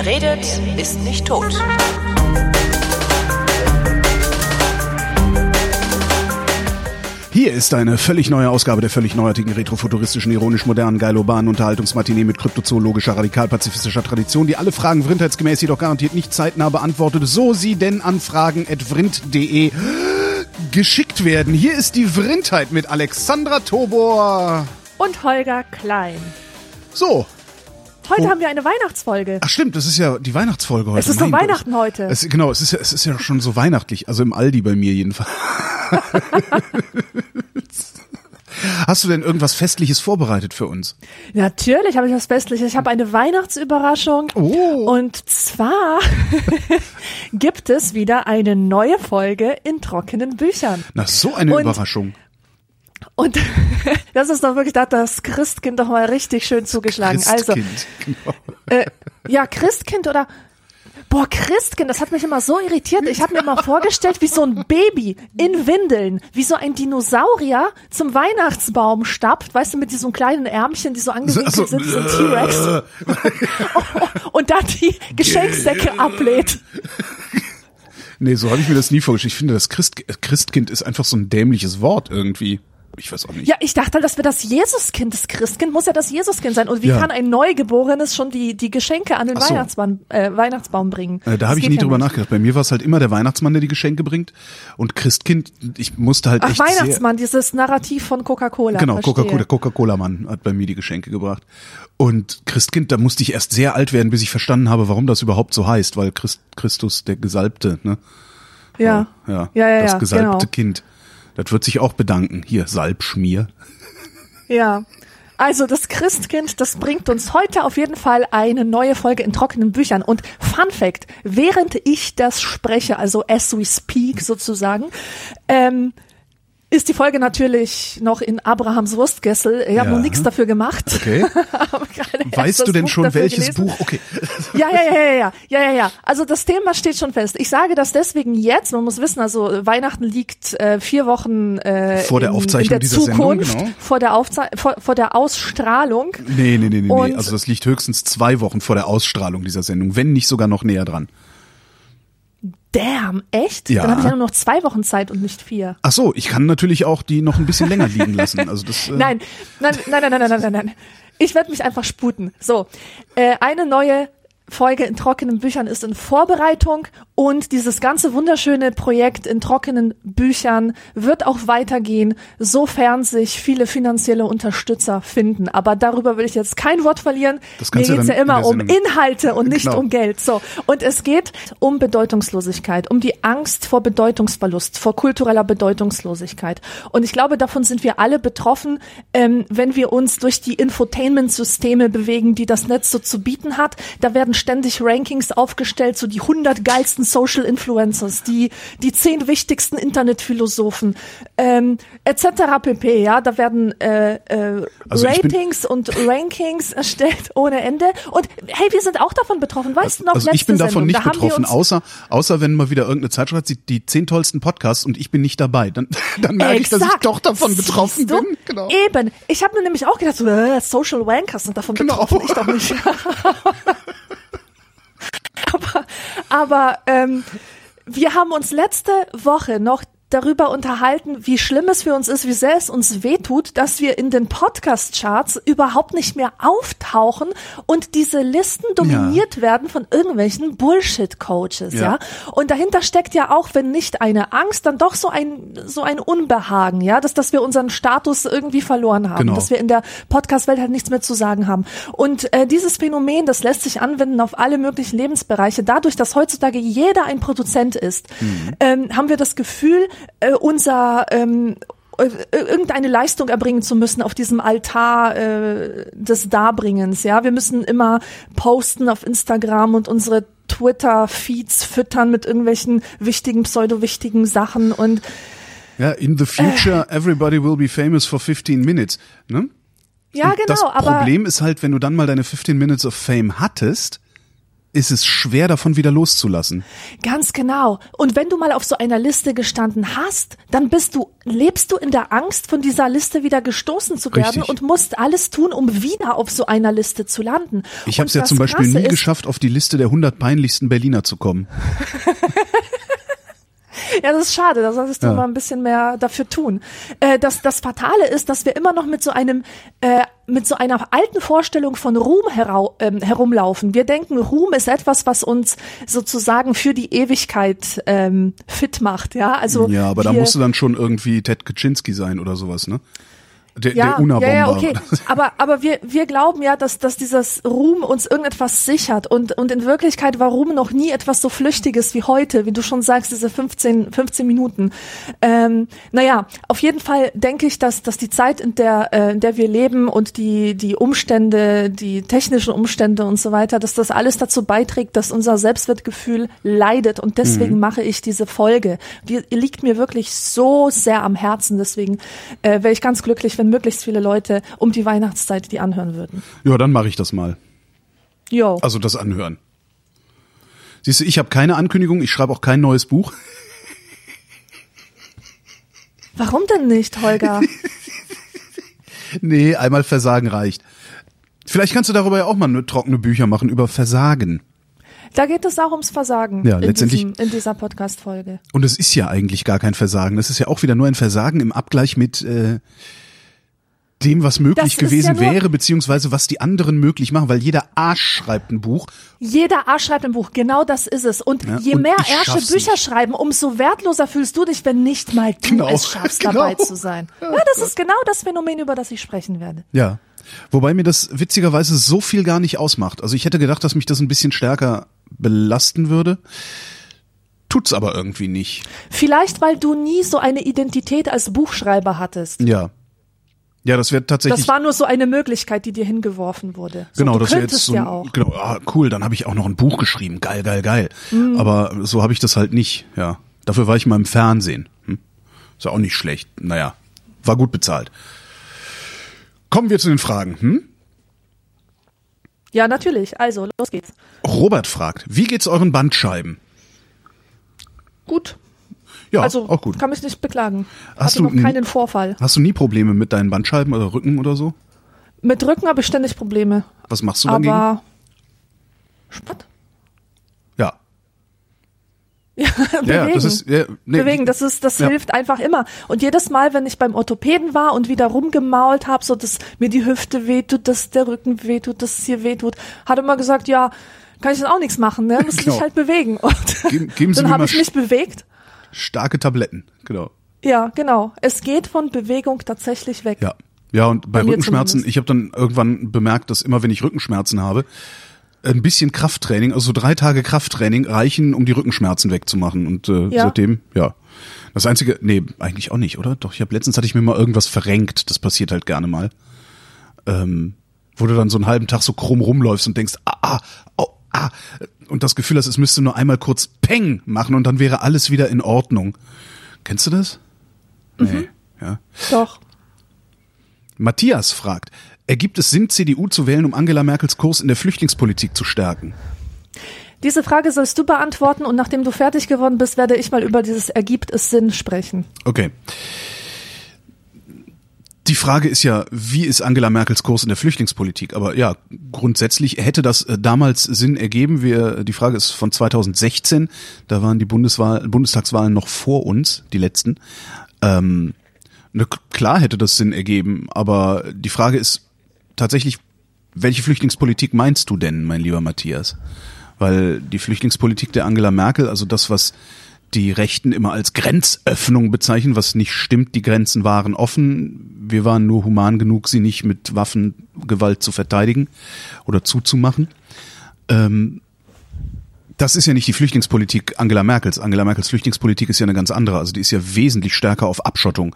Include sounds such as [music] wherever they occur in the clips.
Wer redet, ist nicht tot. Hier ist eine völlig neue Ausgabe der völlig neuartigen, retrofuturistischen, ironisch-modernen, geil-urbanen Unterhaltungsmatinee mit kryptozoologischer, radikal-pazifistischer Tradition, die alle Fragen vrindheitsgemäß jedoch garantiert nicht zeitnah beantwortet, so sie denn an fragen.vrind.de geschickt werden. Hier ist die Vrindheit mit Alexandra Tobor. Und Holger Klein. So, Heute Oh. haben wir eine Weihnachtsfolge. ach stimmt, das ist ja die Weihnachtsfolge heute. Es ist doch Mein Gott. Weihnachten heute. Es, genau, es ist, ja, es ist ja schon so weihnachtlich, also im Aldi bei mir jedenfalls. [laughs] Hast du denn irgendwas Festliches vorbereitet für uns? Natürlich habe ich was Festliches. Ich habe eine Weihnachtsüberraschung. Oh. Und zwar [laughs] gibt es wieder eine neue Folge in trockenen Büchern. Na, so eine Und- Überraschung. Und [laughs] das ist doch wirklich, da hat das Christkind doch mal richtig schön zugeschlagen. Also, Christkind, genau. äh, ja, Christkind oder Boah, Christkind, das hat mich immer so irritiert. Ich habe mir mal vorgestellt, wie so ein Baby in Windeln, wie so ein Dinosaurier zum Weihnachtsbaum stapft, weißt du, mit diesen kleinen Ärmchen, die so angewinkelt So- sind, so ein T-Rex. [laughs] und dann die Geschenksäcke ablädt. Nee, so habe ich mir das nie vorgestellt. Ich finde, das Christ, Christkind ist einfach so ein dämliches Wort irgendwie. Ich weiß auch nicht. Ja, ich dachte, das wäre das Jesuskind. Das Christkind muss ja das Jesuskind sein. Und wie Ja. kann ein Neugeborenes schon die, die Geschenke an den so. Weihnachtsbaum, äh, Weihnachtsbaum bringen? Äh, da habe ich nie drüber nachgedacht. Bei mir war es halt immer der Weihnachtsmann, der die Geschenke bringt. Und Christkind, ich musste halt Ach, echt Weihnachtsmann, dieses Narrativ von Coca-Cola. Genau. Coca-Cola, der Coca-Cola-Mann hat bei mir die Geschenke gebracht. Und Christkind, da musste ich erst sehr alt werden, bis ich verstanden habe, warum das überhaupt so heißt. Weil Christ, Christus, der Gesalbte, ne? Ja. Ja, ja, ja, das gesalbte genau. Kind. Das wird sich auch bedanken. Hier, Salbschmier. Ja. Also das Christkind, das bringt uns heute auf jeden Fall eine neue Folge in trockenen Büchern. Und Fun Fact, während ich das spreche, also as we speak sozusagen, ähm, ist die Folge natürlich noch in Abrahams Wurstgessel. Ich habe Ja. noch nichts dafür gemacht. Okay. [laughs] Weißt du denn Buch schon, welches gelesen. Buch? Okay. Ja, ja, ja, ja, ja, ja, ja. Also das Thema steht schon fest. Ich sage das deswegen jetzt. Man muss wissen, also Weihnachten liegt äh, vier Wochen äh, Vor der Aufzeichnung in der dieser Sendung, Zukunft, genau. vor der vor, vor der Ausstrahlung. Nee, nee, nee, nee, nee. Also das liegt höchstens zwei Wochen vor der Ausstrahlung dieser Sendung, wenn nicht sogar noch näher dran damn, echt? Ja. Dann habe ich ja nur noch zwei Wochen Zeit und nicht vier. Ach so, ich kann natürlich auch die noch ein bisschen [laughs] länger liegen lassen. Also das, äh nein, nein, nein, nein, nein, nein, nein, nein. Ich werde mich einfach sputen. So, äh, eine neue Folge in trockenen Büchern ist in Vorbereitung und dieses ganze wunderschöne Projekt in trockenen Büchern wird auch weitergehen, sofern sich viele finanzielle Unterstützer finden. Aber darüber will ich jetzt kein Wort verlieren. Das Mir geht's dann ja immer um Inhalte und nicht Genau. um Geld. So. Und es geht um Bedeutungslosigkeit, um die Angst vor Bedeutungsverlust, vor kultureller Bedeutungslosigkeit. Und ich glaube, davon sind wir alle betroffen, ähm, wenn wir uns durch die Infotainment-Systeme bewegen, die das Netz so zu bieten hat. Da werden ständig Rankings aufgestellt, so die 100 geilsten Social Influencers, die, die 10 wichtigsten Internetphilosophen, ähm, etc. pp. Ja, da werden äh, äh, Also ich Ratings und Rankings erstellt ohne Ende. Und hey, wir sind auch davon betroffen. Weißt du noch, also ich letzte bin davon Sendung, nicht da betroffen, außer, außer wenn mal wieder irgendeine Zeitschrift sieht, die zehn tollsten Podcasts und ich bin nicht dabei. Dann, [laughs] dann merke ich, dass ich Exakt. doch davon betroffen bin. Genau. Eben. Ich habe mir nämlich auch gedacht, so, äh, Social Wankers sind davon Genau. betroffen. Ich doch nicht. [laughs] [laughs] aber aber ähm, wir haben uns letzte Woche noch darüber unterhalten, wie schlimm es für uns ist, wie sehr es uns wehtut, dass wir in den Podcast-Charts überhaupt nicht mehr auftauchen und diese Listen dominiert werden von irgendwelchen Bullshit-Coaches, ja. Ja. Und dahinter steckt ja auch, wenn nicht eine Angst, dann doch so ein so ein Unbehagen, ja, dass dass wir unseren Status irgendwie verloren haben, Genau. dass wir in der Podcast-Welt halt nichts mehr zu sagen haben. Und äh, dieses Phänomen, das lässt sich anwenden auf alle möglichen Lebensbereiche. Dadurch, dass heutzutage jeder ein Produzent ist, ähm, haben wir das Gefühl, äh, unser ähm, äh, irgendeine Leistung erbringen zu müssen auf diesem Altar äh, des Darbringens. Ja, wir müssen immer posten auf Instagram und unsere Twitter-Feeds füttern mit irgendwelchen wichtigen, pseudo-wichtigen Sachen und Ja, in the future, everybody will be famous for 15 minutes. Ne? ja, Und genau, das aber Problem ist halt, wenn du dann mal deine 15 Minutes of Fame hattest, ist es schwer, davon wieder loszulassen. Ganz genau. Und wenn du mal auf so einer Liste gestanden hast, dann bist du, lebst du in der Angst, von dieser Liste wieder gestoßen zu werden Richtig. und musst alles tun, um wieder auf so einer Liste zu landen. Ich habe es ja zum Beispiel Krasse nie ist, geschafft, auf die Liste der 100 peinlichsten Berliner zu kommen. [laughs] Ja, das ist schade, da solltest du Ja. mal ein bisschen mehr dafür tun. Äh, das, das Fatale ist, dass wir immer noch mit so einem, äh, mit so einer alten Vorstellung von Ruhm herau, ähm, herumlaufen. Wir denken, Ruhm ist etwas, was uns sozusagen für die Ewigkeit ähm, fit macht, ja. Also Ja, aber da musst du dann schon irgendwie Ted Kaczynski sein oder sowas, ne? Der, ja, der Unabomber. ja, ja, okay. Aber, aber wir, wir glauben ja, dass, dass dieses Ruhm uns irgendetwas sichert und, und in Wirklichkeit war Ruhm noch nie etwas so Flüchtiges wie heute, wie du schon sagst, diese 15, 15 Minuten. Ähm, naja, auf jeden Fall denke ich, dass, dass die Zeit, in der, äh, in der wir leben und die, die Umstände, die technischen Umstände und so weiter, dass das alles dazu beiträgt, dass unser Selbstwertgefühl leidet und deswegen mache ich diese Folge. Die liegt mir wirklich so sehr am Herzen, deswegen äh, wäre ich ganz glücklich, wenn möglichst viele Leute um die Weihnachtszeit die anhören würden. Ja, dann mache ich das mal. Jo. Also das anhören. Siehst du, ich habe keine Ankündigung, ich schreibe auch kein neues Buch. Warum denn nicht, Holger? [laughs] Nee, einmal Versagen reicht. Vielleicht kannst du darüber ja auch mal trockene Bücher machen über Versagen. da geht es auch ums Versagen Ja, in, letztendlich- diesem, in dieser Podcast-Folge. Und es ist ja eigentlich gar kein Versagen. Das ist ja auch wieder nur ein Versagen im Abgleich mit äh, dem, was möglich Das gewesen ja wäre, beziehungsweise was die anderen möglich machen, weil jeder Arsch schreibt ein Buch. Jeder Arsch schreibt ein Buch, genau das ist es. Und Ja, je und mehr Ärsche Bücher nicht. schreiben, umso wertloser fühlst du dich, wenn nicht mal du Genau, es schaffst, [laughs] genau. dabei zu sein. Ja, das ist genau das Phänomen, über das ich sprechen werde. Ja. Wobei mir das witzigerweise so viel gar nicht ausmacht. Also ich hätte gedacht, dass mich das ein bisschen stärker belasten würde. Tut's aber irgendwie nicht. Vielleicht, weil du nie so eine Identität als Buchschreiber hattest. Ja. Ja, das wäre tatsächlich. Das war nur so eine Möglichkeit, die dir hingeworfen wurde. So, genau, das wäre jetzt so. ja ein- auch. Genau, ah, cool, dann habe ich auch noch ein Buch geschrieben. Geil, geil, geil. Mhm. Aber so habe ich das halt nicht, ja. Dafür war ich mal im Fernsehen. Hm? Ist ja auch nicht schlecht. Naja, war gut bezahlt. Kommen wir zu den Fragen. Hm? Ja, natürlich. Also, los geht's. Robert fragt, wie geht's euren Bandscheiben? Gut. Ja, also, auch gut. kann mich nicht beklagen. Hast Hatte du noch keinen Vorfall. Hast du nie Probleme mit deinen Bandscheiben oder Rücken oder so? Mit Rücken habe ich ständig Probleme. Was machst du dagegen? Aber. Sport? Ja. Ja, [laughs] bewegen. Ja, das ist- ja, nee. bewegen, das ist, das Ja. hilft einfach immer. Und jedes Mal, wenn ich beim Orthopäden war und wieder rumgemault habe, so dass mir die Hüfte wehtut, dass der Rücken wehtut, dass es hier wehtut, hat er immer gesagt, ja, kann ich dann auch nichts machen, ne? Muss [laughs] Genau. mich halt bewegen. Und Geben- geben Sie dann habe ich mich bewegt. Starke Tabletten, genau. Ja, genau. Es geht von Bewegung tatsächlich weg. Ja. Ja, und bei, Bei Rückenschmerzen, ich habe dann irgendwann bemerkt, dass immer wenn ich Rückenschmerzen habe, ein bisschen Krafttraining, also so drei Tage Krafttraining reichen, um die Rückenschmerzen wegzumachen. Und äh, Ja. seitdem, ja. Das einzige, nee, eigentlich auch nicht, oder? Doch, ich habe letztens hatte ich mir mal irgendwas verrenkt. Das passiert halt gerne mal. Ähm, wo du dann so einen halben Tag so krumm rumläufst und denkst, ah, ah, oh, ah, und das Gefühl hast, es müsste nur einmal kurz Peng machen und dann wäre alles wieder in Ordnung. Kennst du das? Nee. Ja. Doch. Matthias fragt, ergibt es Sinn, CDU zu wählen, um Angela Merkels Kurs in der Flüchtlingspolitik zu stärken? Diese Frage sollst du beantworten und nachdem du fertig geworden bist, werde ich mal über dieses Ergibt es Sinn sprechen. Okay. Die Frage ist ja, wie ist Angela Merkels Kurs in der Flüchtlingspolitik? Aber ja, grundsätzlich hätte das äh, damals Sinn ergeben. Wir, die Frage ist von 2016, da waren die Bundeswahl, Bundestagswahlen noch vor uns, die letzten. Ähm, ne, klar hätte das Sinn ergeben, aber die Frage ist tatsächlich, welche Flüchtlingspolitik meinst du denn, mein lieber Matthias? Weil die Flüchtlingspolitik der Angela Merkel, also das, was die Rechten immer als Grenzöffnung bezeichnen, was nicht stimmt. Die Grenzen waren offen. Wir waren nur human genug, sie nicht mit Waffengewalt zu verteidigen oder zuzumachen. Ähm, das ist ja nicht die Flüchtlingspolitik Angela Merkels. Angela Merkels Flüchtlingspolitik ist ja eine ganz andere. Also die ist ja wesentlich stärker auf Abschottung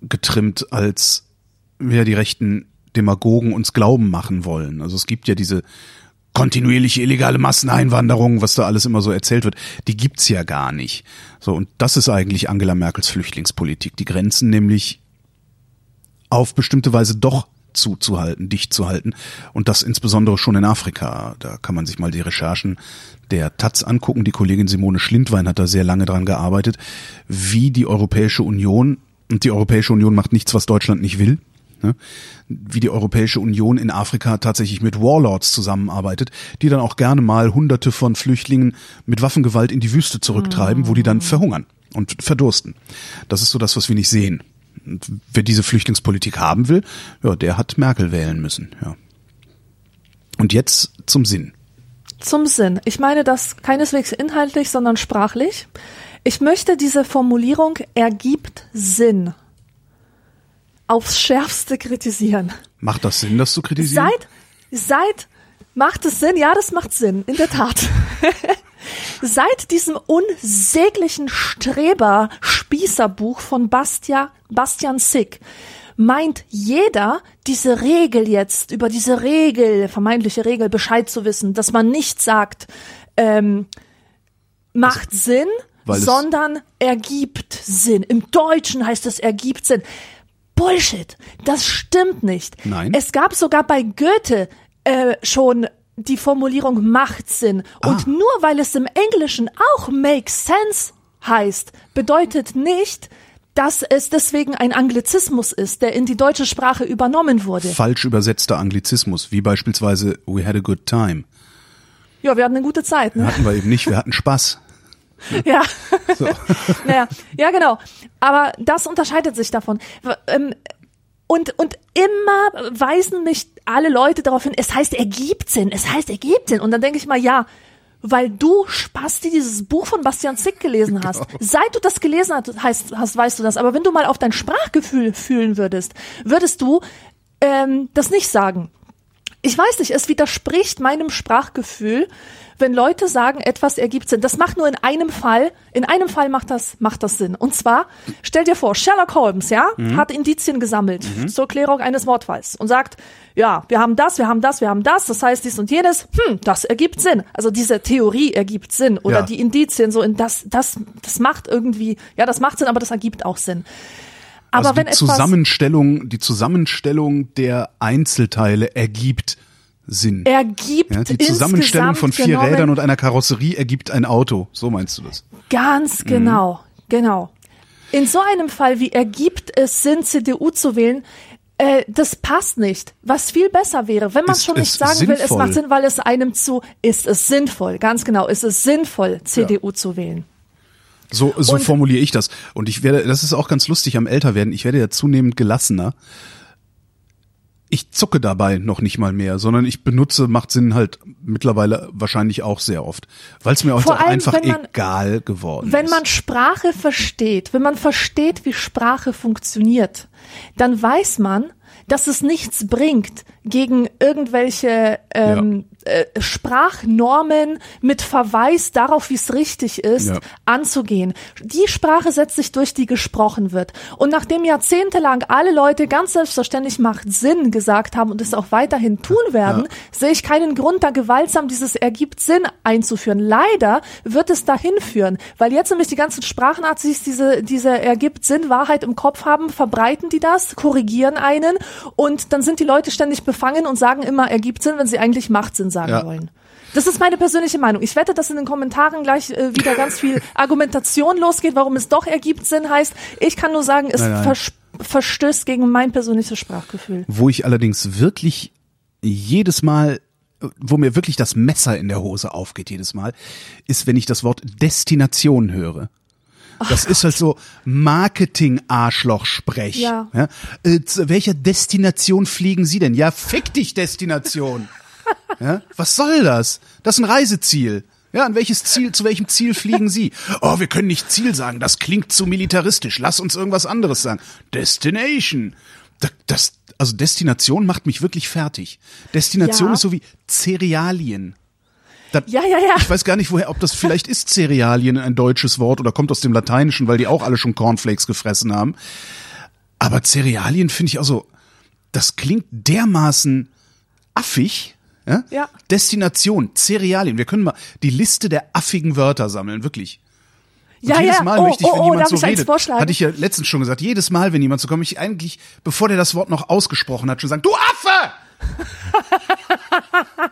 getrimmt, als wir die rechten Demagogen uns glauben machen wollen. Also es gibt ja diese kontinuierliche illegale Masseneinwanderung, was da alles immer so erzählt wird, die gibt's ja gar nicht. So und das ist eigentlich Angela Merkels Flüchtlingspolitik, die Grenzen nämlich auf bestimmte Weise doch zuzuhalten, dicht zu halten. Und das insbesondere schon in Afrika. Da kann man sich mal die Recherchen der Taz angucken. Die Kollegin Simone Schlindwein hat da sehr lange dran gearbeitet, wie die Europäische Union, und die Europäische Union macht nichts, was Deutschland nicht will, ne? wie die Europäische Union in Afrika tatsächlich mit Warlords zusammenarbeitet, die dann auch gerne mal Hunderte von Flüchtlingen mit Waffengewalt in die Wüste zurücktreiben, wo die dann verhungern und verdursten. Das ist so das, was wir nicht sehen. Und wer diese Flüchtlingspolitik haben will, ja, der hat Merkel wählen müssen. Ja. Und jetzt zum Sinn. Zum Sinn. Ich meine das keineswegs inhaltlich, sondern sprachlich. Ich möchte diese Formulierung ergibt Sinn aufs Schärfste kritisieren. Macht das Sinn, das zu kritisieren? Seit, seit, macht es Sinn? Ja, das macht Sinn, in der Tat. [laughs] Seit diesem unsäglichen Streber-Spießerbuch von Bastia, Bastian Sick meint jeder, diese Regel jetzt, über diese Regel, vermeintliche Regel, Bescheid zu wissen, dass man nicht sagt, ähm, macht also, Sinn, sondern ergibt Sinn. Im Deutschen heißt es ergibt Sinn. Bullshit. Das stimmt nicht. Nein. Es gab sogar bei Goethe äh, schon die Formulierung macht Sinn. Und ah. nur weil es im Englischen auch makes sense heißt, bedeutet nicht, dass es deswegen ein Anglizismus ist, der in die deutsche Sprache übernommen wurde. Falsch übersetzter Anglizismus, wie beispielsweise We had a good time. Ja, wir hatten eine gute Zeit. Ne? Hatten wir eben nicht, wir hatten Spaß. [laughs] Ja. So. [laughs] naja, ja, genau. Aber das unterscheidet sich davon. Ähm, und, und immer weisen mich alle Leute darauf hin, es heißt ergibt Sinn, es heißt ergibt Sinn. Und dann denke ich mal, ja, weil du Spasti dieses Buch von Bastian Zick gelesen hast. Genau. Seit du das gelesen hast, hast, weißt du das. Aber wenn du mal auf dein Sprachgefühl fühlen würdest, würdest du ähm, das nicht sagen. Ich weiß nicht, es widerspricht meinem Sprachgefühl, wenn Leute sagen, etwas ergibt Sinn. Das macht nur in einem Fall, in einem Fall macht das, macht das Sinn. Und zwar, stell dir vor, Sherlock Holmes, ja, mhm. hat Indizien gesammelt mhm. zur Klärung eines Mordfalls und sagt, ja, wir haben das, wir haben das, wir haben das, das heißt dies und jenes, hm, das ergibt Sinn. Also diese Theorie ergibt Sinn oder ja. die Indizien so in das, das, das macht irgendwie, ja, das macht Sinn, aber das ergibt auch Sinn. Aber also wenn die Zusammenstellung, die Zusammenstellung der Einzelteile ergibt Sinn. Ergibt ja, die Zusammenstellung von vier genommen, Rädern und einer Karosserie ergibt ein Auto. So meinst du das? Ganz genau, mhm. genau. In so einem Fall wie ergibt es Sinn, CDU zu wählen, äh, das passt nicht. Was viel besser wäre, wenn man schon nicht sagen sinnvoll. will, es macht Sinn, weil es einem zu, ist es sinnvoll, ganz genau, ist es sinnvoll, CDU ja. zu wählen. So, so formuliere ich das. Und ich werde, das ist auch ganz lustig am Älterwerden, ich werde ja zunehmend gelassener ich zucke dabei noch nicht mal mehr, sondern ich benutze macht Sinn halt mittlerweile wahrscheinlich auch sehr oft, weil es mir auch allem, einfach man, egal geworden wenn ist. Wenn man Sprache versteht, wenn man versteht, wie Sprache funktioniert, dann weiß man, dass es nichts bringt, gegen irgendwelche ähm. Äh, Sprachnormen mit Verweis darauf, wie es richtig ist, ja. anzugehen. Die Sprache setzt sich durch, die gesprochen wird. Und nachdem jahrzehntelang alle Leute ganz selbstverständlich macht Sinn gesagt haben und es auch weiterhin tun werden, ja. sehe ich keinen Grund, da gewaltsam dieses ergibt Sinn einzuführen. Leider wird es dahin führen, weil jetzt nämlich die ganzen Sprachnazis diese, diese ergibt Sinn Wahrheit im Kopf haben, verbreiten die das, korrigieren einen und dann sind die Leute ständig befangen und sagen immer, ergibt Sinn, wenn sie eigentlich Machtsinn sagen ja. wollen. Das ist meine persönliche Meinung. Ich wette, dass in den Kommentaren gleich äh, wieder [laughs] ganz viel Argumentation losgeht, warum es doch ergibt Sinn heißt. Ich kann nur sagen, es nein, nein. verstößt gegen mein persönliches Sprachgefühl. Wo ich allerdings wirklich jedes Mal wo mir wirklich das Messer in der Hose aufgeht jedes Mal, ist, wenn ich das Wort Destination höre. Das ist halt so Marketing-Arschloch-Sprech. Ja. ja. Äh, zu welcher Destination fliegen Sie denn? Ja, fick dich, Destination. [laughs] ja? Was soll das? Das ist ein Reiseziel. Ja, an welches Ziel, zu welchem Ziel fliegen Sie? Oh, wir können nicht Ziel sagen, das klingt zu militaristisch. Lass uns irgendwas anderes sagen. Destination. Das, das also Destination macht mich wirklich fertig. Destination ja. ist so wie Cerealien. Das, ja, ja, ja. Ich weiß gar nicht, woher, ob das vielleicht ist Cerealien ein deutsches Wort oder kommt aus dem Lateinischen, weil die auch alle schon Cornflakes gefressen haben. Aber Cerealien finde ich also, das klingt dermaßen affig. Ja? ja. Destination, Cerealien. Wir können mal die Liste der affigen Wörter sammeln, wirklich. Und Ja, jedes ja. Mal Oh, möchte ich, wenn oh, oh, jemand so redet, hatte ich ja letztens schon gesagt, jedes Mal, wenn jemand so kommt, ich eigentlich, bevor der das Wort noch ausgesprochen hat, schon sagen, du Affe! [laughs]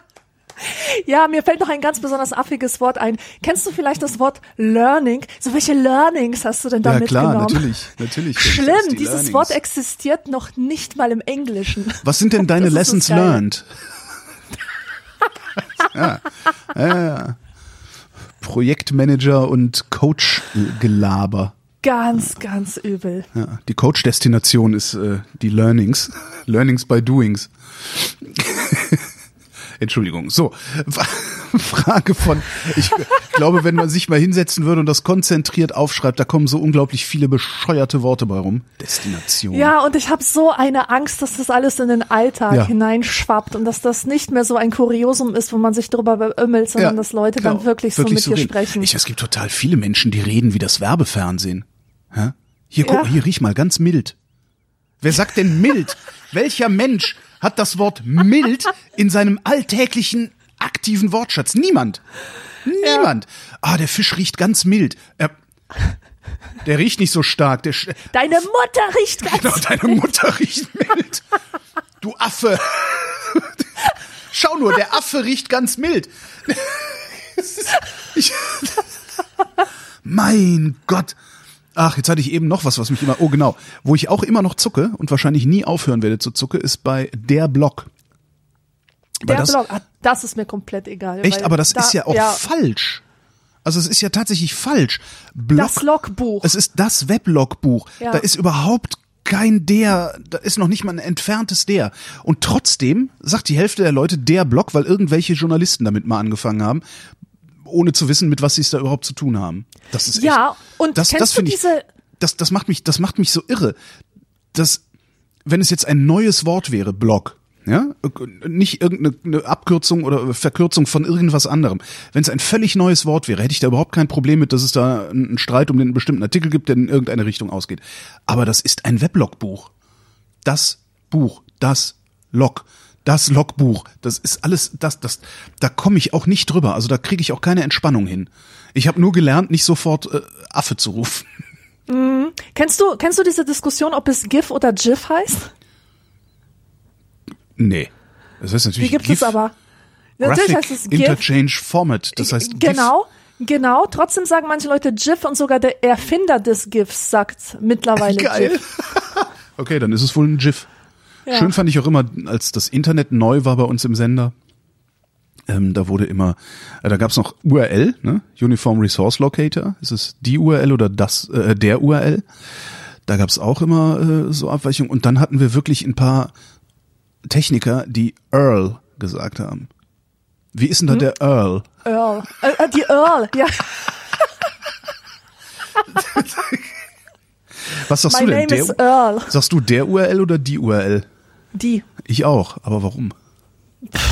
Ja, mir fällt noch ein ganz besonders affiges Wort ein. Kennst du vielleicht das Wort Learning? So welche Learnings hast du denn da Ja klar, mitgenommen? natürlich, natürlich. kenn [laughs] ich das, Schlimm, die dieses Learnings. Wort existiert noch nicht mal im Englischen. Was sind denn [laughs] deine Lessons learned? Ja, ja, ja. Projektmanager und Coach-Gelaber. Ganz, ganz übel. Ja, die Coach-Destination ist äh, die Learnings. Learnings by Doings. [laughs] Entschuldigung. So, [laughs] Frage von, ich glaube, wenn man sich mal hinsetzen würde und das konzentriert aufschreibt, da kommen so unglaublich viele bescheuerte Worte bei rum. Destination. Ja, und ich habe so eine Angst, dass das alles in den Alltag Ja. hineinschwappt und dass das nicht mehr so ein Kuriosum ist, wo man sich drüber beömmelt, sondern dass Leute dann genau. wirklich, so mit dir reden. sprechen. Ich, es gibt total viele Menschen, die reden wie das Werbefernsehen. Hä? Hier, Ja. guck, hier riech mal ganz mild. Wer sagt denn mild? [laughs] Welcher Mensch hat das Wort mild in seinem alltäglichen aktiven Wortschatz? Niemand. Niemand. Ah, der Fisch riecht ganz mild. Er, der riecht nicht so stark. Der, Deine Mutter riecht ganz Genau, deine Mutter riecht mild. Du Affe. Schau nur, der Affe riecht ganz mild. Ich, mein Gott. Ach, jetzt hatte ich eben noch was, was mich immer, oh genau, wo ich auch immer noch zucke und wahrscheinlich nie aufhören werde zu zucke, ist bei der Blog. Der das, Blog, ah, das ist mir komplett egal. Echt, aber das da- ist ja auch falsch. Also es ist ja tatsächlich falsch. Blog, Das Logbuch. Es ist das Weblogbuch. Ja. Da ist überhaupt kein der, da ist noch nicht mal ein entferntes der. Und trotzdem sagt die Hälfte der Leute der Blog, weil irgendwelche Journalisten damit mal angefangen haben, ohne zu wissen, mit was sie es da überhaupt zu tun haben. Das ist Ja, echt, und das, kennst das du find ich, diese- das, das macht mich, das macht mich so irre. Das, wenn es jetzt ein neues Wort wäre, Blog, ja, nicht irgendeine eine Abkürzung oder Verkürzung von irgendwas anderem. Wenn es ein völlig neues Wort wäre, hätte ich da überhaupt kein Problem mit, dass es da einen Streit um den bestimmten Artikel gibt, der in irgendeine Richtung ausgeht. Aber das ist ein Weblogbuch. Das Buch, das Log, das Logbuch, das ist alles, das, das, da komme ich auch nicht drüber. Also da kriege ich auch keine Entspannung hin. Ich habe nur gelernt, nicht sofort äh, Affe zu rufen. Kennst du, kennst du diese Diskussion, ob es GIF oder GIF heißt? Nee. Das heißt Die natürlich gibt GIF, es aber. Natürlich heißt es GIF. Interchange Format. Das heißt genau, genau. Trotzdem sagen manche Leute GIF und sogar der Erfinder des GIFs sagt mittlerweile GIF. [laughs] Geil. GIF. [laughs] okay, dann ist es wohl ein GIF. Ja. Schön fand ich auch immer, als das Internet neu war bei uns im Sender. Ähm, da wurde immer, äh, da gab's noch URL, ne? Uniform Resource Locator. Ist es die URL oder das, äh, der URL? Da gab's auch immer äh, so Abweichungen. Und dann hatten wir wirklich ein paar Techniker, die Earl gesagt haben. Wie ist denn Hm? da der Earl? Earl. Äh, äh, die Earl, ja. [laughs] Was sagst My du denn? name Der, is Earl. sagst du der URL oder die URL? Die Ich auch, aber warum?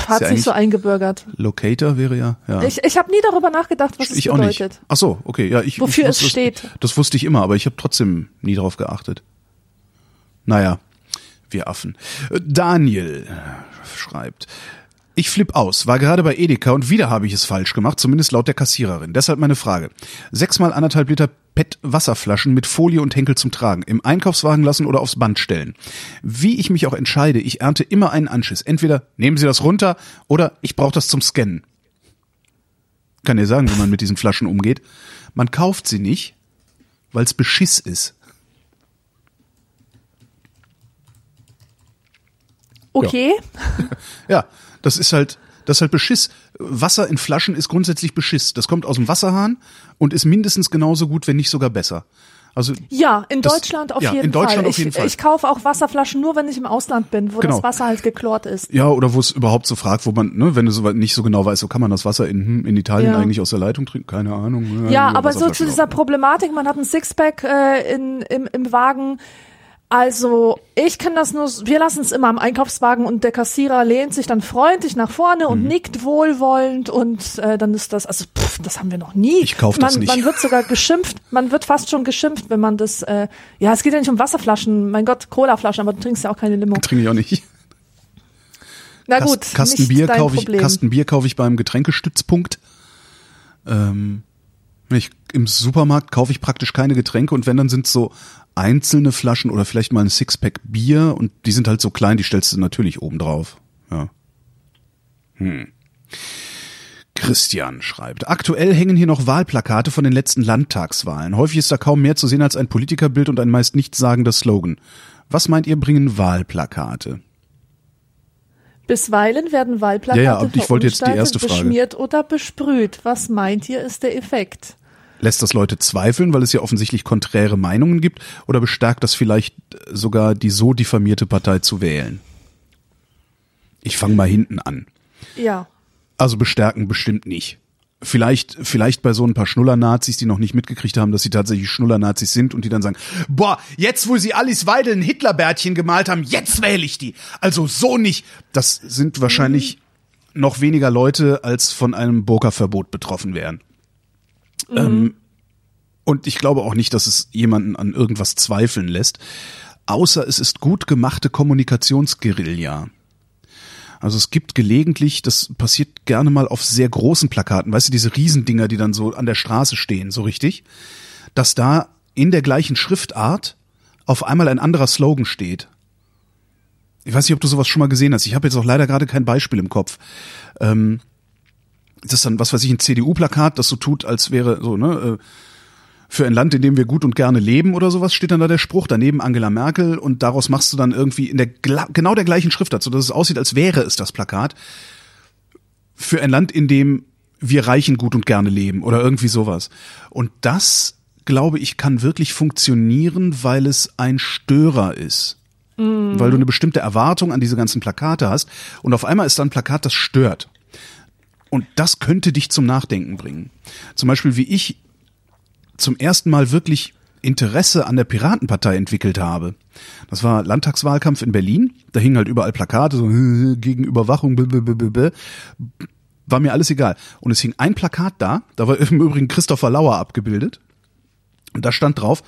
hat ja sich so eingebürgert. Locator wäre ja, ja. Ich, ich habe nie darüber nachgedacht, was es ich nicht. bedeutet. Ach so, okay, ja, ich Wofür ich es wusste, steht. Das, das wusste ich immer, aber ich habe trotzdem nie drauf geachtet. Naja, wir Affen. Äh, Daniel schreibt. Ich flipp aus, war gerade bei Edeka und wieder habe ich es falsch gemacht, zumindest laut der Kassiererin. Deshalb meine Frage. Sechsmal anderthalb Liter PET-Wasserflaschen mit Folie und Henkel zum Tragen. Im Einkaufswagen lassen oder aufs Band stellen. Wie ich mich auch entscheide, ich ernte immer einen Anschiss. Entweder nehmen Sie das runter oder ich brauche das zum Scannen. Kann dir sagen, wie man mit diesen Flaschen umgeht. Man kauft sie nicht, weil es Beschiss ist. Okay. [laughs] Ja, das ist halt, das ist halt Beschiss. Wasser in Flaschen ist grundsätzlich Beschiss. Das kommt aus dem Wasserhahn und ist mindestens genauso gut, wenn nicht sogar besser. Also Ja, in Das- Deutschland auf ja, jeden in Deutschland Fall. auf jeden ich, Fall. ich kaufe auch Wasserflaschen nur, wenn ich im Ausland bin, wo Genau. das Wasser halt geklort ist. ja, oder wo es überhaupt so fragt, wo man, ne, wenn du so weit nicht so genau weißt, so kann man das Wasser in, hm, in Italien Ja. eigentlich aus der Leitung trinken? Keine Ahnung. Ja, nur aber so zu dieser. Problematik, man hat ein Sixpack äh, in, im, im Wagen. Also ich kann das nur, wir lassen es immer am Einkaufswagen und der Kassierer lehnt sich dann freundlich nach vorne Mhm. und nickt wohlwollend und äh, dann ist das, also pff, das haben wir noch nie. Ich kauf man, das nicht. Man wird sogar geschimpft, man wird fast schon geschimpft, wenn man das, äh, ja, es geht ja nicht um Wasserflaschen, mein Gott, Colaflaschen, aber du trinkst ja auch keine Limo. Trinke ich auch nicht. Na Kast- gut, Kasten nicht Bier kaufe ich. Kasten Bier kaufe ich beim Getränkestützpunkt. Ähm, Ich, Im Supermarkt kaufe ich praktisch keine Getränke und wenn, dann sind so einzelne Flaschen oder vielleicht mal ein Sixpack Bier und die sind halt so klein, die stellst du natürlich oben drauf. Ja. Hm. Christian schreibt, aktuell hängen hier noch Wahlplakate von den letzten Landtagswahlen. Häufig ist da kaum mehr zu sehen als ein Politikerbild und ein meist nichtssagender Slogan. Was meint ihr bringen Wahlplakate? Bisweilen werden Wahlplakate ja, ja, ich wollte jetzt die erste Frage. beschmiert oder besprüht. Was meint ihr, ist der Effekt? Lässt das Leute zweifeln, weil es ja offensichtlich konträre Meinungen gibt, oder bestärkt das vielleicht sogar die so diffamierte Partei zu wählen? Ich fange mal hinten an. Ja. Also bestärken bestimmt nicht. Vielleicht, vielleicht bei so ein paar Schnuller-Nazis, die noch nicht mitgekriegt haben, dass sie tatsächlich Schnuller-Nazis sind und die dann sagen, boah, jetzt wo sie Alice Weidel ein Hitlerbärtchen gemalt haben, jetzt wähle ich die. Also so nicht. Das sind wahrscheinlich mhm. noch weniger Leute, als von einem Burka-Verbot betroffen wären. Mhm. Ähm, und ich glaube auch nicht, dass es jemanden an irgendwas zweifeln lässt. Außer es ist gut gemachte Kommunikationsguerilla. Also es gibt gelegentlich, das passiert gerne mal auf sehr großen Plakaten, weißt du, diese Riesendinger, die dann so an der Straße stehen, so richtig, dass da in der gleichen Schriftart auf einmal ein anderer Slogan steht. Ich weiß nicht, ob du sowas schon mal gesehen hast. Ich habe jetzt auch leider gerade kein Beispiel im Kopf. Ähm, das ist dann, was weiß ich, ein CDU-Plakat, das so tut, als wäre so, ne, äh, für ein Land, in dem wir gut und gerne leben oder sowas, steht dann da der Spruch, daneben Angela Merkel und daraus machst du dann irgendwie in der genau der gleichen Schriftart, so dass es aussieht, als wäre es das Plakat für ein Land, in dem wir Reichen gut und gerne leben oder irgendwie sowas. Und das, glaube ich, kann wirklich funktionieren, weil es ein Störer ist. Mhm. Weil du eine bestimmte Erwartung an diese ganzen Plakate hast und auf einmal ist da ein Plakat, das stört. Und das könnte dich zum Nachdenken bringen. Zum Beispiel, wie ich zum ersten Mal wirklich Interesse an der Piratenpartei entwickelt habe. Das war Landtagswahlkampf in Berlin. Da hingen halt überall Plakate, so [laughs] gegen Überwachung, blablabla. war mir alles egal. Und es hing ein Plakat da, da war [laughs] im Übrigen Christopher Lauer abgebildet. Und da stand drauf,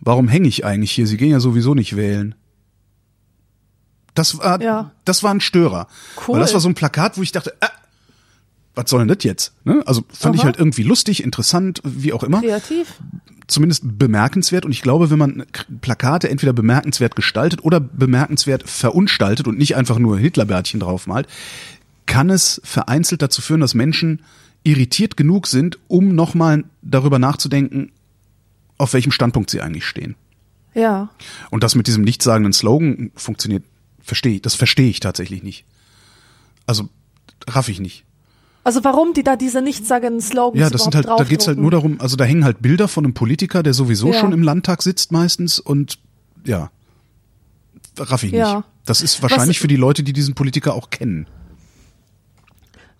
warum hänge ich eigentlich hier? Sie gehen ja sowieso nicht wählen. Das war, ja. das war ein Störer. Cool. Weil das war so ein Plakat, wo ich dachte, äh, was soll denn das jetzt? Ne? Also fand Aha. ich halt irgendwie lustig, interessant, wie auch immer. Kreativ. Zumindest bemerkenswert. Und ich glaube, wenn man Plakate entweder bemerkenswert gestaltet oder bemerkenswert verunstaltet und nicht einfach nur Hitlerbärtchen draufmalt, kann es vereinzelt dazu führen, dass Menschen irritiert genug sind, um nochmal darüber nachzudenken, auf welchem Standpunkt sie eigentlich stehen. Ja. Und das mit diesem nichtssagenden Slogan funktioniert, verstehe ich, das verstehe ich tatsächlich nicht. Also raff ich nicht. Also warum die da diese nichtssagenden Slogans Ja, das sind halt, da geht's halt nur darum, also da hängen halt Bilder von einem Politiker, der sowieso ja. schon im Landtag sitzt meistens und ja, raff ich ja. nicht. Das ist wahrscheinlich Was, für die Leute, die diesen Politiker auch kennen.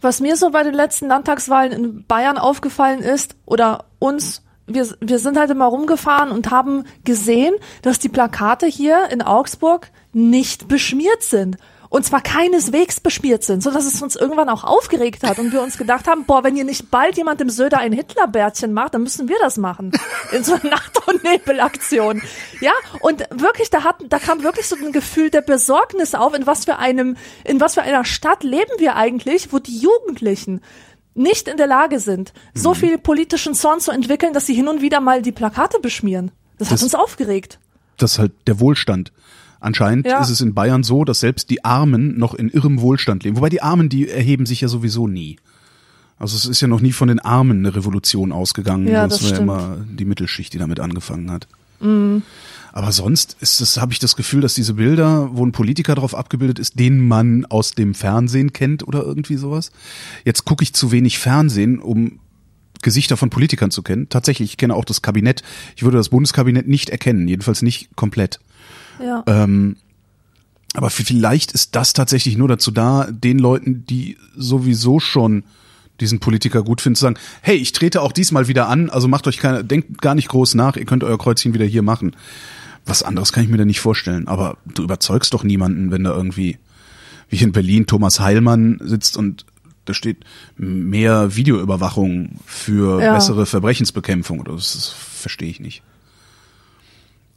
Was mir so bei den letzten Landtagswahlen in Bayern aufgefallen ist, oder uns, wir, wir sind halt immer rumgefahren und haben gesehen, dass die Plakate hier in Augsburg nicht beschmiert sind und zwar keineswegs bespielt sind, so dass es uns irgendwann auch aufgeregt hat und wir uns gedacht haben, boah, wenn hier nicht bald jemand dem Söder ein Hitlerbärtchen macht, dann müssen wir das machen. In so einer [laughs] Nacht- und Nebelaktion. Ja, und wirklich, da hat, da kam wirklich so ein Gefühl der Besorgnis auf, in was für einem, in was für einer Stadt leben wir eigentlich, wo die Jugendlichen nicht in der Lage sind, so mhm. viel politischen Zorn zu entwickeln, dass sie hin und wieder mal die Plakate beschmieren. Das, das hat uns aufgeregt. Das ist halt der Wohlstand. Anscheinend ja. ist es in Bayern so, dass selbst die Armen noch in irrem Wohlstand leben. Wobei die Armen, die erheben sich ja sowieso nie. Also es ist ja noch nie von den Armen eine Revolution ausgegangen. Ja, das, das war ja immer die Mittelschicht, die damit angefangen hat. Mhm. Aber sonst ist es, habe ich das Gefühl, dass diese Bilder, wo ein Politiker drauf abgebildet ist, den man aus dem Fernsehen kennt oder irgendwie sowas. Jetzt gucke ich zu wenig Fernsehen, um Gesichter von Politikern zu kennen. Tatsächlich, ich kenne auch das Kabinett. Ich würde das Bundeskabinett nicht erkennen, jedenfalls nicht komplett. Ja. Ähm, aber vielleicht ist das tatsächlich nur dazu da, den Leuten, die sowieso schon diesen Politiker gut finden, zu sagen, hey, ich trete auch diesmal wieder an, also macht euch keine, denkt gar nicht groß nach, ihr könnt euer Kreuzchen wieder hier machen. Was anderes kann ich mir da nicht vorstellen. Aber du überzeugst doch niemanden, wenn da irgendwie, wie in Berlin, Thomas Heilmann sitzt und da steht mehr Videoüberwachung für ja. bessere Verbrechensbekämpfung. Das, das verstehe ich nicht.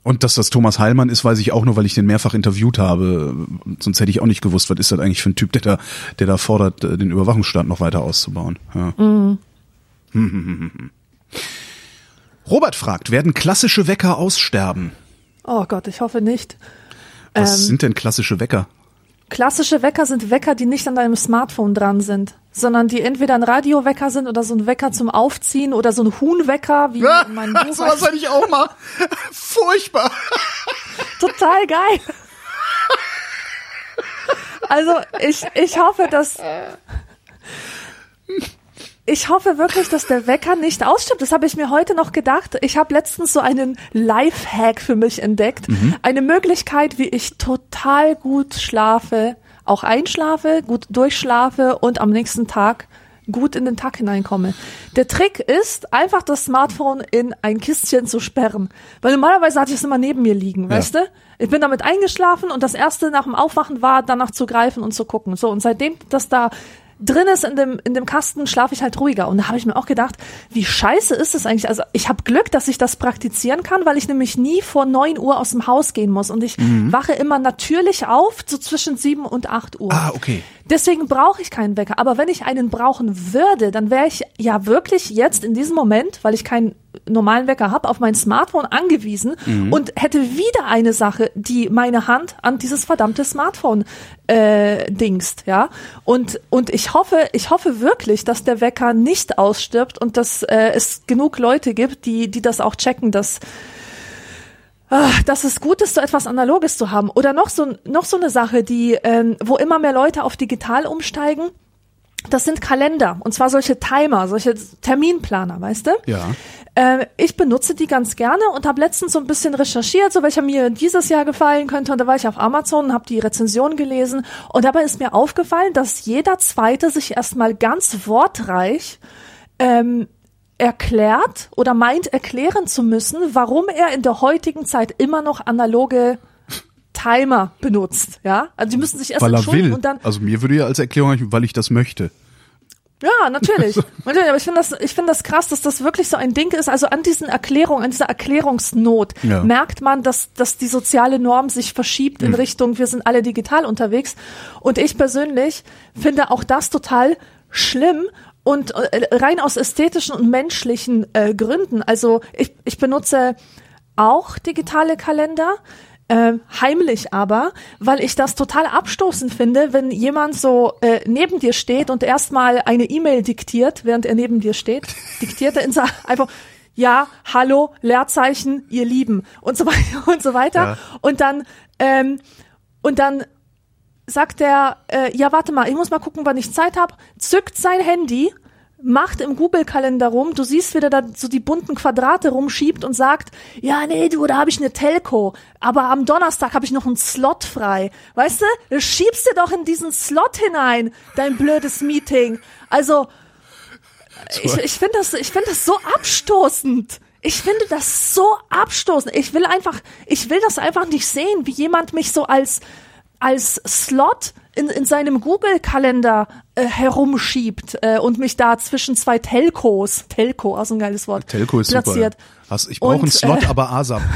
Und dass das Thomas Heilmann ist, weiß ich auch nur, weil ich den mehrfach interviewt habe. Sonst hätte ich auch nicht gewusst, was ist das eigentlich für ein Typ, der da, der da fordert, den Überwachungsstaat noch weiter auszubauen. Ja. Mhm. [laughs] Robert fragt, werden klassische Wecker aussterben? Oh Gott, ich hoffe nicht. Was Ähm, sind denn klassische Wecker? Klassische Wecker sind Wecker, die nicht an deinem Smartphone dran sind, sondern die entweder ein Radiowecker sind oder so ein Wecker zum Aufziehen oder so ein Huhnwecker, wie in meinem Buch. [laughs] Sowas hatte ich auch mal. Furchtbar. Total geil. Also ich, ich hoffe, dass ich hoffe wirklich, dass der Wecker nicht ausstirbt. Das habe ich mir heute noch gedacht. Ich habe letztens so einen Life-Hack für mich entdeckt. Eine Möglichkeit, wie ich total gut schlafe, auch einschlafe, gut durchschlafe und am nächsten Tag gut in den Tag hineinkomme. Der Trick ist, einfach das Smartphone in ein Kistchen zu sperren. Weil normalerweise hatte ich es immer neben mir liegen, weißt du? Ich bin damit eingeschlafen und das erste nach dem Aufwachen war, danach zu greifen und zu gucken. So, und seitdem das da drin ist in dem, in dem Kasten, schlafe ich halt ruhiger. Und da habe ich mir auch gedacht, wie scheiße ist es eigentlich? Also ich habe Glück, dass ich das praktizieren kann, weil ich nämlich nie vor neun Uhr aus dem Haus gehen muss. Und ich wache immer natürlich auf, so zwischen sieben und acht Uhr. Ah, okay. Deswegen brauche ich keinen Wecker. Aber wenn ich einen brauchen würde, dann wäre ich ja wirklich jetzt in diesem Moment, weil ich keinen normalen Wecker habe, auf mein Smartphone angewiesen und hätte wieder eine Sache, die meine Hand an dieses verdammte Smartphone äh, dingst, ja. Und und ich hoffe, ich hoffe wirklich, dass der Wecker nicht ausstirbt und dass äh, es genug Leute gibt, die die das auch checken, dass Ah, dass es gut ist, so etwas Analoges zu haben. Oder noch so, noch so eine Sache, die, ähm, wo immer mehr Leute auf digital umsteigen. Das sind Kalender. Und zwar solche Timer, solche Terminplaner, weißt du? Ja. Äh, ich benutze die ganz gerne und habe letztens so ein bisschen recherchiert, so welcher mir dieses Jahr gefallen könnte. Und da war ich auf Amazon und habe die Rezension gelesen. Und dabei ist mir aufgefallen, dass jeder zweite sich erstmal ganz wortreich ähm, erklärt oder meint erklären zu müssen, warum er in der heutigen Zeit immer noch analoge Timer benutzt. Ja, also die müssen sich erst Weil er entschuldigen will. und dann also mir würde ja als Erklärung, weil ich das möchte. ja, natürlich. [laughs] natürlich aber ich finde das, ich finde das krass, dass das wirklich so ein Ding ist. Also an diesen Erklärungen, an dieser Erklärungsnot Ja. merkt man, dass, dass die soziale Norm sich verschiebt in Richtung, wir sind alle digital unterwegs. Und ich persönlich finde auch das total schlimm und äh, rein aus ästhetischen und menschlichen äh, Gründen. Also ich, ich benutze auch digitale Kalender. Äh, heimlich aber, weil ich das total abstoßend finde, wenn jemand so äh, neben dir steht und erstmal eine E-Mail diktiert, während er neben dir steht, [laughs] diktiert er in einfach ja, hallo, Leerzeichen, ihr Lieben und so weiter [laughs] und so weiter Ja. und dann ähm, und dann sagt er, äh, ja, warte mal, ich muss mal gucken, wann ich Zeit habe, zückt sein Handy, macht im Google-Kalender rum, du siehst, wie der da so die bunten Quadrate rumschiebt und sagt, ja, nee, du, da habe ich eine Telco, aber am Donnerstag habe ich noch einen Slot frei. Weißt du, du schiebst dir doch in diesen Slot hinein, dein blödes Meeting. Also, ich, ich finde das, ich finde das so abstoßend. Ich finde das so abstoßend. Ich will einfach, ich will das einfach nicht sehen, wie jemand mich so als, als Slot in, in seinem Google-Kalender äh, herumschiebt äh, und mich da zwischen zwei Telcos, Telco, auch so ein geiles Wort, Telco ist platziert. super. Hast, ich brauche einen Und, Slot, äh, aber ASAP. [laughs]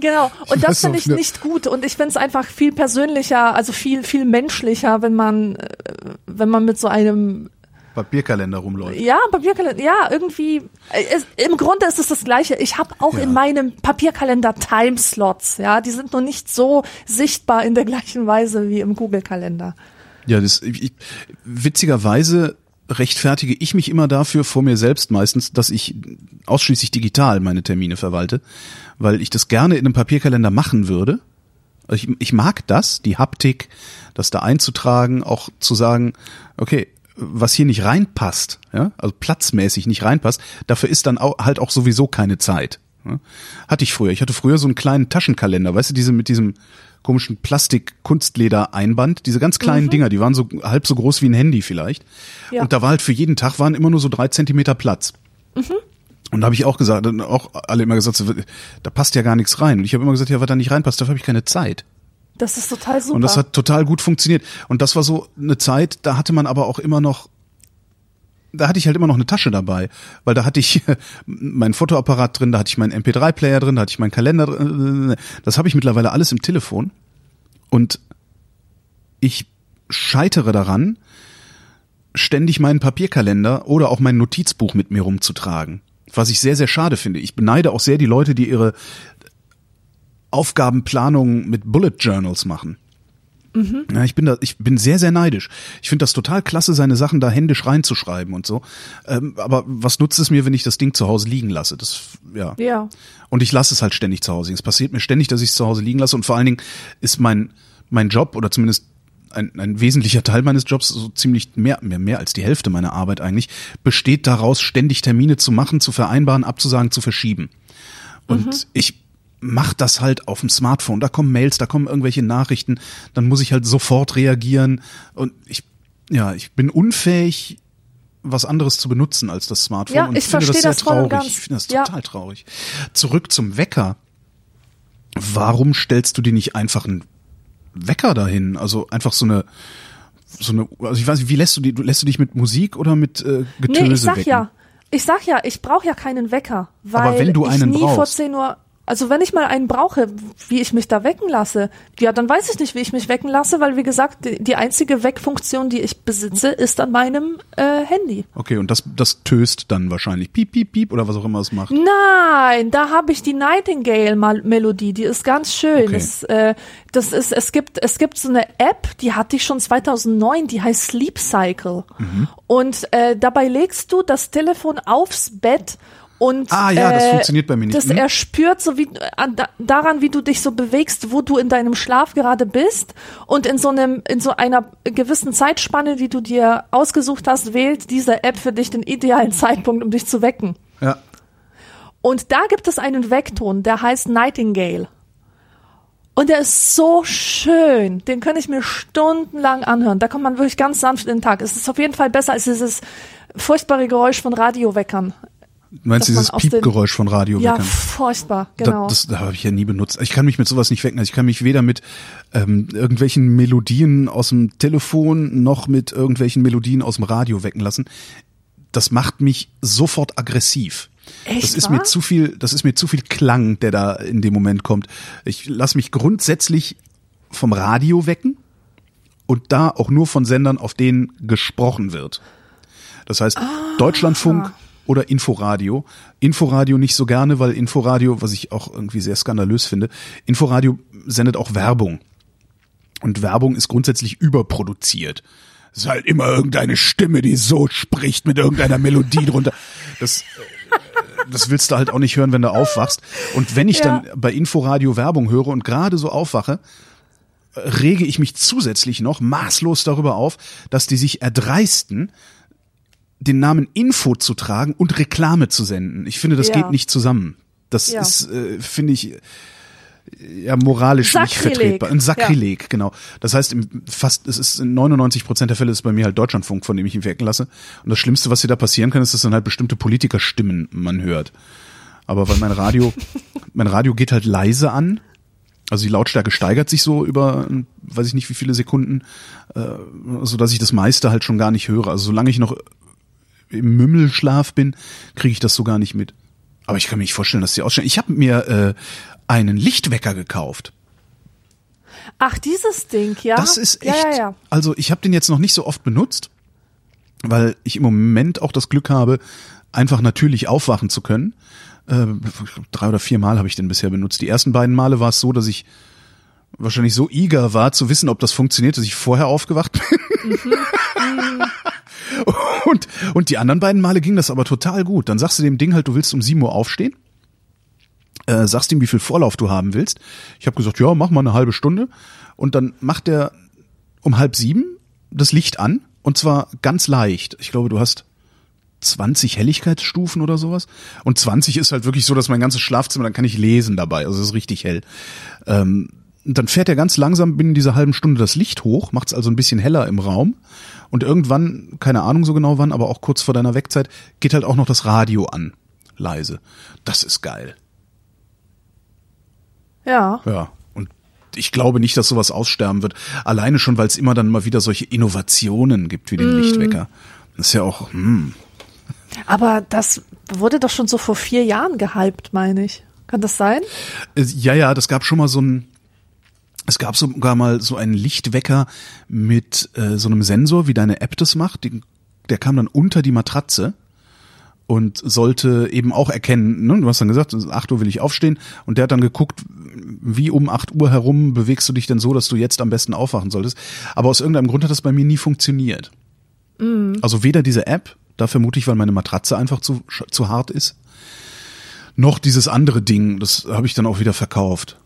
Genau. Und das finde ich nicht. nicht gut. Und ich finde es einfach viel persönlicher, also viel, viel menschlicher, wenn man, äh, wenn man mit so einem Papierkalender rumläuft. Ja, Papierkalender, ja, irgendwie, äh, es, im Grunde ist es das Gleiche. Ich habe auch Ja. in meinem Papierkalender Timeslots, ja, die sind nur nicht so sichtbar in der gleichen Weise wie im Google-Kalender. Ja, das, ich, witzigerweise rechtfertige ich mich immer dafür vor mir selbst meistens, dass ich ausschließlich digital meine Termine verwalte, weil ich das gerne in einem Papierkalender machen würde. Also ich, ich mag das, die Haptik, das da einzutragen, auch zu sagen, okay, was hier nicht reinpasst, ja, also platzmäßig nicht reinpasst, dafür ist dann auch, halt auch sowieso keine Zeit. Ja. Hatte ich früher. Ich hatte früher so einen kleinen Taschenkalender, weißt du, diese mit diesem komischen Plastik-Kunstleder-Einband, diese ganz kleinen Dinger, die waren so halb so groß wie ein Handy vielleicht. Ja. Und da war halt für jeden Tag waren immer nur so drei Zentimeter Platz. Und da habe ich auch gesagt, dann auch alle immer gesagt, da passt ja gar nichts rein. Und ich habe immer gesagt, ja, was da nicht reinpasst, dafür habe ich keine Zeit. Das ist total super. Und das hat total gut funktioniert. Und das war so eine Zeit, da hatte man aber auch immer noch, da hatte ich halt immer noch eine Tasche dabei, weil da hatte ich [laughs] meinen Fotoapparat drin, da hatte ich meinen MP3-Player drin, da hatte ich meinen Kalender drin. Das habe ich mittlerweile alles im Telefon. Und ich scheitere daran, ständig meinen Papierkalender oder auch mein Notizbuch mit mir rumzutragen. was ich sehr, sehr schade finde. Ich beneide auch sehr die Leute, die ihre Aufgabenplanung mit Bullet Journals machen. Mhm. Ja, ich bin da, ich bin sehr, sehr neidisch. Ich finde das total klasse, seine Sachen da händisch reinzuschreiben und so. Ähm, aber was nutzt es mir, wenn ich das Ding zu Hause liegen lasse? Das, ja. Ja. Und ich lasse es halt ständig zu Hause. Es passiert mir ständig, dass ich es zu Hause liegen lasse. Und vor allen Dingen ist mein, mein Job oder zumindest ein, ein wesentlicher Teil meines Jobs, so ziemlich mehr, mehr, mehr als die Hälfte meiner Arbeit eigentlich, besteht daraus, ständig Termine zu machen, zu vereinbaren, abzusagen, zu verschieben. Und mhm. ich mach das halt auf dem Smartphone. Da kommen Mails, da kommen irgendwelche Nachrichten, dann muss ich halt sofort reagieren und ich ja, ich bin unfähig was anderes zu benutzen als das Smartphone ja, und ich finde das sehr das traurig. Ich finde das total ja. traurig. Zurück zum Wecker. Warum stellst du dir nicht einfach einen Wecker dahin? Also einfach so eine so eine also ich weiß nicht, wie lässt du die lässt du dich mit Musik oder mit äh, Getöse nee, ich sag wecken? ja. Ich sag ja, ich brauche ja keinen Wecker, weil Aber wenn du einen ich nie brauchst. vor 10 Uhr also wenn ich mal einen brauche, wie ich mich da wecken lasse, ja, dann weiß ich nicht, wie ich mich wecken lasse, weil wie gesagt, die, die einzige Weckfunktion, die ich besitze, ist an meinem äh, Handy. Okay, und das, das töst dann wahrscheinlich piep, piep, piep oder was auch immer es macht. Nein, da habe ich die Nightingale-Melodie, die ist ganz schön. Okay. Das, äh, das ist, es gibt, es gibt so eine App, die hatte ich schon 2009, die heißt Sleep Cycle. Mhm. Und äh, dabei legst du das Telefon aufs Bett und Ah, ja, das äh, funktioniert bei mir nicht. Das Hm? er spürt so wie an, da, daran, wie du dich so bewegst, wo du in deinem Schlaf gerade bist und in so einem in so einer gewissen Zeitspanne, die du dir ausgesucht hast, wählt diese App für dich den idealen Zeitpunkt, um dich zu wecken. Ja. Und da gibt es einen Weckton, der heißt Nightingale. Und der ist so schön. Den kann ich mir stundenlang anhören. Da kommt man wirklich ganz sanft in den Tag. Es ist auf jeden Fall besser als dieses furchtbare Geräusch von Radioweckern. Du meinst dieses Piepgeräusch von Ja, Radioweckern? furchtbar, genau. Da, das da habe ich ja nie benutzt. Ich kann mich mit sowas nicht wecken. Also ich kann mich weder mit ähm, irgendwelchen Melodien aus dem Telefon noch mit irgendwelchen Melodien aus dem Radio wecken lassen. Das macht mich sofort aggressiv. Echt, das ist wahr? mir zu viel, das ist mir zu viel Klang, der da in dem Moment kommt. Ich lasse mich grundsätzlich vom Radio wecken und da auch nur von Sendern, auf denen gesprochen wird. Das heißt, Ah. Deutschlandfunk oder Inforadio. Inforadio nicht so gerne, weil Inforadio, was ich auch irgendwie sehr skandalös finde, Inforadio sendet auch Werbung. Und Werbung ist grundsätzlich überproduziert. Es ist halt immer irgendeine Stimme, die so spricht mit irgendeiner Melodie drunter. [laughs] Das, äh, das willst du halt auch nicht hören, wenn du aufwachst. Und wenn ich Ja. dann bei Inforadio Werbung höre und gerade so aufwache, rege ich mich zusätzlich noch maßlos darüber auf, dass die sich erdreisten, den Namen Info zu tragen und Reklame zu senden. Ich finde, das Ja. geht nicht zusammen. Das Ja. ist, äh, finde ich, ja moralisch nicht Sakrileg. vertretbar. Ein Sakrileg, genau. Das heißt, im fast, es ist in 99 Prozent der Fälle ist bei mir halt Deutschlandfunk, von dem ich ihn wecken lasse. Und das Schlimmste, was hier da passieren kann, ist, dass dann halt bestimmte Politikerstimmen man hört. Aber weil mein Radio, [laughs] mein Radio geht halt leise an. Also die Lautstärke steigert sich so über, weiß ich nicht wie viele Sekunden, äh, so dass ich das meiste halt schon gar nicht höre. Also solange ich noch im Mümmelschlaf bin, kriege ich das so gar nicht mit. Aber ich kann mir nicht vorstellen, dass die ausstellen. Ich habe mir äh, einen Lichtwecker gekauft. Ach, dieses Ding, ja. Das ist echt. Ja, ja, ja. Also ich habe den jetzt noch nicht so oft benutzt, weil ich im Moment auch das Glück habe, einfach natürlich aufwachen zu können. Äh, drei oder vier Mal habe ich den bisher benutzt. Die ersten beiden Male war es so, dass ich wahrscheinlich so eager war zu wissen, ob das funktioniert, dass ich vorher aufgewacht bin. [laughs] und, und die anderen beiden Male ging das aber total gut. Dann sagst du dem Ding halt, du willst um 7 Uhr aufstehen. Äh, sagst ihm, wie viel Vorlauf du haben willst. Ich habe gesagt, ja, mach mal eine halbe Stunde. Und dann macht er um halb sieben das Licht an. Und zwar ganz leicht. Ich glaube, du hast 20 Helligkeitsstufen oder sowas. Und 20 ist halt wirklich so, dass mein ganzes Schlafzimmer, dann kann ich lesen dabei. Also es ist richtig hell. Ähm, und dann fährt er ganz langsam binnen dieser halben Stunde das Licht hoch, macht es also ein bisschen heller im Raum. Und irgendwann, keine Ahnung so genau wann, aber auch kurz vor deiner Wegzeit, geht halt auch noch das Radio an. Leise. Das ist geil. Ja. Ja. Und ich glaube nicht, dass sowas aussterben wird. Alleine schon, weil es immer dann mal wieder solche Innovationen gibt wie den Lichtwecker. Das ist ja auch, hm, Aber das wurde doch schon so vor vier Jahren gehypt, meine ich. Kann das sein? Äh, Ja, ja, das gab schon mal so ein, es gab sogar mal so einen Lichtwecker mit äh, so einem Sensor, wie deine App das macht. Den, der kam dann unter die Matratze und sollte eben auch erkennen, ne, du hast dann gesagt, 8 Uhr will ich aufstehen und der hat dann geguckt, wie um 8 Uhr herum bewegst du dich denn so, dass du jetzt am besten aufwachen solltest. Aber aus irgendeinem Grund hat das bei mir nie funktioniert. Mhm. Also weder diese App, da vermute ich, weil meine Matratze einfach zu, zu hart ist, noch dieses andere Ding, das habe ich dann auch wieder verkauft.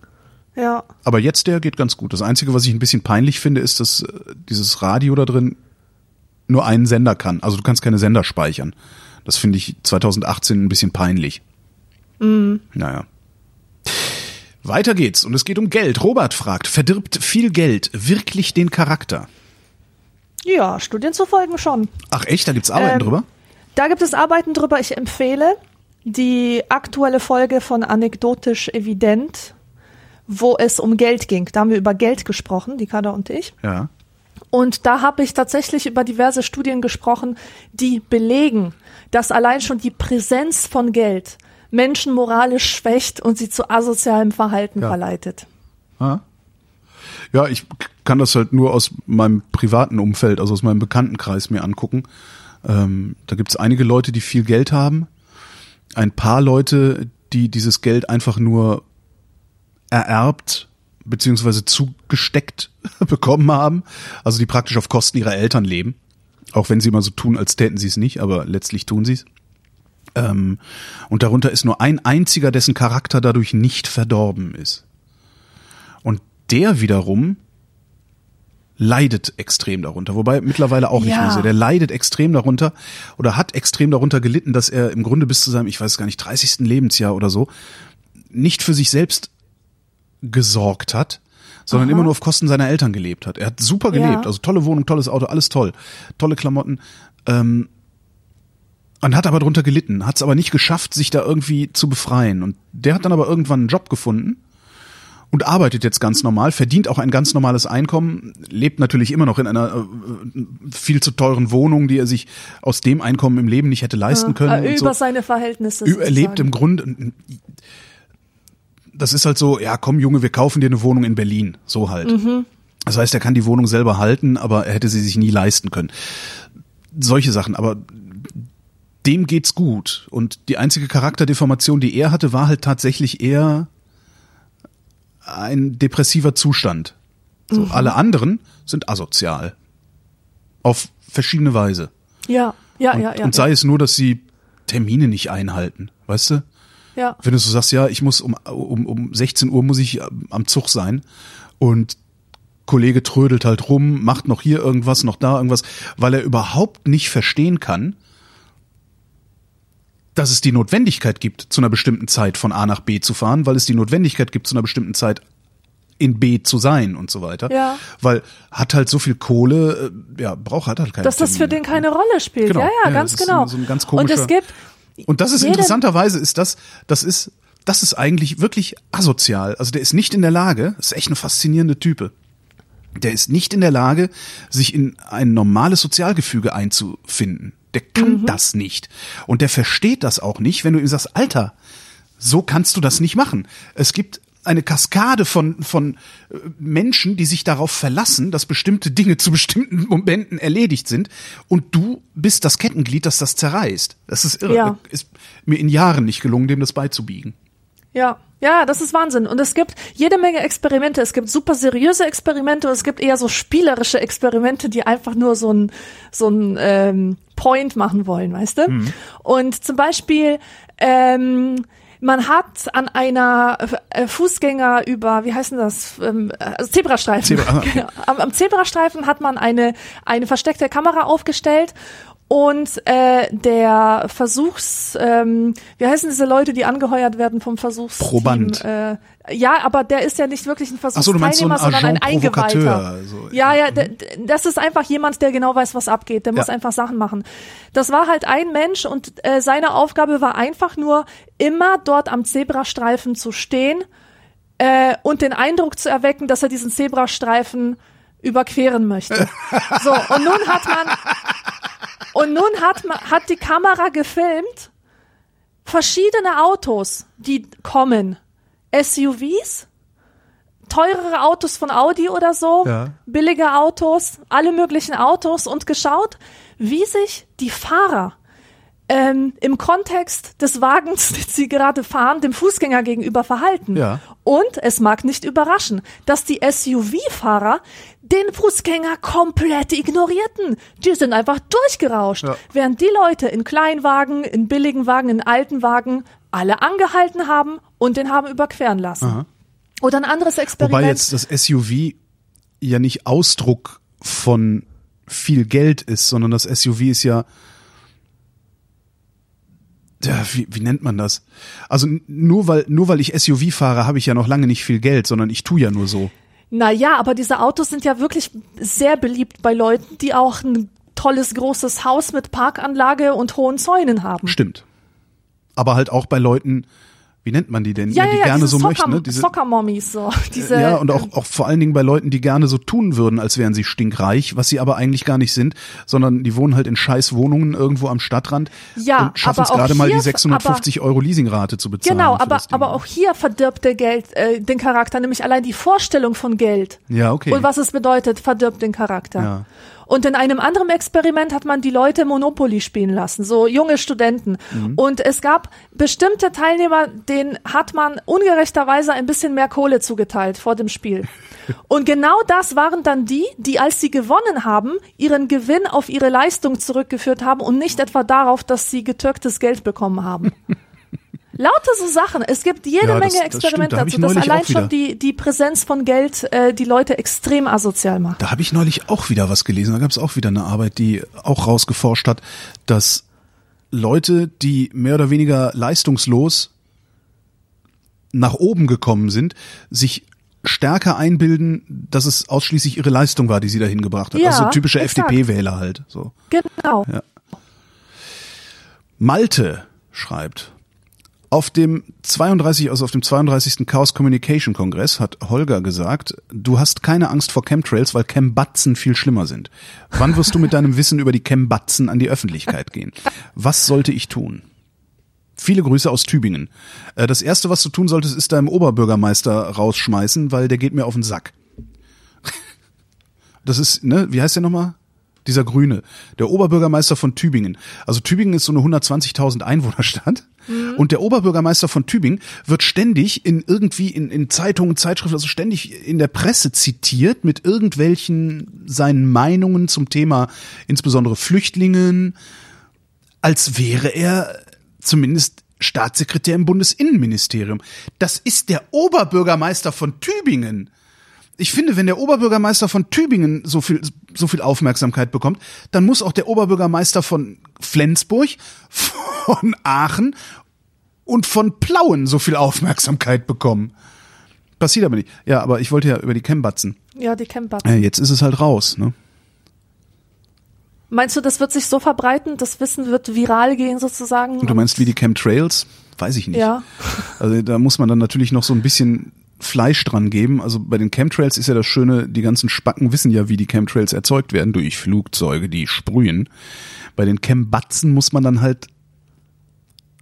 Ja. Aber jetzt der geht ganz gut. Das Einzige, was ich ein bisschen peinlich finde, ist, dass äh, dieses Radio da drin nur einen Sender kann. Also du kannst keine Sender speichern. Das finde ich 2018 ein bisschen peinlich. Mhm. Naja. Weiter geht's und es geht um Geld. Robert fragt, verdirbt viel Geld wirklich den Charakter? Ja, Studien zu folgen schon. Ach echt, da gibt's Arbeiten ähm, drüber? Da gibt es Arbeiten drüber. Ich empfehle die aktuelle Folge von Anekdotisch Evident, wo es um Geld ging. Da haben wir über Geld gesprochen, die Kader und ich. Ja. Und da habe ich tatsächlich über diverse Studien gesprochen, die belegen, dass allein schon die Präsenz von Geld Menschen moralisch schwächt und sie zu asozialem Verhalten ja. verleitet. Ah. Ja, ich kann das halt nur aus meinem privaten Umfeld, also aus meinem Bekanntenkreis mir angucken. Ähm, da gibt es einige Leute, die viel Geld haben, ein paar Leute, die dieses Geld einfach nur ererbt beziehungsweise zugesteckt [laughs] bekommen haben, also die praktisch auf Kosten ihrer Eltern leben, auch wenn sie immer so tun, als täten sie es nicht, aber letztlich tun sie es. Ähm, und darunter ist nur ein einziger, dessen Charakter dadurch nicht verdorben ist. Und der wiederum leidet extrem darunter, wobei mittlerweile auch nicht ja. mehr so. Der leidet extrem darunter oder hat extrem darunter gelitten, dass er im Grunde bis zu seinem, ich weiß gar nicht, 30. Lebensjahr oder so, nicht für sich selbst gesorgt hat, sondern Aha. immer nur auf Kosten seiner Eltern gelebt hat. Er hat super gelebt, ja. also tolle Wohnung, tolles Auto, alles toll, tolle Klamotten. Ähm, und hat aber drunter gelitten, hat es aber nicht geschafft, sich da irgendwie zu befreien. Und der hat dann aber irgendwann einen Job gefunden und arbeitet jetzt ganz normal, verdient auch ein ganz normales Einkommen, lebt natürlich immer noch in einer äh, viel zu teuren Wohnung, die er sich aus dem Einkommen im Leben nicht hätte leisten können. Äh, über so. seine Verhältnisse. Er lebt im Grunde das ist halt so, ja komm Junge, wir kaufen dir eine Wohnung in Berlin, so halt. Mhm. Das heißt, er kann die Wohnung selber halten, aber er hätte sie sich nie leisten können. Solche Sachen, aber dem geht's gut. Und die einzige Charakterdeformation, die er hatte, war halt tatsächlich eher ein depressiver Zustand. So, mhm. Alle anderen sind asozial. Auf verschiedene Weise. Ja, ja, und, ja, ja. Und sei ja. es nur, dass sie Termine nicht einhalten, weißt du? Ja. Wenn du so sagst, ja, ich muss um, um, um 16 Uhr muss ich am Zug sein und Kollege trödelt halt rum, macht noch hier irgendwas, noch da irgendwas, weil er überhaupt nicht verstehen kann, dass es die Notwendigkeit gibt, zu einer bestimmten Zeit von A nach B zu fahren, weil es die Notwendigkeit gibt, zu einer bestimmten Zeit in B zu sein und so weiter. Ja. Weil hat halt so viel Kohle, äh, ja, braucht hat halt keine Dass das für den keine Rolle spielt. Genau. Ja, ja, ja ganz genau. So und es gibt und das ist interessanterweise ist das, das ist, das ist eigentlich wirklich asozial. Also der ist nicht in der Lage, ist echt eine faszinierende Type. Der ist nicht in der Lage, sich in ein normales Sozialgefüge einzufinden. Der kann mhm. das nicht. Und der versteht das auch nicht, wenn du ihm sagst, Alter, so kannst du das nicht machen. Es gibt eine Kaskade von, von äh, Menschen, die sich darauf verlassen, dass bestimmte Dinge zu bestimmten Momenten erledigt sind und du bist das Kettenglied, das das zerreißt. Das ist irre. Ja. Ist mir in Jahren nicht gelungen, dem das beizubiegen. Ja, ja, das ist Wahnsinn. Und es gibt jede Menge Experimente. Es gibt super seriöse Experimente und es gibt eher so spielerische Experimente, die einfach nur so ein, so ein ähm, Point machen wollen, weißt du? Mhm. Und zum Beispiel ähm, man hat an einer äh, Fußgänger über, wie heißen das, ähm, also Zebrastreifen. Zebra, okay. Genau. [laughs] am, am Zebrastreifen hat man eine, eine versteckte Kamera aufgestellt und äh, der Versuchs, ähm, wie heißen diese Leute, die angeheuert werden vom Versuchsteam? Proband. Äh, ja, aber der ist ja nicht wirklich ein Versuchsteilnehmer, so, so sondern ein Eingeweihter. So, ja, ja, das ist einfach jemand, der genau weiß, was abgeht. Der muss ja. einfach Sachen machen. Das war halt ein Mensch und äh, seine Aufgabe war einfach nur, immer dort am Zebrastreifen zu stehen äh, und den Eindruck zu erwecken, dass er diesen Zebrastreifen überqueren möchte. [laughs] So, und nun hat man und nun hat, hat die Kamera gefilmt verschiedene Autos, die kommen. SUVs, teurere Autos von Audi oder so, ja. billige Autos, alle möglichen Autos und geschaut, wie sich die Fahrer ähm, im Kontext des Wagens, [laughs] den sie gerade fahren, dem Fußgänger gegenüber verhalten. Ja. Und es mag nicht überraschen, dass die SUV-Fahrer den Fußgänger komplett ignorierten. Die sind einfach durchgerauscht. Ja. Während die Leute in Kleinwagen, in billigen Wagen, in alten Wagen alle angehalten haben und den haben überqueren lassen. Oder ein anderes Experiment. Wobei jetzt das SUV ja nicht Ausdruck von viel Geld ist, sondern das SUV ist ja, ja wie, wie nennt man das? Also nur weil nur weil ich SUV fahre, habe ich ja noch lange nicht viel Geld, sondern ich tue ja nur so. Naja, aber diese Autos sind ja wirklich sehr beliebt bei Leuten, die auch ein tolles großes Haus mit Parkanlage und hohen Zäunen haben. Stimmt. Aber halt auch bei Leuten, wie nennt man die denn? Ja, ja, die ja, gerne so Soccer, möchten, ne? Diese, Soccer-Mommies, so. Diese, ja, und auch, auch vor allen Dingen bei Leuten, die gerne so tun würden, als wären sie stinkreich, was sie aber eigentlich gar nicht sind, sondern die wohnen halt in scheiß Wohnungen irgendwo am Stadtrand Ja, und schaffen es aber gerade mal die hier- 650 Euro Leasingrate zu bezahlen. Genau, aber, aber auch hier verdirbt der Geld äh, den Charakter, nämlich allein die Vorstellung von Geld. Ja, okay. Und was es bedeutet, verdirbt den Charakter. Ja. Und in einem anderen Experiment hat man die Leute Monopoly spielen lassen, so junge Studenten. Mhm. Und es gab bestimmte Teilnehmer, denen hat man ungerechterweise ein bisschen mehr Kohle zugeteilt vor dem Spiel. [laughs] Und genau das waren dann die, die, als sie gewonnen haben, ihren Gewinn auf ihre Leistung zurückgeführt haben und nicht etwa darauf, dass sie getürktes Geld bekommen haben. [laughs] Lauter so Sachen. Es gibt jede Ja, das- Menge das. Experimente Da hab ich dazu, dass neulich allein schon die, die Präsenz von Geld äh, die Leute extrem asozial macht. Da habe ich neulich auch wieder was gelesen. Da gab es auch wieder eine Arbeit, die auch rausgeforscht hat, dass Leute, die mehr oder weniger leistungslos nach oben gekommen sind, sich stärker einbilden, dass es ausschließlich ihre Leistung war, die sie dahin gebracht hat. Ja, also so typische. FDP-Wähler halt. So. Genau. Malte schreibt, auf dem 32, also auf dem 32. Chaos Communication Kongress hat Holger gesagt, du hast keine Angst vor Chemtrails, weil Chembatzen viel schlimmer sind. Wann wirst du mit deinem Wissen über die Chembatzen an die Öffentlichkeit gehen? Was sollte ich tun? Viele Grüße aus Tübingen. Äh, Das erste, was du tun solltest, ist deinem Oberbürgermeister rausschmeißen, weil der geht mir auf den Sack. Das ist, ne, wie heißt der nochmal? Dieser Grüne, der Oberbürgermeister von Tübingen. Also Tübingen ist so eine 120.000 Einwohnerstadt und der Oberbürgermeister von Tübingen wird ständig in irgendwie in, in Zeitungen, Zeitschriften, also ständig in der Presse zitiert mit irgendwelchen seinen Meinungen zum Thema insbesondere Flüchtlingen, als wäre er zumindest Staatssekretär im Bundesinnenministerium. Das ist der Oberbürgermeister von Tübingen. Ich finde, wenn der Oberbürgermeister von Tübingen so viel, so viel Aufmerksamkeit bekommt, dann muss auch der Oberbürgermeister von Flensburg, [laughs] von Aachen und von Plauen so viel Aufmerksamkeit bekommen. Passiert aber nicht. Ja, aber ich wollte ja über die Chembatzen. Ja, die Camper. Äh, jetzt ist es halt raus, ne? Meinst du, das wird sich so verbreiten, das Wissen wird viral gehen sozusagen? Und du meinst wie die Chemtrails? Weiß ich nicht. Ja. Also da muss man dann natürlich noch so ein bisschen Fleisch dran geben. Also bei den Chemtrails ist ja das Schöne, die ganzen Spacken wissen ja, wie die Chemtrails erzeugt werden, durch Flugzeuge, die sprühen. Bei den Chembatzen muss man dann halt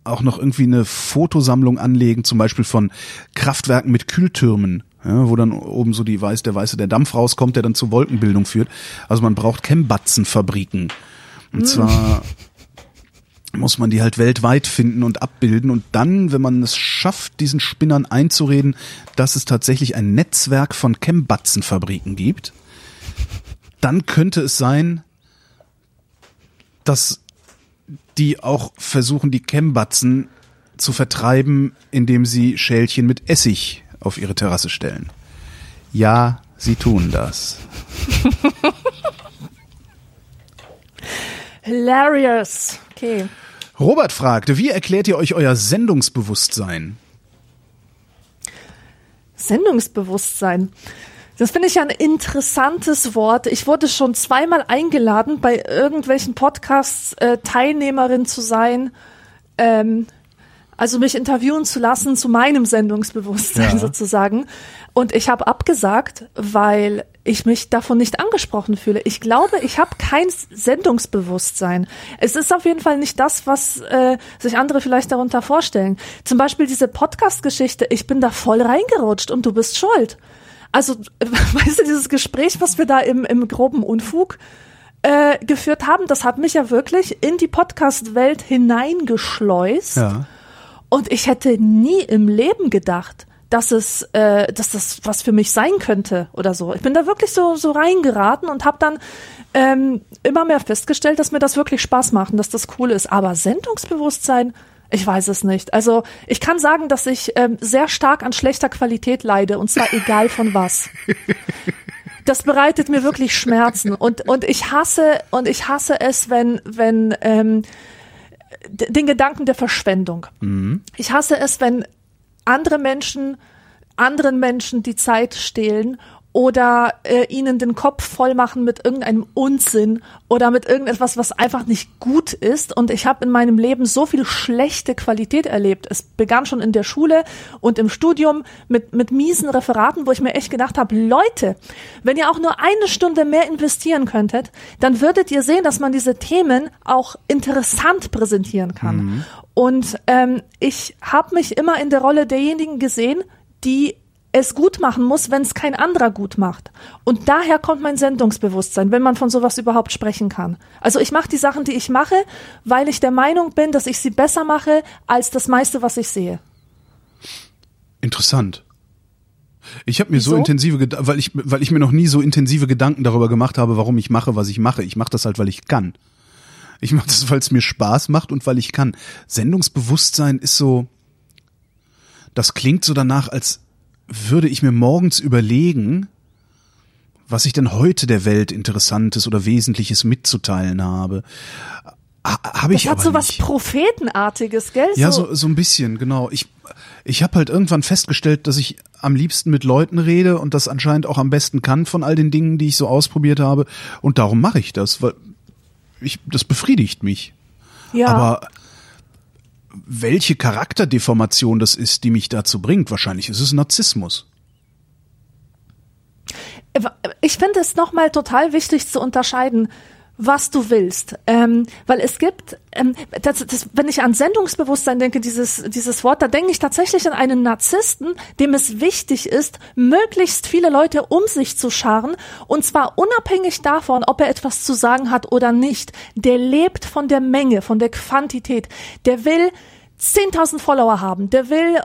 auch noch irgendwie eine Fotosammlung anlegen, zum Beispiel von Kraftwerken mit Kühltürmen, ja, wo dann oben so die weiß, der weiße der Dampf rauskommt, der dann zur Wolkenbildung führt. Also man braucht Chembatzenfabriken. Und zwar muss man die halt weltweit finden und abbilden und dann, wenn man es schafft, diesen Spinnern einzureden, dass es tatsächlich ein Netzwerk von Chembatzenfabriken gibt, dann könnte es sein, dass die auch versuchen, die Chembatzen zu vertreiben, indem sie Schälchen mit Essig auf ihre Terrasse stellen. Ja, sie tun das. [laughs] Hilarious. Okay. Robert fragte, wie erklärt ihr euch euer Sendungsbewusstsein? Sendungsbewusstsein. Das finde ich ja ein interessantes Wort. Ich wurde schon zweimal eingeladen, bei irgendwelchen Podcasts äh, Teilnehmerin zu sein, ähm, also mich interviewen zu lassen zu meinem Sendungsbewusstsein Ja. [laughs] sozusagen. Und ich habe abgesagt, weil ich mich davon nicht angesprochen fühle. Ich glaube, ich habe kein Sendungsbewusstsein. Es ist auf jeden Fall nicht das, was äh, sich andere vielleicht darunter vorstellen. Zum Beispiel diese Podcast-Geschichte, ich bin da voll reingerutscht und du bist schuld. Also, [laughs] weißt du, dieses Gespräch, was wir da im, im groben Unfug äh, geführt haben. Das hat mich ja wirklich in die Podcast-Welt hineingeschleust. Ja. Und ich hätte nie im Leben gedacht, dass es, äh, dass das was für mich sein könnte oder so. Ich bin da wirklich so so reingeraten und habe dann ähm, immer mehr festgestellt, dass mir das wirklich Spaß macht und dass das cool ist. Aber Sendungsbewusstsein, ich weiß es nicht. Also ich kann sagen, dass ich ähm, sehr stark an schlechter Qualität leide und zwar egal von was. Das bereitet mir wirklich Schmerzen und und ich hasse und ich hasse es, wenn wenn ähm, den Gedanken der Verschwendung. Ich hasse es, wenn andere Menschen anderen Menschen die Zeit stehlen oder äh, ihnen den Kopf voll machen mit irgendeinem Unsinn oder mit irgendetwas, was einfach nicht gut ist. Und ich habe in meinem Leben so viel schlechte Qualität erlebt. Es begann schon in der Schule und im Studium mit, mit miesen Referaten, wo ich mir echt gedacht habe, Leute, wenn ihr auch nur eine Stunde mehr investieren könntet, dann würdet ihr sehen, dass man diese Themen auch interessant präsentieren kann. Und ähm, ich habe mich immer in der Rolle derjenigen gesehen, die es gut machen muss, wenn es kein anderer gut macht. Und daher kommt mein Sendungsbewusstsein, wenn man von sowas überhaupt sprechen kann. Also ich mache die Sachen, die ich mache, weil ich der Meinung bin, dass ich sie besser mache als das meiste, was ich sehe. Interessant. Ich habe mir so Wieso? intensive, Geda- weil ich, weil ich mir noch nie so intensive Gedanken darüber gemacht habe, warum ich mache, was ich mache. Ich mache das halt, weil ich kann. Ich mache das, weil es mir Spaß macht und weil ich kann. Sendungsbewusstsein ist so, das klingt so danach, als würde ich mir morgens überlegen, was ich denn heute der Welt Interessantes oder Wesentliches mitzuteilen habe. Ha- Habe Das ich hat aber so was. Prophetenartiges, gell? Ja, so, so ein bisschen, genau. Ich, ich habe halt irgendwann festgestellt, dass ich am liebsten mit Leuten rede und das anscheinend auch am besten kann von all den Dingen, die ich so ausprobiert habe. Und darum mache ich das, weil ich, das befriedigt mich. ja. Aber welche Charakterdeformation das ist, die mich dazu bringt, wahrscheinlich ist es Narzissmus. ich finde es nochmal total wichtig zu unterscheiden, was du willst. Ähm, weil es gibt, ähm, das, das, wenn ich an Sendungsbewusstsein denke, dieses, dieses Wort, da denke ich tatsächlich an einen Narzissten, dem es wichtig ist, möglichst viele Leute um sich zu scharen. Und zwar unabhängig davon, ob er etwas zu sagen hat oder nicht. Der lebt von der Menge, von der Quantität. Der will 10.000 Follower haben. Der will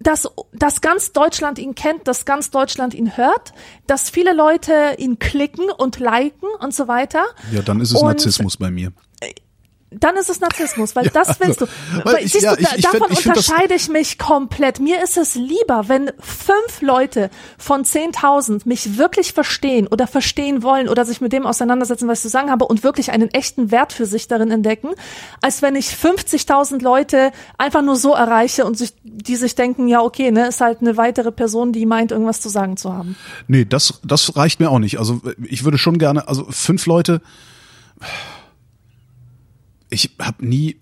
dass, dass ganz Deutschland ihn kennt, dass ganz Deutschland ihn hört, dass viele Leute ihn klicken und liken und so weiter. Ja, dann ist es Und Narzissmus bei mir. Dann ist es Narzissmus, weil [laughs] das willst du. weil Weil, ich- siehst ja, du, ich- ich davon find- unterscheide ich mich komplett. Mir ist es lieber, wenn fünf Leute von 10.000 mich wirklich verstehen oder verstehen wollen oder sich mit dem auseinandersetzen, was ich zu sagen habe und wirklich einen echten Wert für sich darin entdecken, als wenn ich 50.000 Leute einfach nur so erreiche und sich, die sich denken, ja okay, ne, ist halt eine weitere Person, die meint, irgendwas zu sagen zu haben. Nee, das, das reicht mir auch nicht. Also ich würde schon gerne, also fünf Leute. Ich habe nie,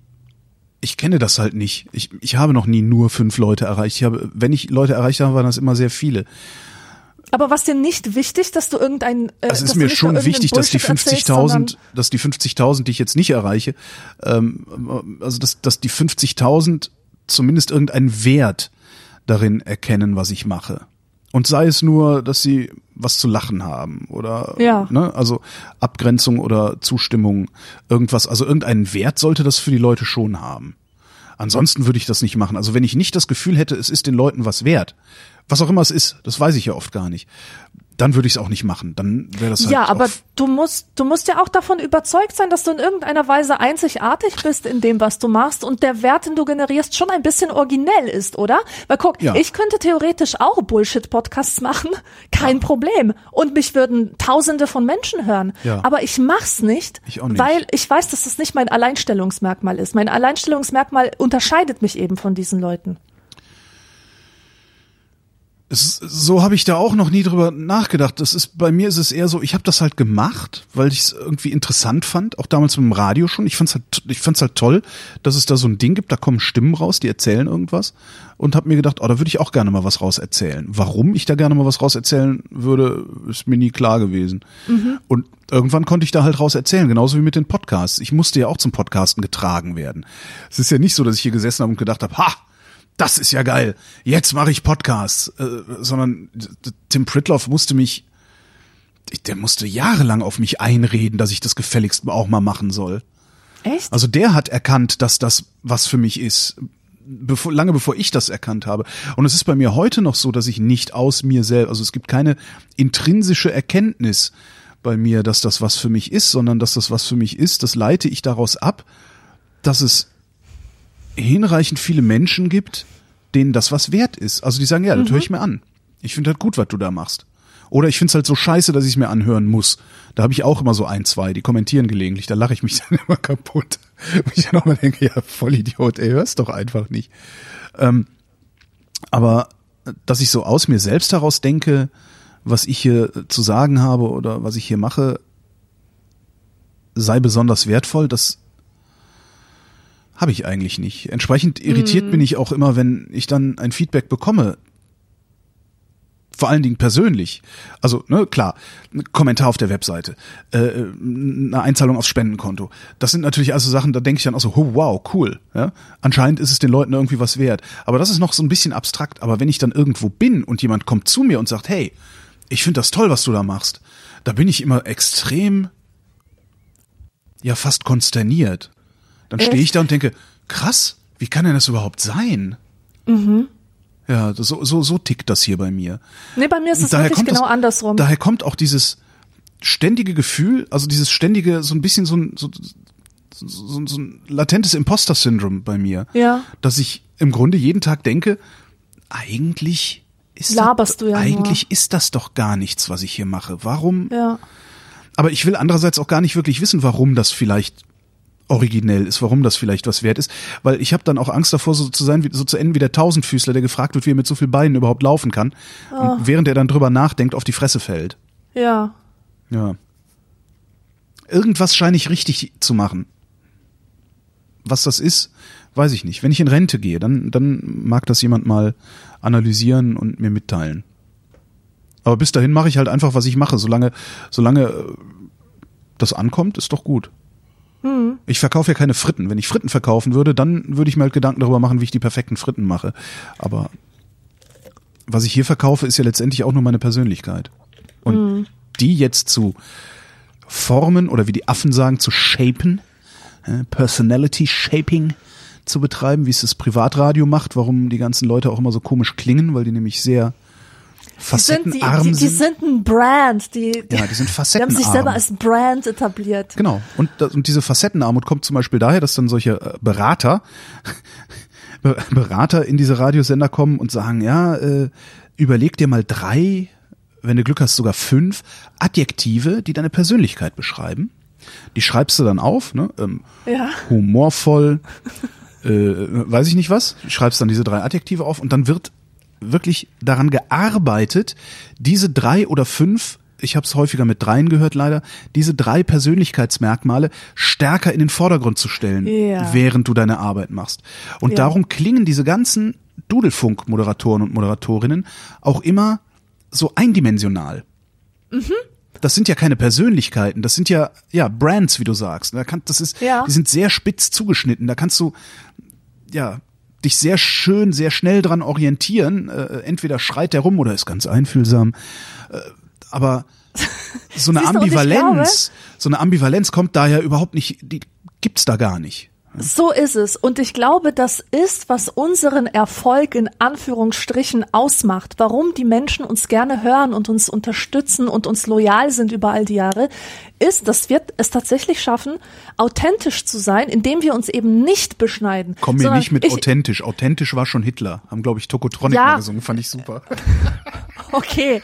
ich kenne das halt nicht. Ich, ich habe noch nie nur fünf Leute erreicht. Ich habe, wenn ich Leute erreicht habe, waren das immer sehr viele. Aber was dir nicht wichtig, dass du irgendein, äh, Es dass ist mir schon wichtig, dass die Bullshit erzählst, sondern- 50.000, dass die 50.000, die ich jetzt nicht erreiche, ähm, also dass, dass die 50.000 zumindest irgendeinen Wert darin erkennen, was ich mache. Und sei es nur, dass sie was zu lachen haben oder Ja. ne, also Abgrenzung oder Zustimmung, irgendwas, also irgendeinen Wert sollte das für die Leute schon haben. Ansonsten würde ich das nicht machen. Also wenn ich nicht das Gefühl hätte, es ist den Leuten was wert, was auch immer es ist, das weiß ich ja oft gar nicht, dann würde ich es auch nicht machen. Dann wäre das halt Ja, aber du musst, du musst ja auch davon überzeugt sein, dass du in irgendeiner Weise einzigartig bist in dem, was du machst und der Wert, den du generierst, schon ein bisschen originell ist, oder? Weil guck, Ja. ich könnte theoretisch auch Bullshit-Podcasts machen, [laughs] kein Problem. Und mich würden Tausende von Menschen hören. Ja. Aber ich mach's nicht, Ich nicht. weil ich weiß, dass das nicht mein Alleinstellungsmerkmal ist. Mein Alleinstellungsmerkmal unterscheidet mich eben von diesen Leuten. Es, so habe ich da auch noch nie drüber nachgedacht. Das ist bei mir ist es eher so, ich habe das halt gemacht, weil ich es irgendwie interessant fand, auch damals mit dem Radio schon. Ich fand's halt ich fand's halt toll, dass es da so ein Ding gibt, da kommen Stimmen raus, die erzählen irgendwas und habe mir gedacht, oh, da würde ich auch gerne mal was raus erzählen. Warum ich da gerne mal was raus erzählen würde, ist mir nie klar gewesen. Und irgendwann konnte ich da halt raus erzählen, genauso wie mit den Podcasts. Ich musste ja auch zum Podcasten getragen werden. Es ist ja nicht so, dass ich hier gesessen habe und gedacht habe, ha, das ist ja geil, jetzt mache ich Podcasts, äh, sondern Tim Pritloff musste mich der musste jahrelang auf mich einreden, dass ich das gefälligst auch mal machen soll. Echt? Also der hat erkannt, dass das was für mich ist, bevor, lange bevor ich das erkannt habe. Und es ist bei mir heute noch so, dass ich nicht aus mir selbst, also es gibt keine intrinsische Erkenntnis bei mir, dass das was für mich ist, sondern dass das was für mich ist, das leite ich daraus ab, dass es hinreichend viele Menschen gibt, denen das was wert ist. Also die sagen, ja, das höre ich mir an. Ich finde halt gut, was du da machst. Oder ich finde es halt so scheiße, dass ich es mir anhören muss. Da habe ich auch immer so ein, zwei, die kommentieren gelegentlich. Da lache ich mich [laughs] dann immer kaputt. Und ich dann auch mal denke, ja, Vollidiot, ey, hör's doch einfach nicht. Ähm, aber dass ich so aus mir selbst heraus denke, was ich hier zu sagen habe oder was ich hier mache, sei besonders wertvoll, das habe ich eigentlich nicht. Entsprechend irritiert bin ich auch immer, wenn ich dann ein Feedback bekomme. Vor allen Dingen persönlich. Also, ne, klar, ein Kommentar auf der Webseite, äh, eine Einzahlung aufs Spendenkonto. Das sind natürlich also Sachen, da denke ich dann auch so, oh, wow, cool. Ja? Anscheinend ist es den Leuten irgendwie was wert. Aber das ist noch so ein bisschen abstrakt. Aber wenn ich dann irgendwo bin und jemand kommt zu mir und sagt, hey, ich finde das toll, was du da machst, da bin ich immer extrem, ja, fast konsterniert. Dann stehe ich da und denke, krass, wie kann denn das überhaupt sein? Mhm. Ja, so, so, so tickt das hier bei mir. Nee, bei mir ist es Daher wirklich genau das, andersrum. Daher kommt auch dieses ständige Gefühl, also dieses ständige, so ein bisschen so ein, so, so, so, ein latentes Imposter-Syndrom bei mir. Ja. Dass ich im Grunde jeden Tag denke, eigentlich ist Laberst das, ja eigentlich ist das doch gar nichts, was ich hier mache. Warum? ja. Aber ich will andererseits auch gar nicht wirklich wissen, warum das vielleicht originell ist, warum das vielleicht was wert ist, weil ich habe dann auch Angst davor, so zu sein, wie, so zu enden wie der Tausendfüßler, der gefragt wird, wie er mit so viel Beinen überhaupt laufen kann, und während er dann drüber nachdenkt, auf die Fresse fällt. Ja. Ja. Irgendwas scheine ich richtig zu machen. Was das ist, weiß ich nicht. Wenn ich in Rente gehe, dann, dann mag das jemand mal analysieren und mir mitteilen. Aber bis dahin mache ich halt einfach, was ich mache. Solange, solange äh, das ankommt, ist doch gut. Ich verkaufe ja keine Fritten. Wenn ich Fritten verkaufen würde, dann würde ich mir halt Gedanken darüber machen, wie ich die perfekten Fritten mache. Aber was ich hier verkaufe, ist ja letztendlich auch nur meine Persönlichkeit. Und die jetzt zu formen oder wie die Affen sagen, zu shapen, äh, Personality Shaping zu betreiben, wie es das Privatradio macht, warum die ganzen Leute auch immer so komisch klingen, weil die nämlich sehr Die sind, die, facettenarm die, die sind. ein Brand. Die, die, Ja, die sind die haben facettenarm. sich selber als Brand etabliert. Genau. Und, das, und diese Facettenarmut kommt zum Beispiel daher, dass dann solche äh, Berater, [laughs] Be- Berater in diese Radiosender kommen und sagen, ja, äh, überleg dir mal drei, wenn du Glück hast, sogar fünf Adjektive, die deine Persönlichkeit beschreiben. Die schreibst du dann auf, ne? Ähm, Ja. humorvoll, äh, weiß ich nicht was. Schreibst dann diese drei Adjektive auf und dann wird wirklich daran gearbeitet, diese drei oder fünf, ich habe es häufiger mit dreien gehört leider, diese drei Persönlichkeitsmerkmale stärker in den Vordergrund zu stellen, Ja. während du deine Arbeit machst. Und Ja. darum klingen diese ganzen Dudelfunk-Moderatoren und Moderatorinnen auch immer so eindimensional. Das sind ja keine Persönlichkeiten, das sind ja ja Brands, wie du sagst. Da kann, das ist, Ja. die sind sehr spitz zugeschnitten. Da kannst du ja dich sehr schön, sehr schnell dran orientieren. Äh, entweder schreit er rum oder ist ganz einfühlsam. Äh, aber [laughs] so eine Ambivalenz, so eine Ambivalenz kommt daher überhaupt nicht, die gibt's da gar nicht. So ist es. Und ich glaube, das ist, was unseren Erfolg in Anführungsstrichen ausmacht. Warum die Menschen uns gerne hören und uns unterstützen und uns loyal sind über all die Jahre, ist, dass wir es tatsächlich schaffen, authentisch zu sein, indem wir uns eben nicht beschneiden. Komm mir nicht mit ich, authentisch. Authentisch war schon Hitler. Haben, glaube ich, Tokotronic Ja. mal gesungen. Fand ich super. [laughs] Okay,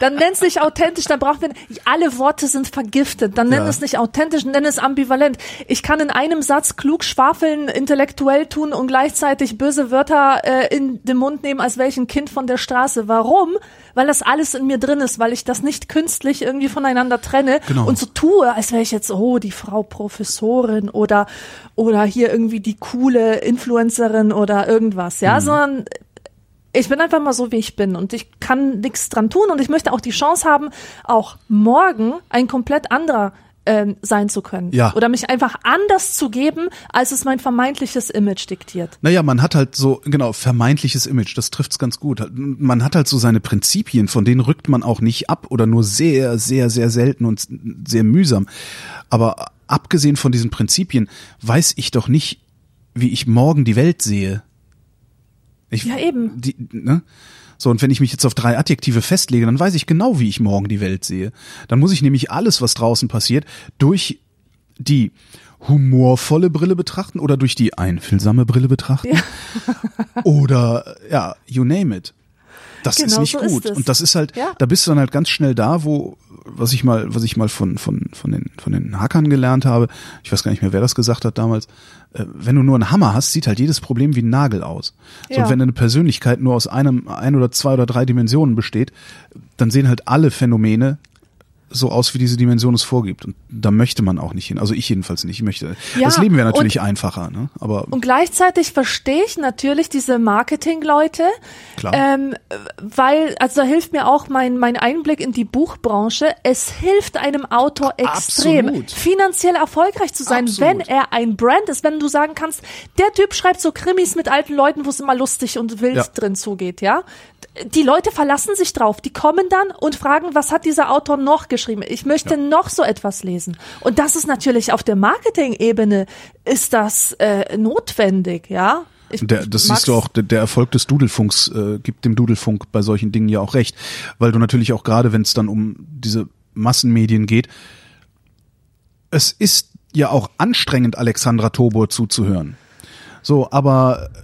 dann nenn es nicht authentisch, dann braucht man, alle Worte sind vergiftet, dann nenn Ja. es nicht authentisch, nenn es ambivalent. Ich kann in einem Satz klug schwafeln, intellektuell tun und gleichzeitig böse Wörter äh, in den Mund nehmen, als welchen Kind von der Straße. Warum? Weil das alles in mir drin ist, weil ich das nicht künstlich irgendwie voneinander trenne Genau. und so tue, als wäre ich jetzt, oh, die Frau Professorin oder, oder hier irgendwie die coole Influencerin oder irgendwas, ja, sondern ich bin einfach mal so, wie ich bin und ich kann nichts dran tun und ich möchte auch die Chance haben, auch morgen ein komplett anderer ähm, sein zu können. Ja. Oder mich einfach anders zu geben, als es mein vermeintliches Image diktiert. Naja, man hat halt so, genau, vermeintliches Image, das trifft's ganz gut. Man hat halt so seine Prinzipien, von denen rückt man auch nicht ab oder nur sehr, sehr, sehr selten und sehr mühsam. Aber abgesehen von diesen Prinzipien weiß ich doch nicht, wie ich morgen die Welt sehe. Ich, Ja, eben. Die, ne? So, und wenn ich mich jetzt auf drei Adjektive festlege, dann weiß ich genau, wie ich morgen die Welt sehe. Dann muss ich nämlich alles, was draußen passiert, durch die humorvolle Brille betrachten oder durch die einfühlsame Brille betrachten. oder ja, you name it. Das ist Genau nicht so ist gut. es. und das ist halt, Ja. da bist du dann halt ganz schnell da, wo, was ich mal, was ich mal von, von, von den, von den Hackern gelernt habe, ich weiß gar nicht mehr, wer das gesagt hat damals, äh, wenn du nur einen Hammer hast, sieht halt jedes Problem wie ein Nagel aus. So, Ja. und wenn eine Persönlichkeit nur aus einem, ein oder zwei oder drei Dimensionen besteht, dann sehen halt alle Phänomene so aus, wie diese Dimension es vorgibt. Und da möchte man auch nicht hin. Also ich jedenfalls nicht. Ich möchte. Ja, das Leben wäre natürlich und- einfacher, ne? Aber Und gleichzeitig verstehe ich natürlich diese Marketing-Leute, ähm, weil, also da hilft mir auch mein, mein Einblick in die Buchbranche. Es hilft einem Autor extrem, Absolut. finanziell erfolgreich zu sein, Absolut. wenn er ein Brand ist, wenn du sagen kannst, der Typ schreibt so Krimis mit alten Leuten, wo es immer lustig und wild Ja. drin zugeht, ja. Die Leute verlassen sich drauf. Die kommen dann und fragen, was hat dieser Autor noch geschrieben? Ich möchte noch so etwas lesen. Und das ist natürlich auf der Marketing-Ebene ist das äh, notwendig, ja. Ich, Der, das siehst du auch, der, der Erfolg des Dudelfunks äh, gibt dem Dudelfunk bei solchen Dingen ja auch recht, weil du natürlich auch gerade, wenn es dann um diese Massenmedien geht, es ist ja auch anstrengend, Alexandra Tobor zuzuhören. So, aber äh,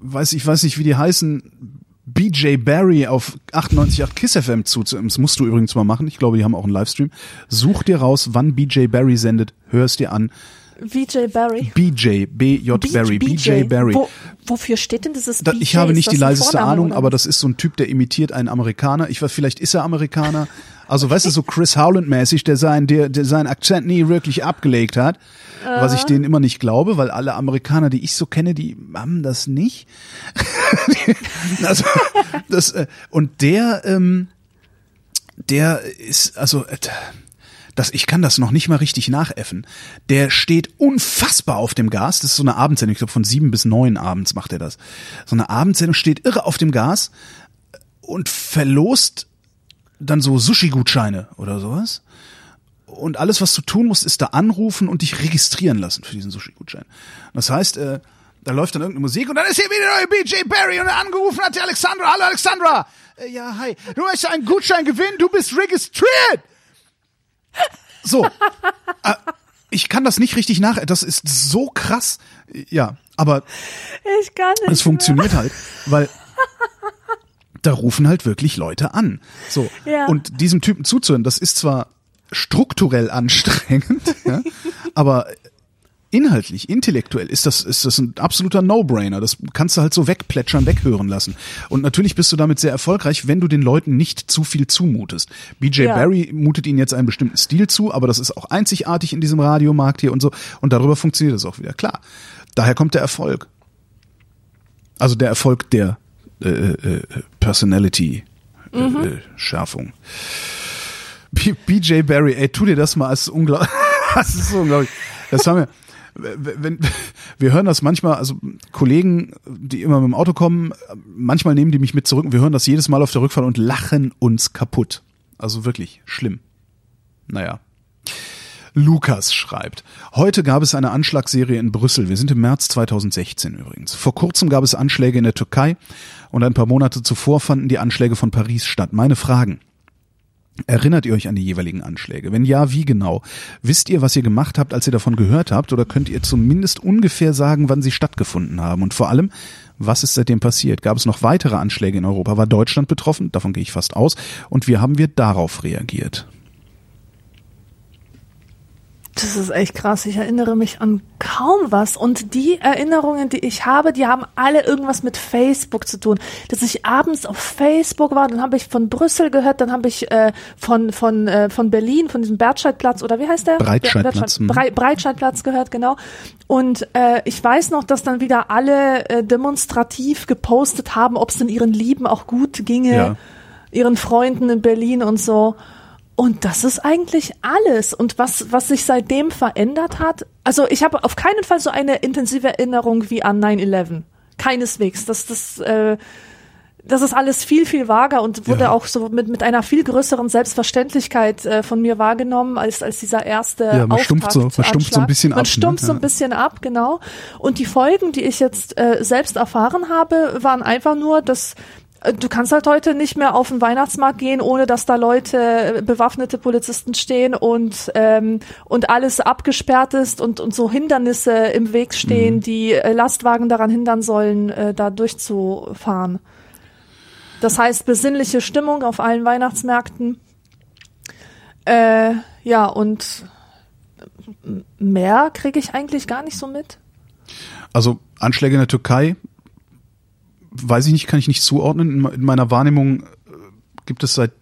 weiß ich weiß nicht, wie die heißen. BJ Barry auf 98.8 Kiss FM zuzuhören. Das musst du übrigens mal machen. Ich glaube, die haben auch einen Livestream. Such dir raus, wann BJ Barry sendet. Hör es dir an. VJ Barry. BJ, B.J. Barry, BJ Barry. Wo, wofür steht denn dieses Da, BJ? ich habe nicht das die leiseste Vorname Ahnung, oder aber das ist so ein Typ, der imitiert einen Amerikaner. Ich weiß, vielleicht ist er Amerikaner. Also weißt du, so Chris Howland-mäßig, der seinen, der, der seinen Akzent nie wirklich abgelegt hat. Was ich denen immer nicht glaube, weil alle Amerikaner, die ich so kenne, die haben das nicht. [laughs] also, das, äh, und der, ähm, der ist, also, äh, das, ich kann das noch nicht mal richtig nachäffen. Der steht unfassbar auf dem Gas. Das ist so eine Abendsendung. Ich glaube, von sieben bis neun abends macht er das. So eine Abendsendung steht irre auf dem Gas und verlost dann so Sushi-Gutscheine oder sowas. Und alles, was du tun musst, ist da anrufen und dich registrieren lassen für diesen Sushi-Gutschein. Das heißt, äh, da läuft dann irgendeine Musik und dann ist hier wieder der neue BJ Barry und er angerufen hat die Alexandra. Hallo Alexandra. Äh, ja, hi. Du möchtest einen Gutschein gewinnen, du bist registriert. So. äh, ich kann das nicht richtig nach. Das ist so krass. Ja, aber Ich kann nicht. es funktioniert halt, weil da rufen halt wirklich Leute an. So. Ja. Und diesem Typen zuzuhören, das ist zwar strukturell anstrengend, [laughs] ja, aber inhaltlich, intellektuell ist das, ist das ein absoluter No-Brainer. Das kannst du halt so wegplätschern, weghören lassen. Und natürlich bist du damit sehr erfolgreich, wenn du den Leuten nicht zu viel zumutest. BJ Ja. Barry mutet ihnen jetzt einen bestimmten Stil zu, aber das ist auch einzigartig in diesem Radiomarkt hier und so. Und darüber funktioniert es auch wieder. Klar. Daher kommt der Erfolg. Also der Erfolg der äh, äh, Personality äh, äh, Schärfung. B BJ Barry, ey, tu dir das mal, ist unglaublich. das [laughs] ist so unglaublich. Das haben wir wenn, [laughs] wir hören das manchmal, also Kollegen, die immer mit dem Auto kommen, manchmal nehmen die mich mit zurück und wir hören das jedes Mal auf der Rückfahrt und lachen uns kaputt. Also wirklich schlimm. Naja. Lukas schreibt, heute gab es eine Anschlagsserie in Brüssel. Wir sind im März 2016 übrigens. Vor kurzem gab es Anschläge in der Türkei und ein paar Monate zuvor fanden die Anschläge von Paris statt. Meine Fragen. Erinnert ihr euch an die jeweiligen Anschläge? Wenn ja, wie genau? Wisst ihr, was ihr gemacht habt, als ihr davon gehört habt? Oder könnt ihr zumindest ungefähr sagen, wann sie stattgefunden haben? Und vor allem, was ist seitdem passiert? Gab es noch weitere Anschläge in Europa? War Deutschland betroffen? Davon gehe ich fast aus. Und wie haben wir darauf reagiert? Das ist echt krass. Ich erinnere mich an kaum was. Und die Erinnerungen, die ich habe, die haben alle irgendwas mit Facebook zu tun. Dass ich abends auf Facebook war, dann habe ich von Brüssel gehört, dann habe ich äh, von von äh, von Berlin, von diesem Bertscheidplatz oder wie heißt der? Breitscheidplatz, Bertscheid- Brei Breitscheidplatz gehört, genau. Und äh, ich weiß noch, dass dann wieder alle äh, demonstrativ gepostet haben, ob es denn ihren Lieben auch gut ginge, Ja. ihren Freunden in Berlin und so. Und das ist eigentlich alles. Und was, was sich seitdem verändert hat, also ich habe auf keinen Fall so eine intensive Erinnerung wie an 9-11. Keineswegs. Das, das, äh, das ist alles viel, viel vager und wurde Ja. auch so mit, mit einer viel größeren Selbstverständlichkeit äh, von mir wahrgenommen als, als dieser erste Ja, man stumpft so- man stumpft so ein bisschen Man ab, ne? stumpft so Ja. ein bisschen ab, genau. Und die Folgen, die ich jetzt äh, selbst erfahren habe, waren einfach nur, dass Du kannst halt heute nicht mehr auf den Weihnachtsmarkt gehen, ohne dass da Leute, äh, bewaffnete Polizisten stehen und ähm, und alles abgesperrt ist und und so Hindernisse im Weg stehen, die äh, Lastwagen daran hindern sollen, äh, da durchzufahren. Das heißt besinnliche Stimmung auf allen Weihnachtsmärkten. Äh, ja und mehr kriege ich eigentlich gar nicht so mit. Also Anschläge in der Türkei, weiß ich nicht, kann ich nicht zuordnen. In, me- in meiner Wahrnehmung äh, gibt es seit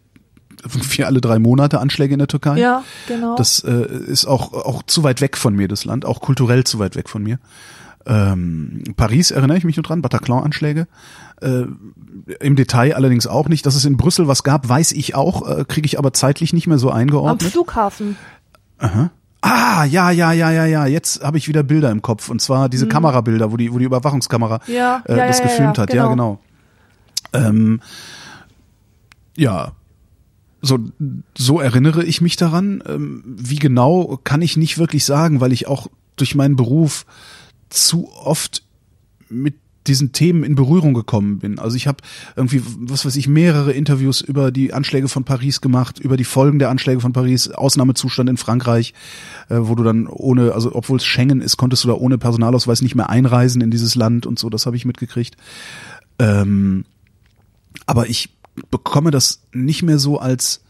irgendwie alle drei Monate Anschläge in der Türkei. Ja, genau. Das äh, ist auch, auch zu weit weg von mir, das Land, auch kulturell zu weit weg von mir. Ähm, Paris erinnere ich mich nur dran, Bataclan-Anschläge. Äh, Im Detail allerdings auch nicht. Dass es in Brüssel was gab, weiß ich auch, äh, kriege ich aber zeitlich nicht mehr so Am eingeordnet. Flughafen. Ah, ja, ja, ja, ja, ja. Jetzt habe ich wieder Bilder im Kopf. Und zwar diese Kamerabilder, wo die, wo die Überwachungskamera Mhm. Ja, äh, ja, das ja, ja, gefilmt ja, hat. Ja, genau. genau. Ähm, ja. So, so erinnere ich mich daran. Ähm, wie genau kann ich nicht wirklich sagen, weil ich auch durch meinen Beruf zu oft mit diesen Themen in Berührung gekommen bin. Also ich habe irgendwie, was weiß ich, mehrere Interviews über die Anschläge von Paris gemacht, über die Folgen der Anschläge von Paris, Ausnahmezustand in Frankreich, äh, wo du dann ohne, also obwohl es Schengen ist, konntest du da ohne Personalausweis nicht mehr einreisen in dieses Land und so, das habe ich mitgekriegt. Ähm, aber ich bekomme das nicht mehr so als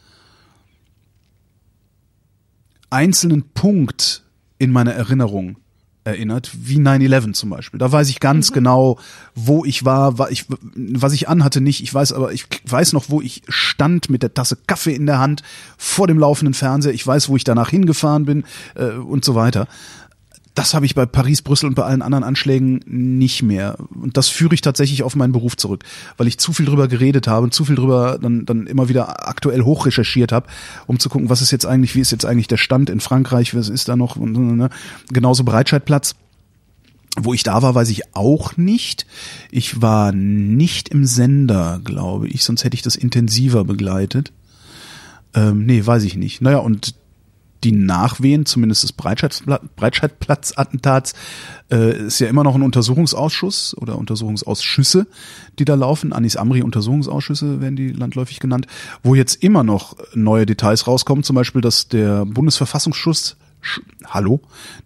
einzelnen Punkt in meiner Erinnerung erinnert, wie 9-11 zum Beispiel. Da weiß ich ganz genau, wo ich war, wa- ich, was ich anhatte nicht. Ich weiß aber, ich weiß noch, wo ich stand mit der Tasse Kaffee in der Hand vor dem laufenden Fernseher. Ich weiß, wo ich danach hingefahren bin äh, und so weiter. Das habe ich bei Paris, Brüssel und bei allen anderen Anschlägen nicht mehr. Und das führe ich tatsächlich auf meinen Beruf zurück, weil ich zu viel drüber geredet habe und zu viel drüber dann, dann immer wieder aktuell hochrecherchiert habe, um zu gucken, was ist jetzt eigentlich, wie ist jetzt eigentlich der Stand in Frankreich, was ist da noch, und, ne? genauso Breitscheidplatz. Wo ich da war, weiß ich auch nicht. Ich war nicht im Sender, glaube ich, sonst hätte ich das intensiver begleitet. Ähm, nee, weiß ich nicht. Naja, und die Nachwehen, zumindest des Breitscheidpla- Breitscheidplatz-Attentats, äh, ist ja immer noch ein Untersuchungsausschuss oder Untersuchungsausschüsse, die da laufen. Anis Amri Untersuchungsausschüsse werden die landläufig genannt, wo jetzt immer noch neue Details rauskommen. Zum Beispiel, dass der Bundesverfassungsschutz, Sch hallo,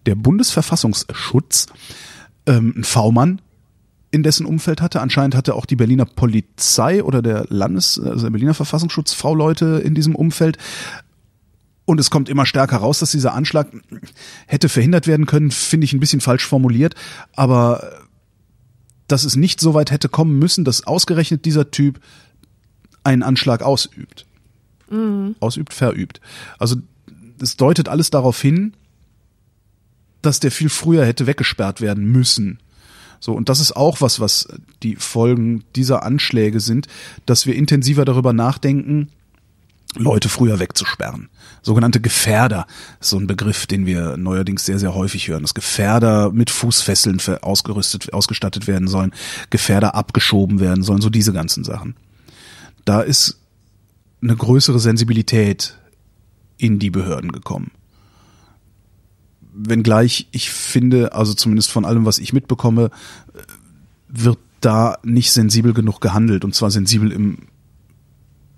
der Bundesverfassungsschutz ähm, einen V-Mann in dessen Umfeld hatte. Anscheinend hatte auch die Berliner Polizei oder der Landes, also der Berliner Verfassungsschutz V-Leute in diesem Umfeld. Und es kommt immer stärker raus, dass dieser Anschlag hätte verhindert werden können, finde ich ein bisschen falsch formuliert, aber dass es nicht so weit hätte kommen müssen, dass ausgerechnet dieser Typ einen Anschlag ausübt. Ausübt, verübt. Also es deutet alles darauf hin, dass der viel früher hätte weggesperrt werden müssen. So, und das ist auch was, was die Folgen dieser Anschläge sind, dass wir intensiver darüber nachdenken, Leute früher wegzusperren. Sogenannte Gefährder, so ein Begriff, den wir neuerdings sehr, sehr häufig hören, dass Gefährder mit Fußfesseln ausgerüstet, ausgestattet werden sollen, Gefährder abgeschoben werden sollen, so diese ganzen Sachen. Da ist eine größere Sensibilität in die Behörden gekommen. Wenngleich ich finde, also zumindest von allem, was ich mitbekomme, äh, wird da nicht sensibel genug gehandelt und zwar sensibel im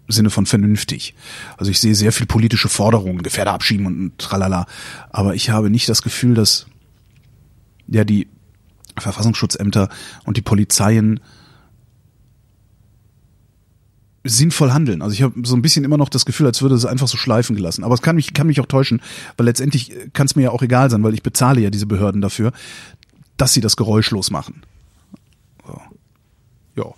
Sinne von vernünftig. Also ich sehe sehr viel politische Forderungen, Gefährder abschieben und tralala. Aber ich habe nicht das Gefühl, dass ja die Verfassungsschutzämter und die Polizeien sinnvoll handeln. Also ich habe so ein bisschen immer noch das Gefühl, als würde es einfach so schleifen gelassen. Aber es kann mich, kann mich auch täuschen, weil letztendlich kann es mir ja auch egal sein, weil ich bezahle ja diese Behörden dafür, dass sie das geräuschlos machen. So. Ja.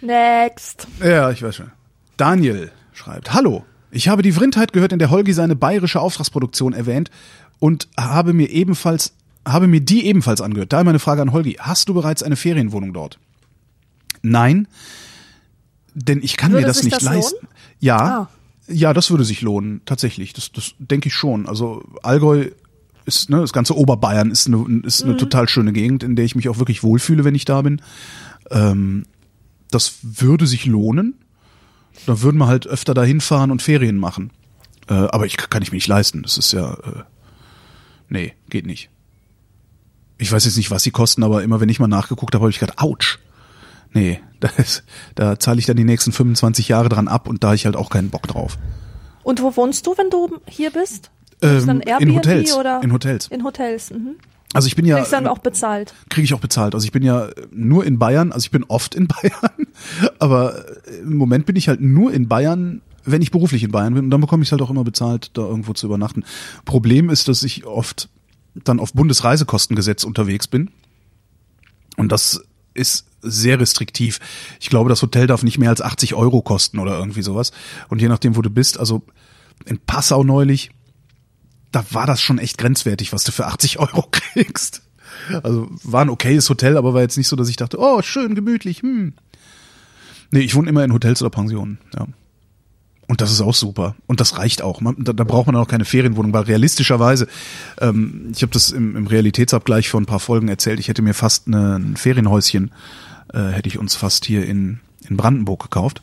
Next. Ja, ich weiß schon. Daniel schreibt, Hallo, ich habe die Vrindheit gehört, in der Holgi seine bayerische Auftragsproduktion erwähnt und habe mir ebenfalls, habe mir die ebenfalls angehört. Daher meine Frage an Holgi, hast du bereits eine Ferienwohnung dort? Nein. denn ich kann Würde mir das nicht das leisten. lohnen? Ja, Ah. ja, das würde sich lohnen, tatsächlich. Das, das denke ich schon. Also Allgäu ist, ne, das ganze Oberbayern ist eine, ist Mhm. eine total schöne Gegend, in der ich mich auch wirklich wohlfühle, wenn ich da bin. Ähm, das würde sich lohnen. Da würden wir halt öfter dahin fahren und Ferien machen. Äh, aber ich kann ich mir nicht leisten. Das ist ja, äh, nee, geht nicht. Ich weiß jetzt nicht, was sie kosten, aber immer wenn ich mal nachgeguckt habe, habe ich gedacht, ouch. Nee, [laughs] da, ist, da zahle ich dann die nächsten 25 Jahre dran ab und da ich halt auch keinen Bock drauf. Und wo wohnst du, wenn du hier bist? Ähm, Airbnb in Hotels. oder? In Hotels. In Hotels. Mhm. Also ich bin ja Kriegst dann auch bezahlt. kriege ich auch bezahlt. Also ich bin ja nur in Bayern, also ich bin oft in [laughs] Bayern, aber im Moment bin ich halt nur in Bayern, wenn ich beruflich in Bayern bin und dann bekomme ich halt auch immer bezahlt, da irgendwo zu übernachten. Problem ist, dass ich oft dann auf Bundesreisekostengesetz unterwegs bin und das ist sehr restriktiv. Ich glaube, das Hotel darf nicht mehr als 80 Euro kosten oder irgendwie sowas. Und je nachdem, wo du bist, also in Passau neulich, da war das schon echt grenzwertig, was du für 80 Euro [laughs] kriegst. Also war ein okayes Hotel, aber war jetzt nicht so, dass ich dachte, oh, schön, gemütlich, hm. Nee, ich wohne immer in Hotels oder Pensionen, ja. Und das ist auch super. Und das reicht auch. Man, da, da braucht man auch keine Ferienwohnung, weil realistischerweise, ähm, ich habe das im, im Realitätsabgleich vor ein paar Folgen erzählt, ich hätte mir fast eine, ein Ferienhäuschen, äh, hätte ich uns fast hier in, in Brandenburg gekauft.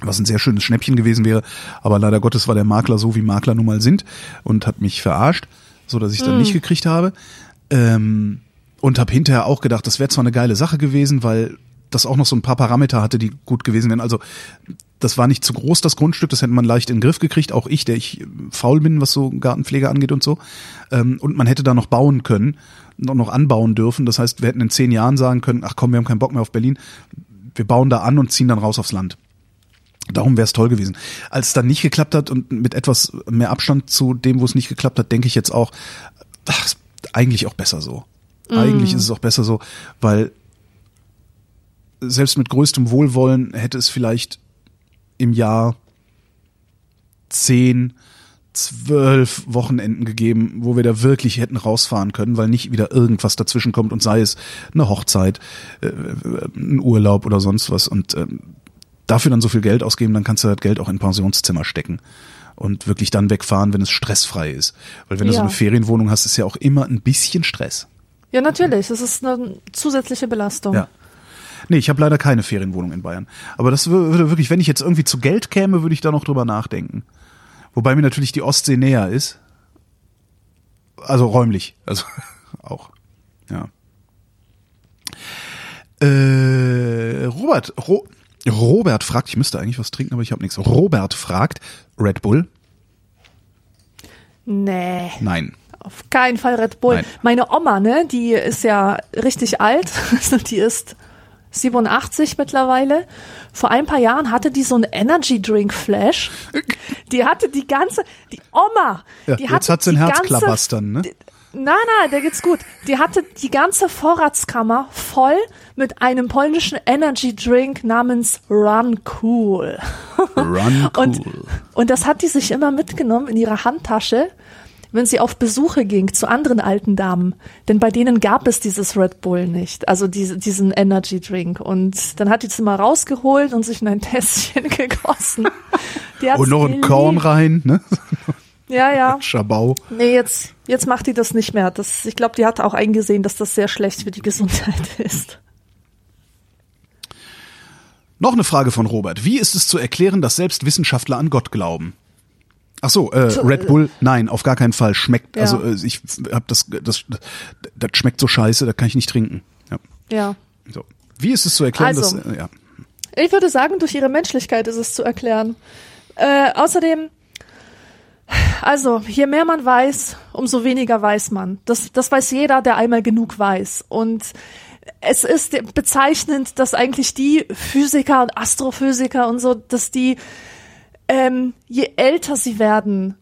Was ein sehr schönes Schnäppchen gewesen wäre, aber leider Gottes war der Makler so, wie Makler nun mal sind und hat mich verarscht, so dass ich dann nicht gekriegt habe. Ähm, und habe hinterher auch gedacht, das wäre zwar eine geile Sache gewesen, weil das auch noch so ein paar Parameter hatte, die gut gewesen wären. Also das war nicht zu groß, das Grundstück, das hätte man leicht in den Griff gekriegt, auch ich, der ich faul bin, was so Gartenpflege angeht und so. Ähm, und man hätte da noch bauen können, noch, noch anbauen dürfen. Das heißt, wir hätten in zehn Jahren sagen können, ach komm, wir haben keinen Bock mehr auf Berlin, wir bauen da an und ziehen dann raus aufs Land. Darum wäre es toll gewesen. Als es dann nicht geklappt hat und mit etwas mehr Abstand zu dem, wo es nicht geklappt hat, denke ich jetzt auch, ach, ist eigentlich auch besser so. Eigentlich ist es auch besser so, weil selbst mit größtem Wohlwollen hätte es vielleicht im Jahr zehn, zwölf Wochenenden gegeben, wo wir da wirklich hätten rausfahren können, weil nicht wieder irgendwas dazwischen kommt und sei es eine Hochzeit, äh, ein Urlaub oder sonst was und ähm, dafür dann so viel Geld ausgeben, dann kannst du das Geld auch in Pensionszimmer stecken und wirklich dann wegfahren, wenn es stressfrei ist. Weil wenn du so Ja. eine Ferienwohnung hast, ist ja auch immer ein bisschen Stress. Ja, natürlich. Das ist eine zusätzliche Belastung. Ja. Nee, ich habe leider keine Ferienwohnung in Bayern. Aber das wür- würde wirklich, wenn ich jetzt irgendwie zu Geld käme, würde ich da noch drüber nachdenken. Wobei mir natürlich die Ostsee näher ist. Also räumlich. Also [laughs] auch. Ja. Äh, Robert, Ro Robert fragt, ich müsste eigentlich was trinken, aber ich habe nichts. Robert fragt, Red Bull? Nee, Nein. auf keinen Fall Red Bull. Nein. Meine Oma, ne, die ist ja richtig alt. [laughs] Also die ist 87 mittlerweile. Vor ein paar Jahren hatte die so einen Energy Drink Flash. Die hatte die ganze, die Oma, Ja, die jetzt hat sie ein die ganze- Herzklabastern, ne? Nein, nein, der geht's gut. Die hatte die ganze Vorratskammer voll mit einem polnischen Energy Drink namens Run Cool. Run [laughs] cool. Und, und das hat die sich immer mitgenommen in ihrer Handtasche, wenn sie auf Besuche ging zu anderen alten Damen. Denn bei denen gab es dieses Red Bull nicht, also diese, diesen Energy Drink. Und dann hat die es immer rausgeholt und sich in ein Tässchen [laughs] gegossen. Und noch ein. Korn rein, ne? Ja, ja. Schabau. Nee, jetzt, jetzt macht die das nicht mehr. Das, ich glaube, die hat auch eingesehen, dass das sehr schlecht für die Gesundheit [laughs] ist. Noch eine Frage von Robert. Wie ist es zu erklären, dass selbst Wissenschaftler an Gott glauben? Ach so, äh, Red Bull, nein, auf gar keinen Fall. Schmeckt, Ja. also äh, ich hab das, das, das schmeckt so scheiße, das kann ich nicht trinken. Ja, Ja. so. Wie ist es zu erklären, Also. dass, äh, ja. Ich würde sagen, durch ihre Menschlichkeit ist es zu erklären. Äh, außerdem, also, je mehr man weiß, umso weniger weiß man. Das, das weiß jeder, der einmal genug weiß. Und es ist bezeichnend, dass eigentlich die Physiker und Astrophysiker und so, dass die, ähm, je älter sie werden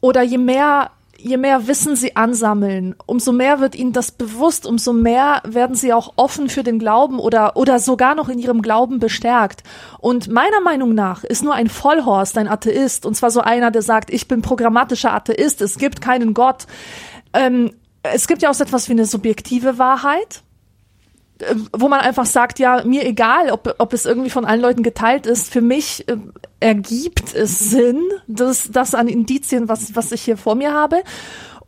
oder je mehr je mehr Wissen sie ansammeln, umso mehr wird ihnen das bewusst, umso mehr werden sie auch offen für den Glauben oder, oder sogar noch in ihrem Glauben bestärkt. Und meiner Meinung nach ist nur ein Vollhorst ein Atheist, und zwar so einer, der sagt, ich bin programmatischer Atheist, es gibt keinen Gott. Ähm, es gibt ja auch so etwas wie eine subjektive Wahrheit. Äh, wo man einfach sagt, ja, mir egal, ob, ob es irgendwie von allen Leuten geteilt ist, für mich äh, ergibt es Sinn, das, das an Indizien, was, was ich hier vor mir habe.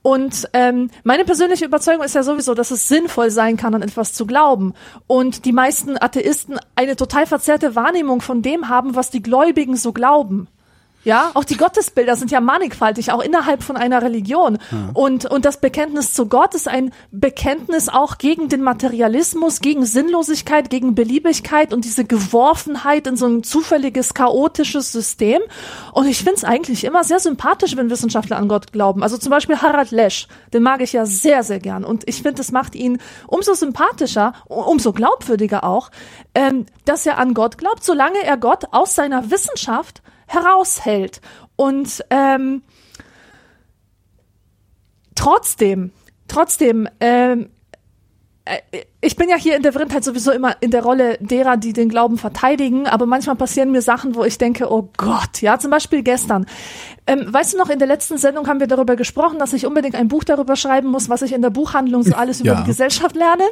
Und ähm, meine persönliche Überzeugung ist ja sowieso, dass es sinnvoll sein kann, an etwas zu glauben. Und die meisten Atheisten eine total verzerrte Wahrnehmung von dem haben, was die Gläubigen so glauben. Ja, auch die Gottesbilder sind ja mannigfaltig, auch innerhalb von einer Religion. Ja. Und, und das Bekenntnis zu Gott ist ein Bekenntnis auch gegen den Materialismus, gegen Sinnlosigkeit, gegen Beliebigkeit und diese Geworfenheit in so ein zufälliges, chaotisches System. Und ich finde es eigentlich immer sehr sympathisch, wenn Wissenschaftler an Gott glauben. Also zum Beispiel Harald Lesch, den mag ich ja sehr, sehr gern. Und ich finde, es macht ihn umso sympathischer, umso glaubwürdiger auch, ähm, dass er an Gott glaubt, solange er Gott aus seiner Wissenschaft heraushält. Und ähm, trotzdem, trotzdem, ähm, äh, ich bin ja hier in der Vrindheit sowieso immer in der Rolle derer, die den Glauben verteidigen, aber manchmal passieren mir Sachen, wo ich denke, oh Gott, ja, zum Beispiel gestern. Ähm, weißt du noch, in der letzten Sendung haben wir darüber gesprochen, dass ich unbedingt ein Buch darüber schreiben muss, was ich in der Buchhandlung so alles ja. über die Gesellschaft lerne.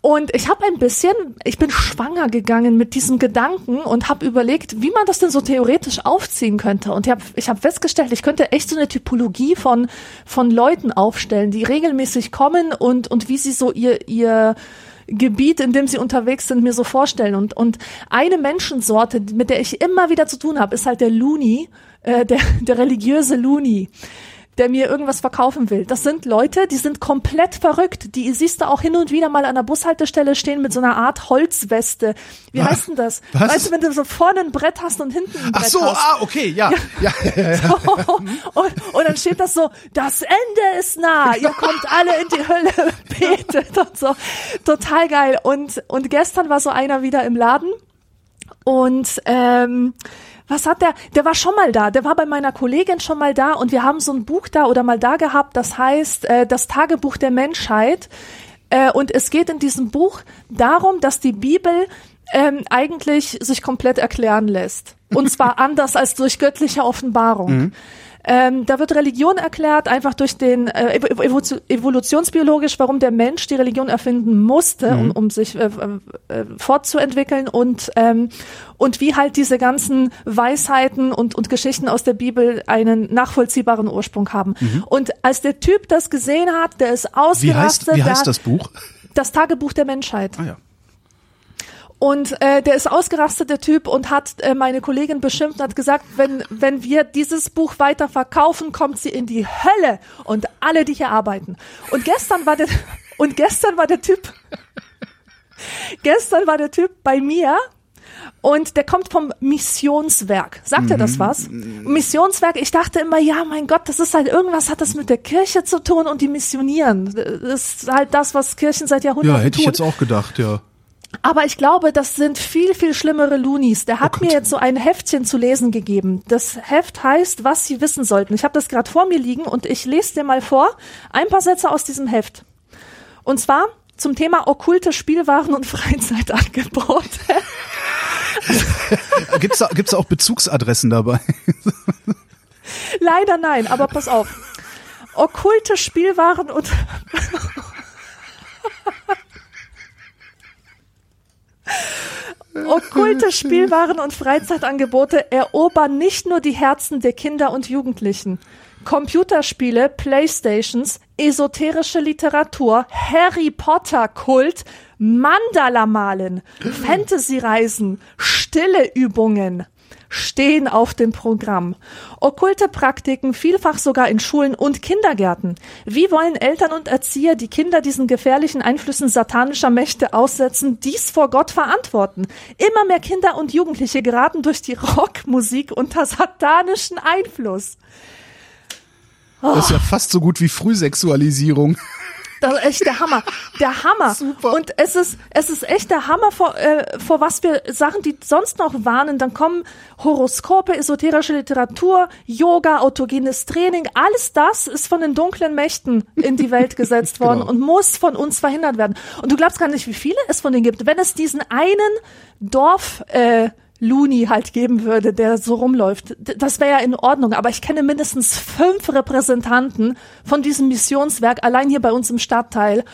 Und ich habe ein bisschen, ich bin schwanger gegangen mit diesem Gedanken und habe überlegt, wie man das denn so theoretisch aufziehen könnte. Und ich habe ich hab festgestellt, ich könnte echt so eine Typologie von, von Leuten aufstellen, die regelmäßig kommen und, und wie sie so ihr, ihr Gebiet, in dem sie unterwegs sind, mir so vorstellen. Und, und eine Menschensorte, mit der ich immer wieder zu tun habe, ist halt der Looney, äh, der, der religiöse Looney der mir irgendwas verkaufen will. Das sind Leute, die sind komplett verrückt. Die siehst du auch hin und wieder mal an der Bushaltestelle stehen mit so einer Art Holzweste. Wie Was? heißt denn das? Was? Weißt du, wenn du so vorne ein Brett hast und hinten ein Brett Ach so, hast. ah, okay, ja. ja. [laughs] ja. [laughs] So, und, und dann steht das so, das Ende ist nah, ihr kommt alle in die Hölle, [laughs] betet und so. Total geil. Und, und gestern war so einer wieder im Laden und ähm, was hat der? Der war schon mal da. Der war bei meiner Kollegin schon mal da und wir haben so ein Buch da oder mal da gehabt, das heißt äh, das Tagebuch der Menschheit. Äh, und es geht in diesem Buch darum, dass die Bibel ähm, eigentlich sich komplett erklären lässt. Und zwar [laughs] anders als durch göttliche Offenbarung. Mhm. Ähm, da wird Religion erklärt, einfach durch den äh, evolutionsbiologisch, warum der Mensch die Religion erfinden musste, mhm. um, um sich äh, äh, fortzuentwickeln und ähm, und wie halt diese ganzen Weisheiten und und Geschichten aus der Bibel einen nachvollziehbaren Ursprung haben. Mhm. Und als der Typ das gesehen hat, der ist ausgerastet. Wie heißt, wie heißt das Buch? Das Tagebuch der Menschheit. Ah ja. Und äh, der ist ausgerastet, der Typ, und hat äh, meine Kollegin beschimpft und hat gesagt, wenn, wenn wir dieses Buch weiter verkaufen, kommt sie in die Hölle und alle, die hier arbeiten. Und gestern war der, [laughs] und gestern war der Typ, [laughs] gestern war der Typ bei mir und der kommt vom Missionswerk. Sagt mhm. er das was? Missionswerk, ich dachte immer, ja, mein Gott, das ist halt irgendwas hat das mit der Kirche zu tun und die missionieren. Das ist halt das, was Kirchen seit Jahrhunderten tun. Ja, hätte ich jetzt auch gedacht, ja. Aber ich glaube, das sind viel, viel schlimmere Loonies. Der hat oh mir jetzt so ein Heftchen zu lesen gegeben. Das Heft heißt, was Sie wissen sollten. Ich habe das gerade vor mir liegen und ich lese dir mal vor ein paar Sätze aus diesem Heft. Und zwar zum Thema okkulte Spielwaren und [laughs] Freizeitangebote. [laughs] gibt's da, gibt's da auch Bezugsadressen dabei? Leider nein, aber pass auf. Okkulte Spielwaren und [laughs] [laughs] Okkulte Spielwaren und Freizeitangebote erobern nicht nur die Herzen der Kinder und Jugendlichen. Computerspiele, Playstations, esoterische Literatur, Harry Potter Kult, Mandala malen, [gasps] Fantasy Reisen, stille Übungen, stehen auf dem Programm. Okkulte Praktiken, vielfach sogar in Schulen und Kindergärten. Wie wollen Eltern und Erzieher die Kinder diesen gefährlichen Einflüssen satanischer Mächte aussetzen, dies vor Gott verantworten? Immer mehr Kinder und Jugendliche geraten durch die Rockmusik unter satanischen Einfluss. Oh. Das ist ja fast so gut wie Frühsexualisierung. Das ist echt der Hammer. Der Hammer. Super. Und es ist, es ist echt der Hammer, vor, äh, vor was wir Sachen, die sonst noch warnen. Dann kommen Horoskope, esoterische Literatur, Yoga, autogenes Training. Alles das ist von den dunklen Mächten in die Welt [laughs] gesetzt worden genau. und muss von uns verhindert werden. Und du glaubst gar nicht, wie viele es von denen gibt. Wenn es diesen einen Dorf, äh, Looney halt geben würde, der so rumläuft. Das wäre ja in Ordnung, aber ich kenne mindestens fünf Repräsentanten von diesem Missionswerk allein hier bei uns im Stadtteil.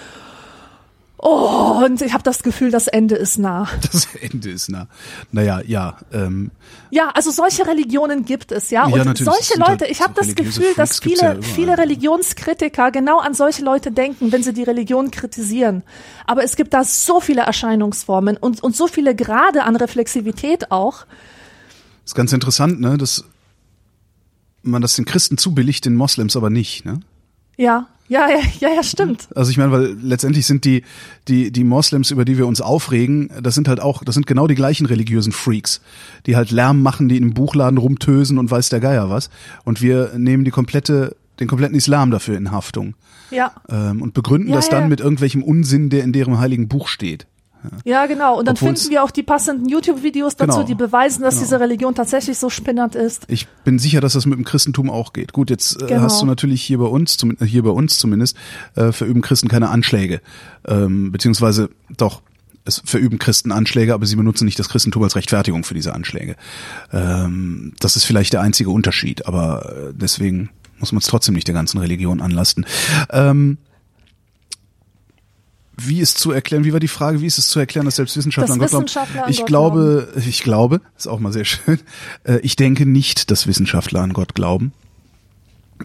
Oh, und ich habe das Gefühl, das Ende ist nah. [laughs] Das Ende ist nah. Naja, ja. Ähm, Ja, also solche Religionen gibt es, ja. Ja, Und natürlich, das solche Leute, ich habe das Gefühl, dass Freaks ja viele, überall. viele Religionskritiker genau an solche Leute denken, wenn sie die Religion kritisieren. Aber es gibt da so viele Erscheinungsformen und, und so viele Grade an Reflexivität auch. ist ganz interessant, ne, dass man das den Christen zubilligt, den Moslems aber nicht, ne? Ja, ja, ja, ja, ja stimmt. Also ich meine, weil letztendlich sind die, die, die Moslems, über die wir uns aufregen, das sind halt auch, das sind genau die gleichen religiösen Freaks, die halt Lärm machen, die in einem Buchladen rumtösen und weiß der Geier was. Und wir nehmen die komplette, den kompletten Islam dafür in Haftung. Ja, Ähm, und begründen Ja, das ja. dann mit irgendwelchem Unsinn, der in deren heiligen Buch steht. Ja, genau. Und dann Obwohl's- finden wir auch die passenden YouTube-Videos dazu, Genau, die beweisen, dass genau. diese Religion tatsächlich so spinnert ist. Ich bin sicher, dass das mit dem Christentum auch geht. Gut, jetzt äh, Genau. hast du natürlich hier bei uns, zum, hier bei uns zumindest, äh, verüben Christen keine Anschläge. Ähm, beziehungsweise doch, es verüben Christen Anschläge, aber sie benutzen nicht das Christentum als Rechtfertigung für diese Anschläge. Ähm, das ist vielleicht der einzige Unterschied, aber äh, deswegen muss man es trotzdem nicht der ganzen Religion anlasten. Ähm, wie ist zu erklären, wie war die Frage, wie ist es zu erklären, dass selbst Wissenschaftler Dass an Gott glauben? Wissenschaftler an Ich Gott glaube, ich glaube, ist auch mal sehr [laughs] schön, äh, ich denke nicht, dass Wissenschaftler an Gott glauben.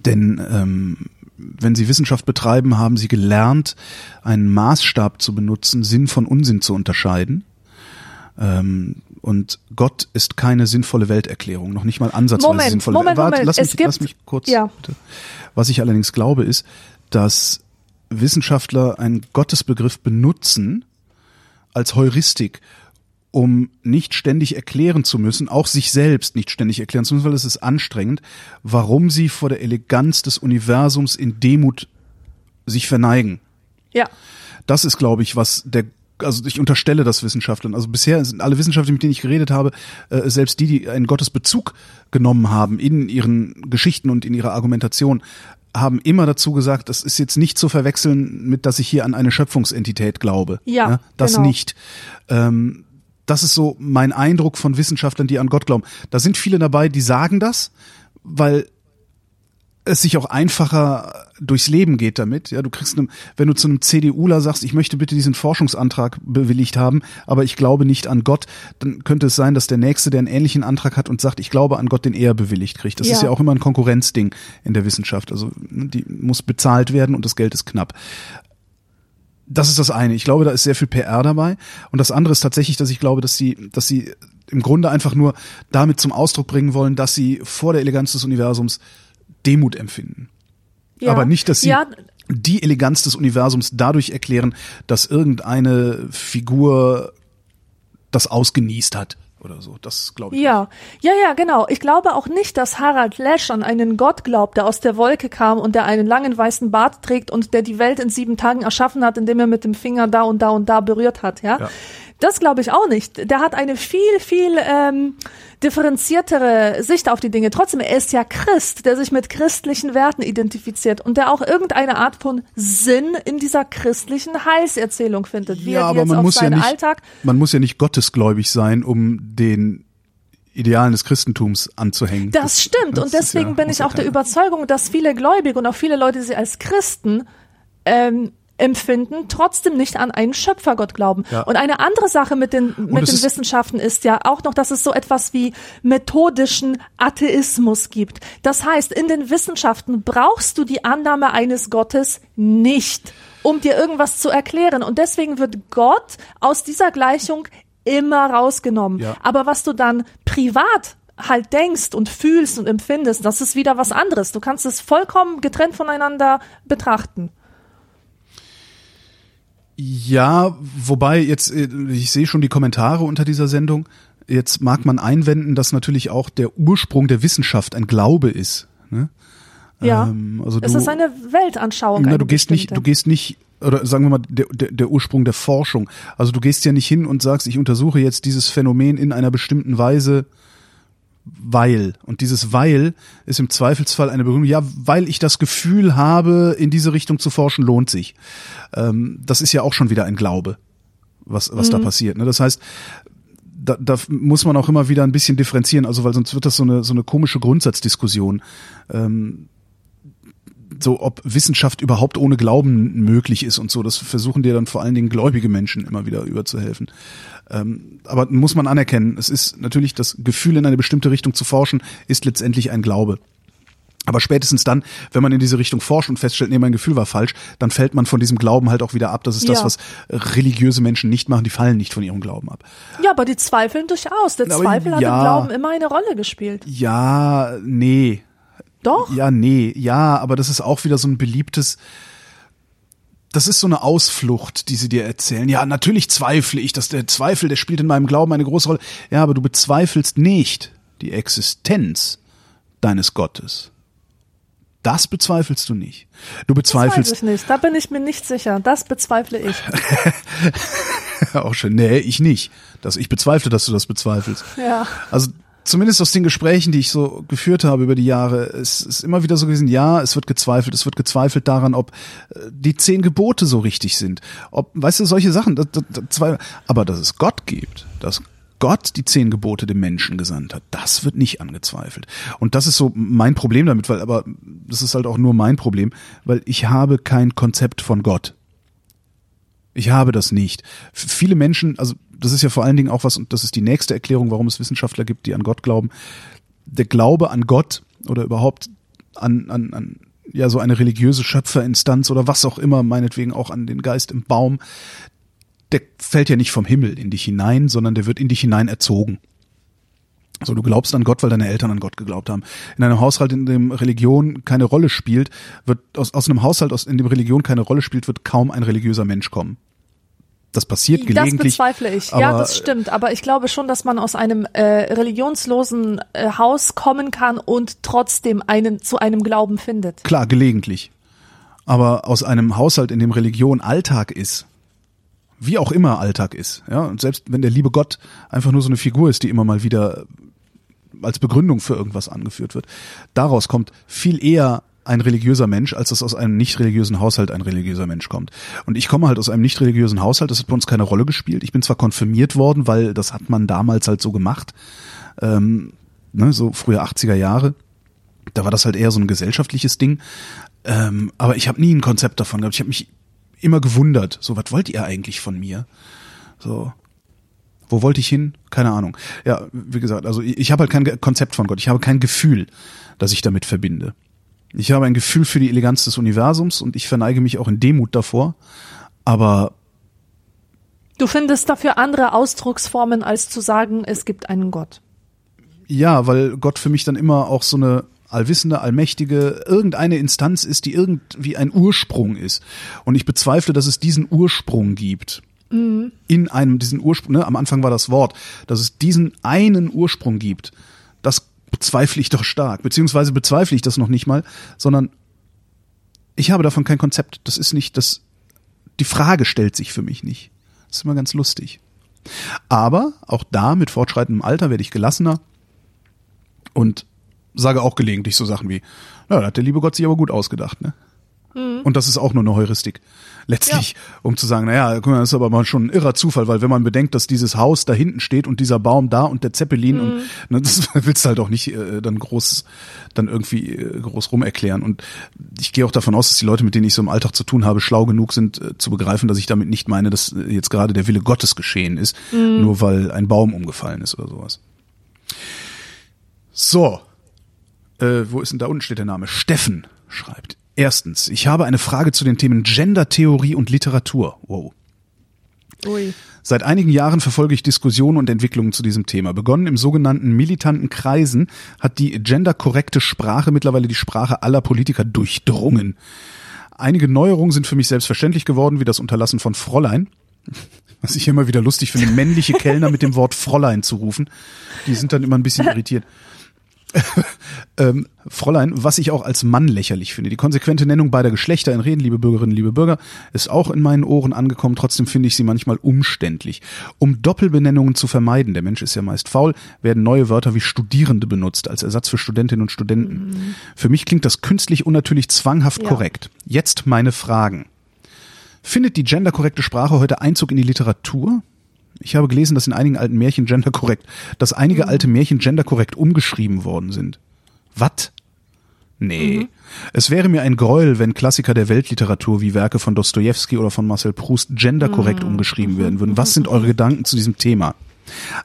Denn ähm, wenn sie Wissenschaft betreiben, haben sie gelernt, einen Maßstab zu benutzen, Sinn von Unsinn zu unterscheiden. Ähm, und Gott ist keine sinnvolle Welterklärung, noch nicht mal ansatzweise Moment, sinnvolle Moment, Warte, Moment. Lass, Es mich, gibt- lass mich kurz Ja. bitte. Was ich allerdings glaube, ist, dass Wissenschaftler einen Gottesbegriff benutzen als Heuristik, um nicht ständig erklären zu müssen, auch sich selbst nicht ständig erklären zu müssen, weil es ist anstrengend, warum sie vor der Eleganz des Universums in Demut sich verneigen. Ja. Das ist, glaube ich, was der also ich unterstelle das Wissenschaftlern. Also bisher sind alle Wissenschaftler, mit denen ich geredet habe, äh, selbst die, die einen Gottesbezug genommen haben in ihren Geschichten und in ihrer Argumentation, haben immer dazu gesagt, das ist jetzt nicht zu verwechseln mit, dass ich hier an eine Schöpfungsentität glaube. Ja, das genau. nicht. Ähm, das ist so mein Eindruck von Wissenschaftlern, die an Gott glauben. Da sind viele dabei, die sagen das, weil es sich auch einfacher durchs Leben geht damit. Ja, du kriegst, einem, wenn du zu einem CDUler sagst, ich möchte bitte diesen Forschungsantrag bewilligt haben, aber ich glaube nicht an Gott, dann könnte es sein, dass der nächste, der einen ähnlichen Antrag hat und sagt, ich glaube an Gott, den er bewilligt kriegt. Das Ja. ist ja auch immer ein Konkurrenzding in der Wissenschaft. Also die muss bezahlt werden und das Geld ist knapp. Das ist das eine. Ich glaube, da ist sehr viel PR dabei. Und das andere ist tatsächlich, dass ich glaube, dass sie, dass sie im Grunde einfach nur damit zum Ausdruck bringen wollen, dass sie vor der Eleganz des Universums Demut empfinden. ja. Aber nicht, dass sie Ja, die Eleganz des Universums dadurch erklären, dass irgendeine Figur das ausgenießt hat oder so. Das glaube ich. Ja, ja, ja, genau. Ich glaube auch nicht, dass Harald Lesch an einen Gott glaubt, der aus der Wolke kam und der einen langen weißen Bart trägt und der die Welt in sieben Tagen erschaffen hat, indem er mit dem Finger da und da und da berührt hat, ja. Ja. Das glaube ich auch nicht. Der hat eine viel, viel ähm, differenziertere Sicht auf die Dinge. Trotzdem, er ist ja Christ, der sich mit christlichen Werten identifiziert und der auch irgendeine Art von Sinn in dieser christlichen Heilserzählung findet, wie Ja, er aber jetzt man auf muss ja nicht, Alltag man muss ja nicht gottesgläubig sein, um den Idealen des Christentums anzuhängen. Das stimmt. das und deswegen ja- bin ich auch der. Überzeugung, dass viele Gläubige und auch viele Leute, die sie als Christen ähm, empfinden, trotzdem nicht an einen Schöpfergott glauben. Ja. Und eine andere Sache mit den, mit den Wissenschaften ist ja auch noch, dass es so etwas wie methodischen Atheismus gibt. Das heißt, in den Wissenschaften brauchst du die Annahme eines Gottes nicht, um dir irgendwas zu erklären. Und deswegen wird Gott aus dieser Gleichung immer rausgenommen. Ja. Aber was du dann privat halt denkst und fühlst und empfindest, das ist wieder was anderes. Du kannst es vollkommen getrennt voneinander betrachten. Ja, wobei jetzt, äh, ich sehe schon die Kommentare unter dieser Sendung. Jetzt mag man einwenden, dass natürlich auch der Ursprung der Wissenschaft ein Glaube ist. Ne? Ja. Ähm, also es du- ist eine Weltanschauung. Na, eine du gehst nicht, bestimmte. du gehst nicht, oder sagen wir mal, der, der, der Ursprung der Forschung. Also du gehst ja nicht hin und sagst, ich untersuche jetzt dieses Phänomen in einer bestimmten Weise, weil. Und dieses weil ist im Zweifelsfall eine Begründung, ja, weil ich das Gefühl habe, in diese Richtung zu forschen, lohnt sich. Ähm, das ist ja auch schon wieder ein Glaube, was, was Mhm. da passiert. Ne? Das heißt, da, da muss man auch immer wieder ein bisschen differenzieren, also weil sonst wird das so eine, so eine komische Grundsatzdiskussion. Ähm, so ob Wissenschaft überhaupt ohne Glauben möglich ist und so. Das versuchen dir dann vor allen Dingen gläubige Menschen immer wieder überzuhelfen. Ähm, aber muss man anerkennen, es ist natürlich das Gefühl, in eine bestimmte Richtung zu forschen, ist letztendlich ein Glaube. Aber spätestens dann, wenn man in diese Richtung forscht und feststellt, nee, mein Gefühl war falsch, dann fällt man von diesem Glauben halt auch wieder ab. Das ist das, Ja. was religiöse Menschen nicht machen. Die fallen nicht von ihrem Glauben ab. Ja, aber die zweifeln durchaus. Der Aber Zweifel hat ja. im Glauben immer eine Rolle gespielt. Ja, nee. Doch? Ja, nee. Ja, aber das ist auch wieder so ein beliebtes, das ist so eine Ausflucht, die sie dir erzählen. Ja, natürlich zweifle ich, dass der Zweifel, der spielt in meinem Glauben eine große Rolle. Ja, aber du bezweifelst nicht die Existenz deines Gottes. Das bezweifelst du nicht. Du Das weiß bezweifelst ich nicht. Da bin ich mir nicht sicher. Das bezweifle ich. [laughs] auch schon. Nee, ich nicht. Das, ich bezweifle, dass du das bezweifelst. Ja. Also zumindest aus den Gesprächen, die ich so geführt habe über die Jahre, es ist immer wieder so gewesen, ja, es wird gezweifelt, es wird gezweifelt daran, ob äh, die zehn Gebote so richtig sind. Ob, weißt du, solche Sachen. Das, das, das, aber dass es Gott gibt, dass Gott die zehn Gebote dem Menschen gesandt hat, das wird nicht angezweifelt. Und das ist so mein Problem damit, weil, aber das ist halt auch nur mein Problem, weil ich habe kein Konzept von Gott. Ich habe das nicht. Viele Menschen, also das ist ja vor allen Dingen auch was, und das ist die nächste Erklärung, warum es Wissenschaftler gibt, die an Gott glauben. Der Glaube an Gott oder überhaupt an, an, an ja so eine religiöse Schöpferinstanz oder was auch immer, meinetwegen auch an den Geist im Baum, der fällt ja nicht vom Himmel in dich hinein, sondern der wird in dich hinein erzogen. So, du glaubst an Gott, weil deine Eltern an Gott geglaubt haben. In einem Haushalt, in dem Religion keine Rolle spielt, wird aus, aus einem Haushalt, aus, in dem Religion keine Rolle spielt, wird kaum ein religiöser Mensch kommen. Das passiert Das gelegentlich. bezweifle ich. ja, das stimmt. Aber ich glaube schon, dass man aus einem äh, religionslosen äh, Haus kommen kann und trotzdem einen zu einem Glauben findet. Klar, gelegentlich. Aber aus einem Haushalt, in dem Religion Alltag ist, wie auch immer Alltag ist, ja, und selbst wenn der liebe Gott einfach nur so eine Figur ist, die immer mal wieder als Begründung für irgendwas angeführt wird, daraus kommt viel eher ein religiöser Mensch, als dass aus einem nicht religiösen Haushalt ein religiöser Mensch kommt. Und ich komme halt aus einem nicht religiösen Haushalt, das hat bei uns keine Rolle gespielt. Ich bin zwar konfirmiert worden, weil das hat man damals halt so gemacht, ähm, ne, so frühe 80er Jahre. Da war das halt eher so ein gesellschaftliches Ding. Ähm, aber ich habe nie ein Konzept davon gehabt. Ich habe mich immer gewundert. So, was wollt ihr eigentlich von mir? So, wo wollte ich hin? Keine Ahnung. Ja, wie gesagt, also ich, ich habe halt kein Konzept von Gott. Ich habe kein Gefühl, das ich damit verbinde. Ich habe ein Gefühl für die Eleganz des Universums und ich verneige mich auch in Demut davor. Aber Du findest dafür andere Ausdrucksformen, als zu sagen, es gibt einen Gott. Ja, weil Gott für mich dann immer auch so eine allwissende, allmächtige, irgendeine Instanz ist, die irgendwie ein Ursprung ist. Und ich bezweifle, dass es diesen Ursprung gibt. In einem, diesen Ursprung, ne, am Anfang war das Wort, dass es diesen einen Ursprung gibt. Bezweifle ich doch stark. Beziehungsweise bezweifle ich das noch nicht mal, sondern ich habe davon kein Konzept. Das ist nicht, das, die Frage stellt sich für mich nicht. Das ist immer ganz lustig. Aber auch da mit fortschreitendem Alter werde ich gelassener und sage auch gelegentlich so Sachen wie, na, da hat der liebe Gott sich aber gut ausgedacht, ne? Und das ist auch nur eine Heuristik. Letztlich, um zu sagen, naja, guck mal, das ist aber mal schon ein irrer Zufall, weil wenn man bedenkt, dass dieses Haus da hinten steht und dieser Baum da und der Zeppelin und ne, das [laughs] willst du halt auch nicht äh, dann groß, dann irgendwie äh, groß rum erklären. Und ich gehe auch davon aus, dass die Leute, mit denen ich so im Alltag zu tun habe, schlau genug sind, äh, zu begreifen, dass ich damit nicht meine, dass äh, jetzt gerade der Wille Gottes geschehen ist, nur weil ein Baum umgefallen ist oder sowas. So, äh, wo ist denn da unten steht der Name? Steffen schreibt. Erstens, ich habe eine Frage zu den Themen Gendertheorie und Literatur. Wow. Ui. Seit einigen Jahren verfolge ich Diskussionen und Entwicklungen zu diesem Thema. Begonnen im sogenannten militanten Kreisen hat die genderkorrekte Sprache mittlerweile die Sprache aller Politiker durchdrungen. Einige Neuerungen sind für mich selbstverständlich geworden, wie das Unterlassen von Fräulein. [laughs] Was ich immer wieder lustig finde, männliche Kellner mit dem Wort Fräulein zu rufen. Die sind dann immer ein bisschen irritiert. Ähm, Fräulein, was ich auch als Mann lächerlich finde. Die konsequente Nennung beider Geschlechter in Reden, liebe Bürgerinnen, liebe Bürger, ist auch in meinen Ohren angekommen. Trotzdem finde ich sie manchmal umständlich. Um Doppelbenennungen zu vermeiden, der Mensch ist ja meist faul, werden neue Wörter wie Studierende benutzt als Ersatz für Studentinnen und Studenten. Für mich klingt das künstlich unnatürlich zwanghaft Ja. korrekt. Jetzt meine Fragen. Findet die genderkorrekte Sprache heute Einzug in die Literatur? Ich habe gelesen, dass in einigen alten Märchen genderkorrekt, dass einige alte Märchen genderkorrekt umgeschrieben worden sind. Was? Nee. Es wäre mir ein Gräuel, wenn Klassiker der Weltliteratur wie Werke von Dostoevsky oder von Marcel Proust genderkorrekt umgeschrieben werden würden. Was sind eure Gedanken zu diesem Thema?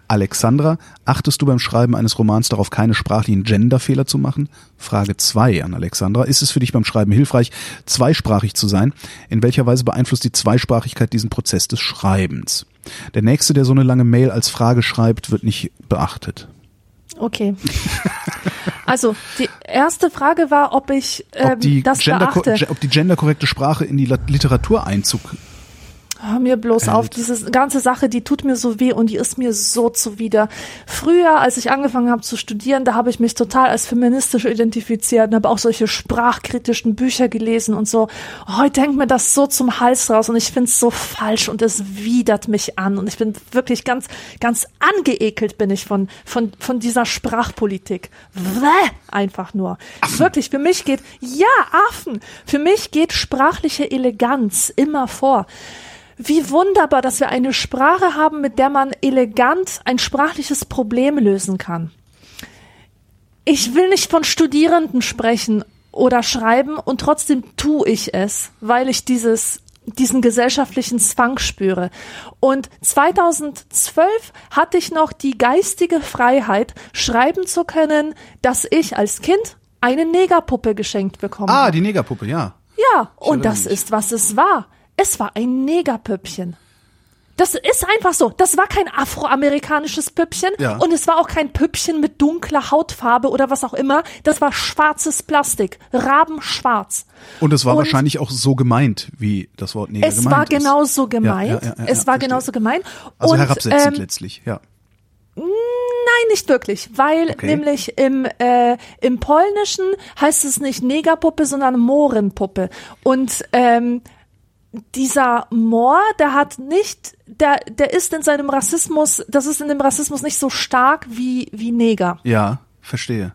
Alexandra, achtest du beim Schreiben eines Romans darauf, keine sprachlichen Genderfehler zu machen? Frage zwei an Alexandra. Ist es für dich beim Schreiben hilfreich, zweisprachig zu sein? In welcher Weise beeinflusst die Zweisprachigkeit diesen Prozess des Schreibens? Der nächste, der so eine lange Mail als Frage schreibt, wird nicht beachtet. Okay. [laughs] Also die erste Frage war, ob ich ähm, ob die, das gender beachte. ob die genderkorrekte Sprache in die Literatur Einzug Hör mir bloß auf, diese ganze Sache, die tut mir so weh und die ist mir so zuwider. Früher, als ich angefangen habe zu studieren, da habe ich mich total als feministisch identifiziert und habe auch solche sprachkritischen Bücher gelesen und so. Heute hängt mir das so zum Hals raus und ich finde es so falsch und es widert mich an und ich bin wirklich ganz, ganz angeekelt bin ich von, von, von dieser Sprachpolitik. Bäh, einfach nur. Wirklich, für mich geht, ja, Affen, für mich geht sprachliche Eleganz immer vor. Wie wunderbar, dass wir eine Sprache haben, mit der man elegant ein sprachliches Problem lösen kann. Ich will nicht von Studierenden sprechen oder schreiben und trotzdem tue ich es, weil ich dieses diesen gesellschaftlichen Zwang spüre. Und 2012 hatte ich noch die geistige Freiheit, schreiben zu können, dass ich als Kind eine Negerpuppe geschenkt bekommen Ah, habe. die Negerpuppe, ja. Ja, und das ist, was es war. Es war ein Negerpüppchen. Das ist einfach so. Das war kein afroamerikanisches Püppchen Ja. und es war auch kein Püppchen mit dunkler Hautfarbe oder was auch immer. Das war schwarzes Plastik, rabenschwarz. Und es war Und- wahrscheinlich auch so gemeint, wie das Wort Neger Es gemeint war ist. genauso gemeint. Ja, ja, ja, ja, es war genauso gemeint. Also und, herabsetzend ähm, letztlich, ja. Nein, nicht wirklich, weil Okay. nämlich im, äh, im Polnischen heißt es nicht Negerpuppe, sondern Mohrenpuppe. Und ähm, dieser Moor, der hat nicht, der, der ist in seinem Rassismus, das ist in dem Rassismus nicht so stark wie, wie Neger. Ja, verstehe.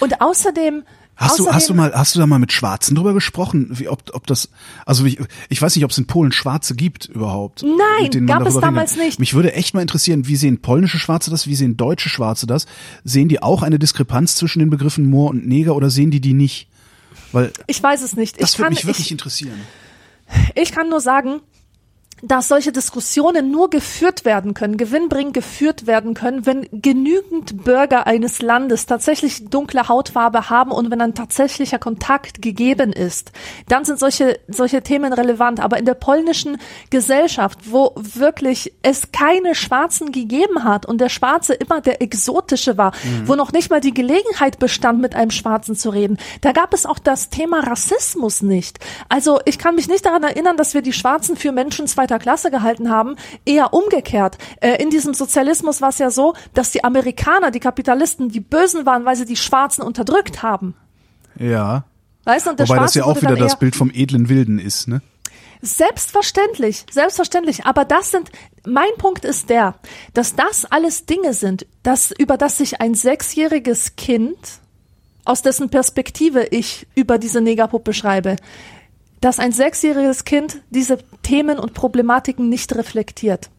Und außerdem, Hast du, hast du mal, hast du da mal mit Schwarzen drüber gesprochen, wie, ob, ob das, also wie, ich weiß nicht, ob es in Polen Schwarze gibt überhaupt. Nein, gab es damals nicht. Mich würde echt mal interessieren, wie sehen polnische Schwarze das, wie sehen deutsche Schwarze das? Sehen die auch eine Diskrepanz zwischen den Begriffen Moor und Neger oder sehen die die nicht? Weil ich weiß es nicht. das ich würde mich wirklich ich, interessieren. Ich kann nur sagen, dass solche Diskussionen nur geführt werden können, gewinnbringend geführt werden können, wenn genügend Bürger eines Landes tatsächlich dunkle Hautfarbe haben und wenn ein tatsächlicher Kontakt gegeben ist. Dann sind solche, solche Themen relevant. Aber in der polnischen Gesellschaft, wo wirklich es keine Schwarzen gegeben hat und der Schwarze immer der Exotische war, wo noch nicht mal die Gelegenheit bestand, mit einem Schwarzen zu reden, da gab es auch das Thema Rassismus nicht. Also ich kann mich nicht daran erinnern, dass wir die Schwarzen für Menschen zweiter Klasse gehalten haben, eher umgekehrt. Äh, in diesem Sozialismus war es ja so, dass die Amerikaner, die Kapitalisten, die Bösen waren, weil sie die Schwarzen unterdrückt haben. Ja. Weißt du, und der Wobei das Schwarze ja auch wieder das Bild vom edlen Wilden ist, ne? Selbstverständlich, selbstverständlich. Aber das sind, mein Punkt ist der, dass das alles Dinge sind, dass, über das sich ein sechsjähriges Kind, aus dessen Perspektive ich über diese Negerpuppe schreibe, dass ein sechsjähriges Kind diese Themen und Problematiken nicht reflektiert.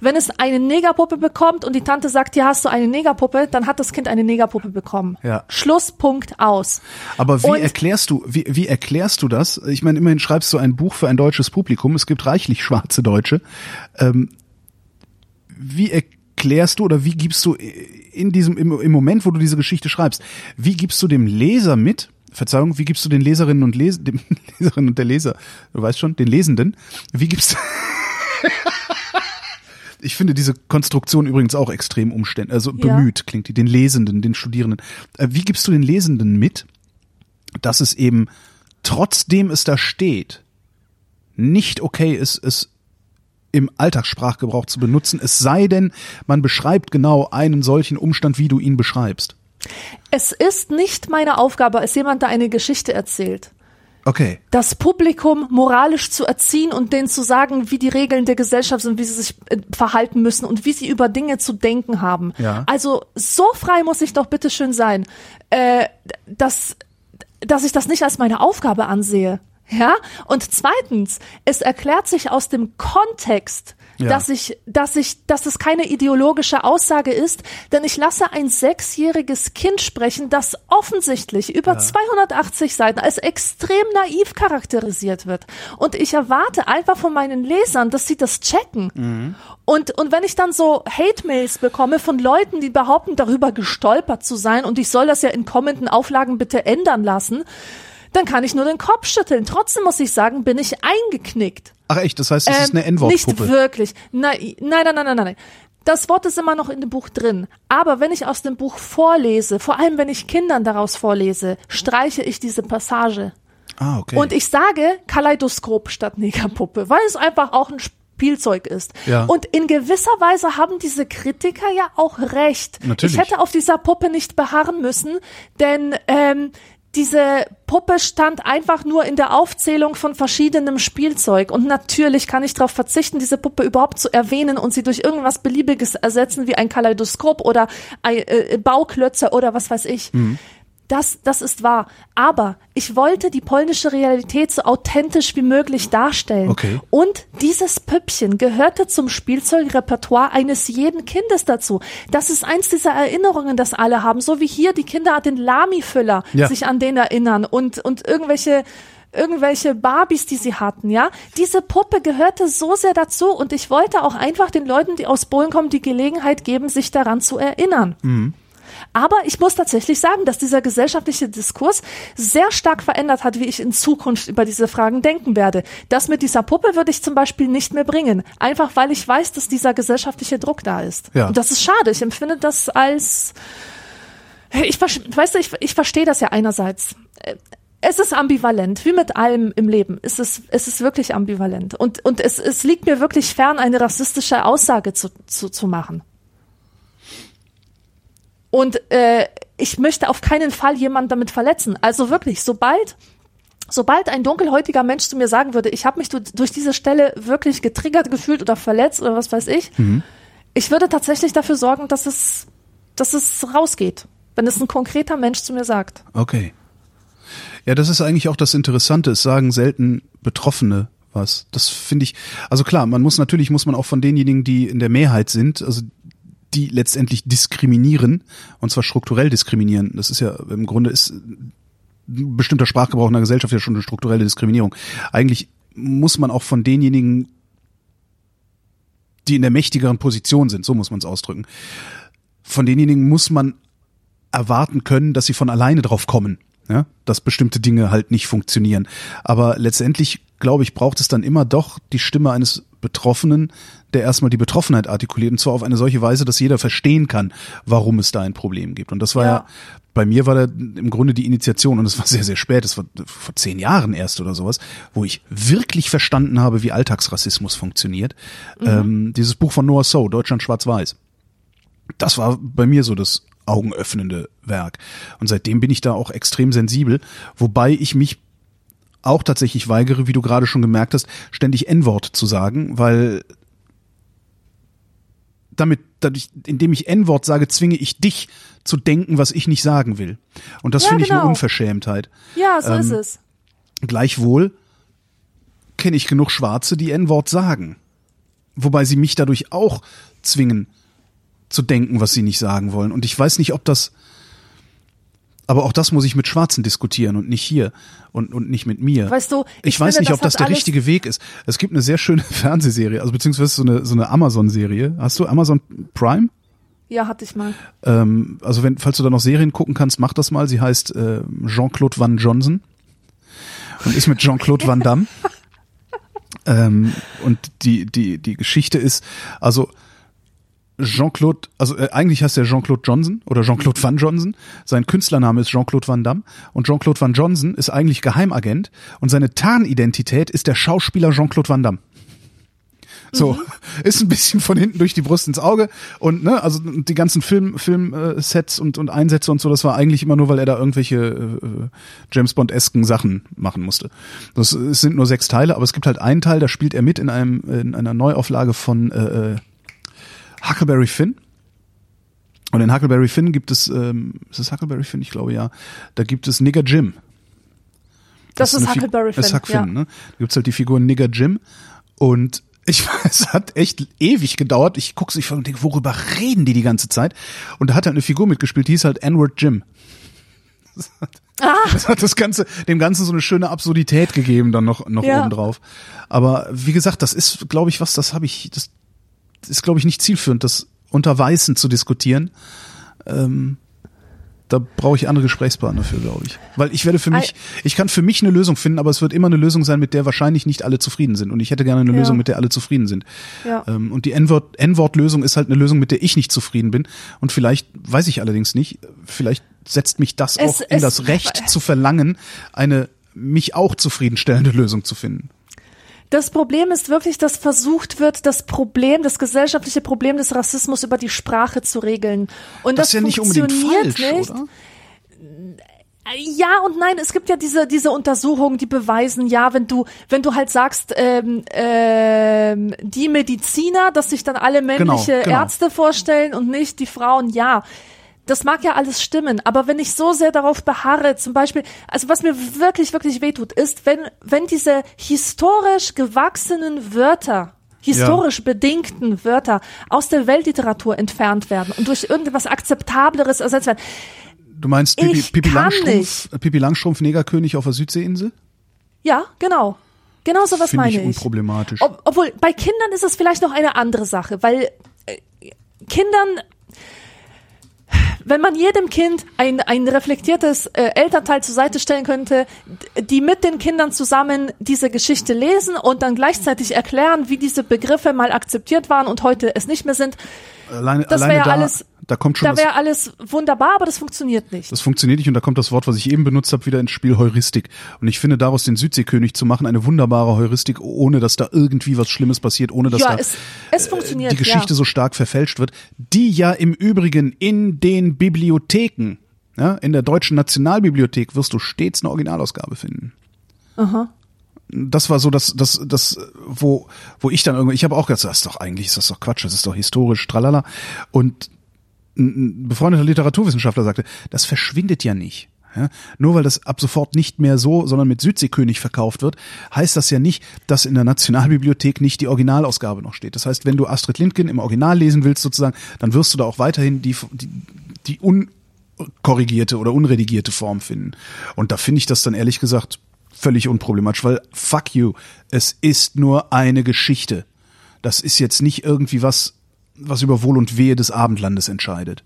Wenn es eine Negerpuppe bekommt und die Tante sagt, hier hast du eine Negerpuppe, dann hat das Kind eine Negerpuppe bekommen. Ja. Schlusspunkt aus. Aber wie Und- erklärst du, wie, wie erklärst du das? Ich meine, immerhin schreibst du ein Buch für ein deutsches Publikum. Es gibt reichlich schwarze Deutsche. Ähm, wie erklärst du oder wie gibst du in diesem, im, im Moment, wo du diese Geschichte schreibst, wie gibst du dem Leser mit, Verzeihung, wie gibst du den Leserinnen und Les [laughs] dem Leserinnen und der Leser, du weißt schon, den Lesenden, wie gibst du [laughs] Ich finde diese Konstruktion übrigens auch extrem umständlich, also Ja. bemüht klingt die, den Lesenden, den Studierenden. Äh, Wie gibst du den Lesenden mit, dass es eben, trotzdem es da steht, nicht okay ist, es im Alltagssprachgebrauch zu benutzen, es sei denn, man beschreibt genau einen solchen Umstand, wie du ihn beschreibst. Es ist nicht meine Aufgabe, als jemand, der eine Geschichte erzählt, Okay. das Publikum moralisch zu erziehen und denen zu sagen, wie die Regeln der Gesellschaft sind, wie sie sich äh, verhalten müssen und wie sie über Dinge zu denken haben. Ja. Also so frei muss ich doch bitte schön sein, äh, dass, dass ich das nicht als meine Aufgabe ansehe. Ja? Und zweitens, es erklärt sich aus dem Kontext Ja. dass ich, dass ich, dass es keine ideologische Aussage ist, denn ich lasse ein sechsjähriges Kind sprechen, das offensichtlich über 280 Seiten als extrem naiv charakterisiert wird. Und ich erwarte einfach von meinen Lesern, dass sie das checken. Und, und wenn ich dann so Hate-Mails bekomme von Leuten, die behaupten, darüber gestolpert zu sein und ich soll das ja in kommenden Auflagen bitte ändern lassen, dann kann ich nur den Kopf schütteln. Trotzdem muss ich sagen, bin ich eingeknickt. Ach echt, das heißt, ist Ähm, eine N-Wort-Puppe. Nicht wirklich. Nein, nein, nein, nein, nein, nein. Das Wort ist immer noch in dem Buch drin. Aber wenn ich aus dem Buch vorlese, vor allem wenn ich Kindern daraus vorlese, streiche ich diese Passage. Ah, okay. Und ich sage Kaleidoskop statt Negerpuppe, weil es einfach auch ein Spielzeug ist. Ja. Und in gewisser Weise haben diese Kritiker ja auch recht. Natürlich. Ich hätte auf dieser Puppe nicht beharren müssen, denn ähm, diese Puppe stand einfach nur in der Aufzählung von verschiedenem Spielzeug. Und natürlich kann ich darauf verzichten, diese Puppe überhaupt zu erwähnen und sie durch irgendwas Beliebiges ersetzen, wie ein Kaleidoskop oder ein, äh, Bauklötze oder was weiß ich. Das, das ist wahr. Aber ich wollte die polnische Realität so authentisch wie möglich darstellen. Okay. Und dieses Püppchen gehörte zum Spielzeugrepertoire eines jeden Kindes dazu. Das ist eins dieser Erinnerungen, das alle haben. So wie hier die Kinder den Lami-Füller Ja. sich an den erinnern und, und irgendwelche irgendwelche Barbies, die sie hatten, ja. Diese Puppe gehörte so sehr dazu und ich wollte auch einfach den Leuten, die aus Polen kommen, die Gelegenheit geben, sich daran zu erinnern. Aber ich muss tatsächlich sagen, dass dieser gesellschaftliche Diskurs sehr stark verändert hat, wie ich in Zukunft über diese Fragen denken werde. Das mit dieser Puppe würde ich zum Beispiel nicht mehr bringen. Einfach weil ich weiß, dass dieser gesellschaftliche Druck da ist. Ja. Und das ist schade. Ich empfinde das als, ich, weißt du, ich, ich verstehe das ja einerseits. Äh, Es ist ambivalent, wie mit allem im Leben. Es ist, es ist wirklich ambivalent. Und, und es, es liegt mir wirklich fern, eine rassistische Aussage zu, zu, zu machen. Und äh, ich möchte auf keinen Fall jemanden damit verletzen. Also wirklich, sobald sobald ein dunkelhäutiger Mensch zu mir sagen würde, ich habe mich du- durch diese Stelle wirklich getriggert gefühlt oder verletzt oder was weiß ich, ich würde tatsächlich dafür sorgen, dass es, dass es rausgeht, wenn es ein konkreter Mensch zu mir sagt. Okay. Ja, das ist eigentlich auch das Interessante. Es sagen selten Betroffene was. Das finde ich, also klar, man muss natürlich, muss man auch von denjenigen, die in der Mehrheit sind, also die letztendlich diskriminieren, und zwar strukturell diskriminieren. Das ist ja, im Grunde ist ein bestimmter Sprachgebrauch in der Gesellschaft ja schon eine strukturelle Diskriminierung. Eigentlich muss man auch von denjenigen, die in der mächtigeren Position sind, so muss man es ausdrücken, von denjenigen muss man erwarten können, dass sie von alleine drauf kommen, ja, dass bestimmte Dinge halt nicht funktionieren. Aber letztendlich, glaube ich, braucht es dann immer doch die Stimme eines Betroffenen, der erstmal die Betroffenheit artikuliert und zwar auf eine solche Weise, dass jeder verstehen kann, warum es da ein Problem gibt. Und das war ja, Ja. bei mir war da im Grunde die Initiation und es war sehr, sehr spät, es war vor zehn Jahren erst oder sowas, wo ich wirklich verstanden habe, wie Alltagsrassismus funktioniert. Ähm, dieses Buch von Noah So, Deutschland schwarz-weiß das war bei mir so das augenöffnende Werk. Und seitdem bin ich da auch extrem sensibel, wobei ich mich auch tatsächlich weigere, wie du gerade schon gemerkt hast, ständig N-Wort zu sagen, weil damit, dadurch, indem ich N-Wort sage, zwinge ich dich zu denken, was ich nicht sagen will. Und das Ja, finde ich eine genau. Unverschämtheit. Ja, so ist Ähm, es. Gleichwohl kenne ich genug Schwarze, die N-Wort sagen. Wobei sie mich dadurch auch zwingen zu denken, was sie nicht sagen wollen. Und ich weiß nicht, ob das, aber auch das muss ich mit Schwarzen diskutieren und nicht hier und, und nicht mit mir. Weißt du, ich, ich weiß finde, nicht, das ob das hat der richtige Weg ist. Es gibt eine sehr schöne [laughs] Fernsehserie, also beziehungsweise so eine, so eine Amazon-Serie. Hast du Amazon Prime? Ja, hatte ich mal. Ähm, also wenn, falls du da noch Serien gucken kannst, mach das mal. Sie heißt äh, Jean-Claude Van Johnson und ist mit Jean-Claude Van Damme. [laughs] ähm, und die, die, die Geschichte ist, also Jean-Claude, also äh, eigentlich heißt er Jean-Claude Johnson oder Jean-Claude Van Johnson. Sein Künstlername ist Jean-Claude Van Damme und Jean-Claude Van Johnson ist eigentlich Geheimagent und seine Tarnidentität ist der Schauspieler Jean-Claude Van Damme. So, [laughs] ist ein bisschen von hinten durch die Brust ins Auge und ne, also die ganzen Film Film äh, Sets und und Einsätze und so, das war eigentlich immer nur, weil er da irgendwelche äh, James Bond esken Sachen machen musste. Das es sind nur sechs Teile, aber es gibt halt einen Teil, da spielt er mit in einem in einer Neuauflage von äh, äh, Huckleberry Finn. Und in Huckleberry Finn gibt es, ähm, ist es Huckleberry Finn? Ich glaube ja. Da gibt es Nigger Jim. Das, ist eine Fi- Huckleberry Das ist Finn. Huck Ja. Finn, ne? Da gibt's halt die Figur Nigger Jim und [laughs] Ich es hat echt ewig gedauert. Ich gucke sich und denke, worüber reden die die ganze Zeit? Und da hat halt eine Figur mitgespielt, die hieß halt Edward Jim. [laughs] Das hat, ah. das hat das Ganze, dem Ganzen so eine schöne Absurdität gegeben, dann noch, noch ja. oben drauf. Aber wie gesagt, das ist, glaube ich, was, das habe ich, das ist, glaube ich, nicht zielführend, das unter Weißen zu diskutieren. Ähm, da brauche ich andere Gesprächspartner für, glaube ich. Weil ich werde für mich, ich kann für mich eine Lösung finden, aber es wird immer eine Lösung sein, mit der wahrscheinlich nicht alle zufrieden sind. Und ich hätte gerne eine ja. Lösung, mit der alle zufrieden sind. Ja. Ähm, und die N-Wort-Lösung ist halt eine Lösung, mit der ich nicht zufrieden bin. Und vielleicht, weiß ich allerdings nicht, vielleicht setzt mich das es, auch in das Recht zu verlangen, eine mich auch zufriedenstellende Lösung zu finden. Das Problem ist wirklich, dass versucht wird, das Problem, das gesellschaftliche Problem des Rassismus über die Sprache zu regeln. Und das, das ist ja nicht unbedingt falsch, nicht. oder? Ja und nein, es gibt ja diese diese Untersuchungen, die beweisen, ja, wenn du wenn du halt sagst, ähm, ähm, die Mediziner, dass sich dann alle männliche genau, genau. Ärzte vorstellen und nicht die Frauen, ja das mag ja alles stimmen, aber wenn ich so sehr darauf beharre, zum Beispiel, also was mir wirklich, wirklich wehtut, ist, wenn, wenn diese historisch gewachsenen Wörter, historisch ja. bedingten Wörter aus der Weltliteratur entfernt werden und durch irgendetwas Akzeptableres ersetzt werden. Du meinst Pipi, Pipi Langstrumpf, Pipi Langstrumpf, Negerkönig auf der Südseeinsel? Ja, genau. Genau so was Find meine ich. unproblematisch. Ob, obwohl, bei Kindern ist es vielleicht noch eine andere Sache, weil äh, Kindern wenn man jedem Kind ein, ein reflektiertes äh, Elternteil zur Seite stellen könnte, die mit den Kindern zusammen diese Geschichte lesen und dann gleichzeitig erklären, wie diese Begriffe mal akzeptiert waren und heute es nicht mehr sind, alleine, das wäre ja da, alles da kommt schon da wäre alles wunderbar, aber das funktioniert nicht. Das funktioniert nicht und da kommt das Wort, was ich eben benutzt habe, wieder ins Spiel Heuristik. Und ich finde, daraus den Südseekönig zu machen, eine wunderbare Heuristik, ohne dass da irgendwie was Schlimmes passiert, ohne dass ja, da es, es äh, die Geschichte ja. so stark verfälscht wird, die ja im Übrigen in den Bibliotheken, ja, in der deutschen Nationalbibliothek wirst du stets eine Originalausgabe finden. Aha das war so das, das, das, wo, wo ich dann irgendwie, ich habe auch gedacht, das ist doch eigentlich, ist das doch Quatsch, das ist doch historisch, tralala. Und ein befreundeter Literaturwissenschaftler sagte, das verschwindet ja nicht. Ja, nur weil das ab sofort nicht mehr so, sondern mit Südseekönig verkauft wird, heißt das ja nicht, dass in der Nationalbibliothek nicht die Originalausgabe noch steht. Das heißt, wenn du Astrid Lindgren im Original lesen willst sozusagen, dann wirst du da auch weiterhin die, die, die unkorrigierte oder unredigierte Form finden. Und da finde ich das dann ehrlich gesagt völlig unproblematisch, weil fuck you, es ist nur eine Geschichte. Das ist jetzt nicht irgendwie was, was über Wohl und Wehe des Abendlandes entscheidet.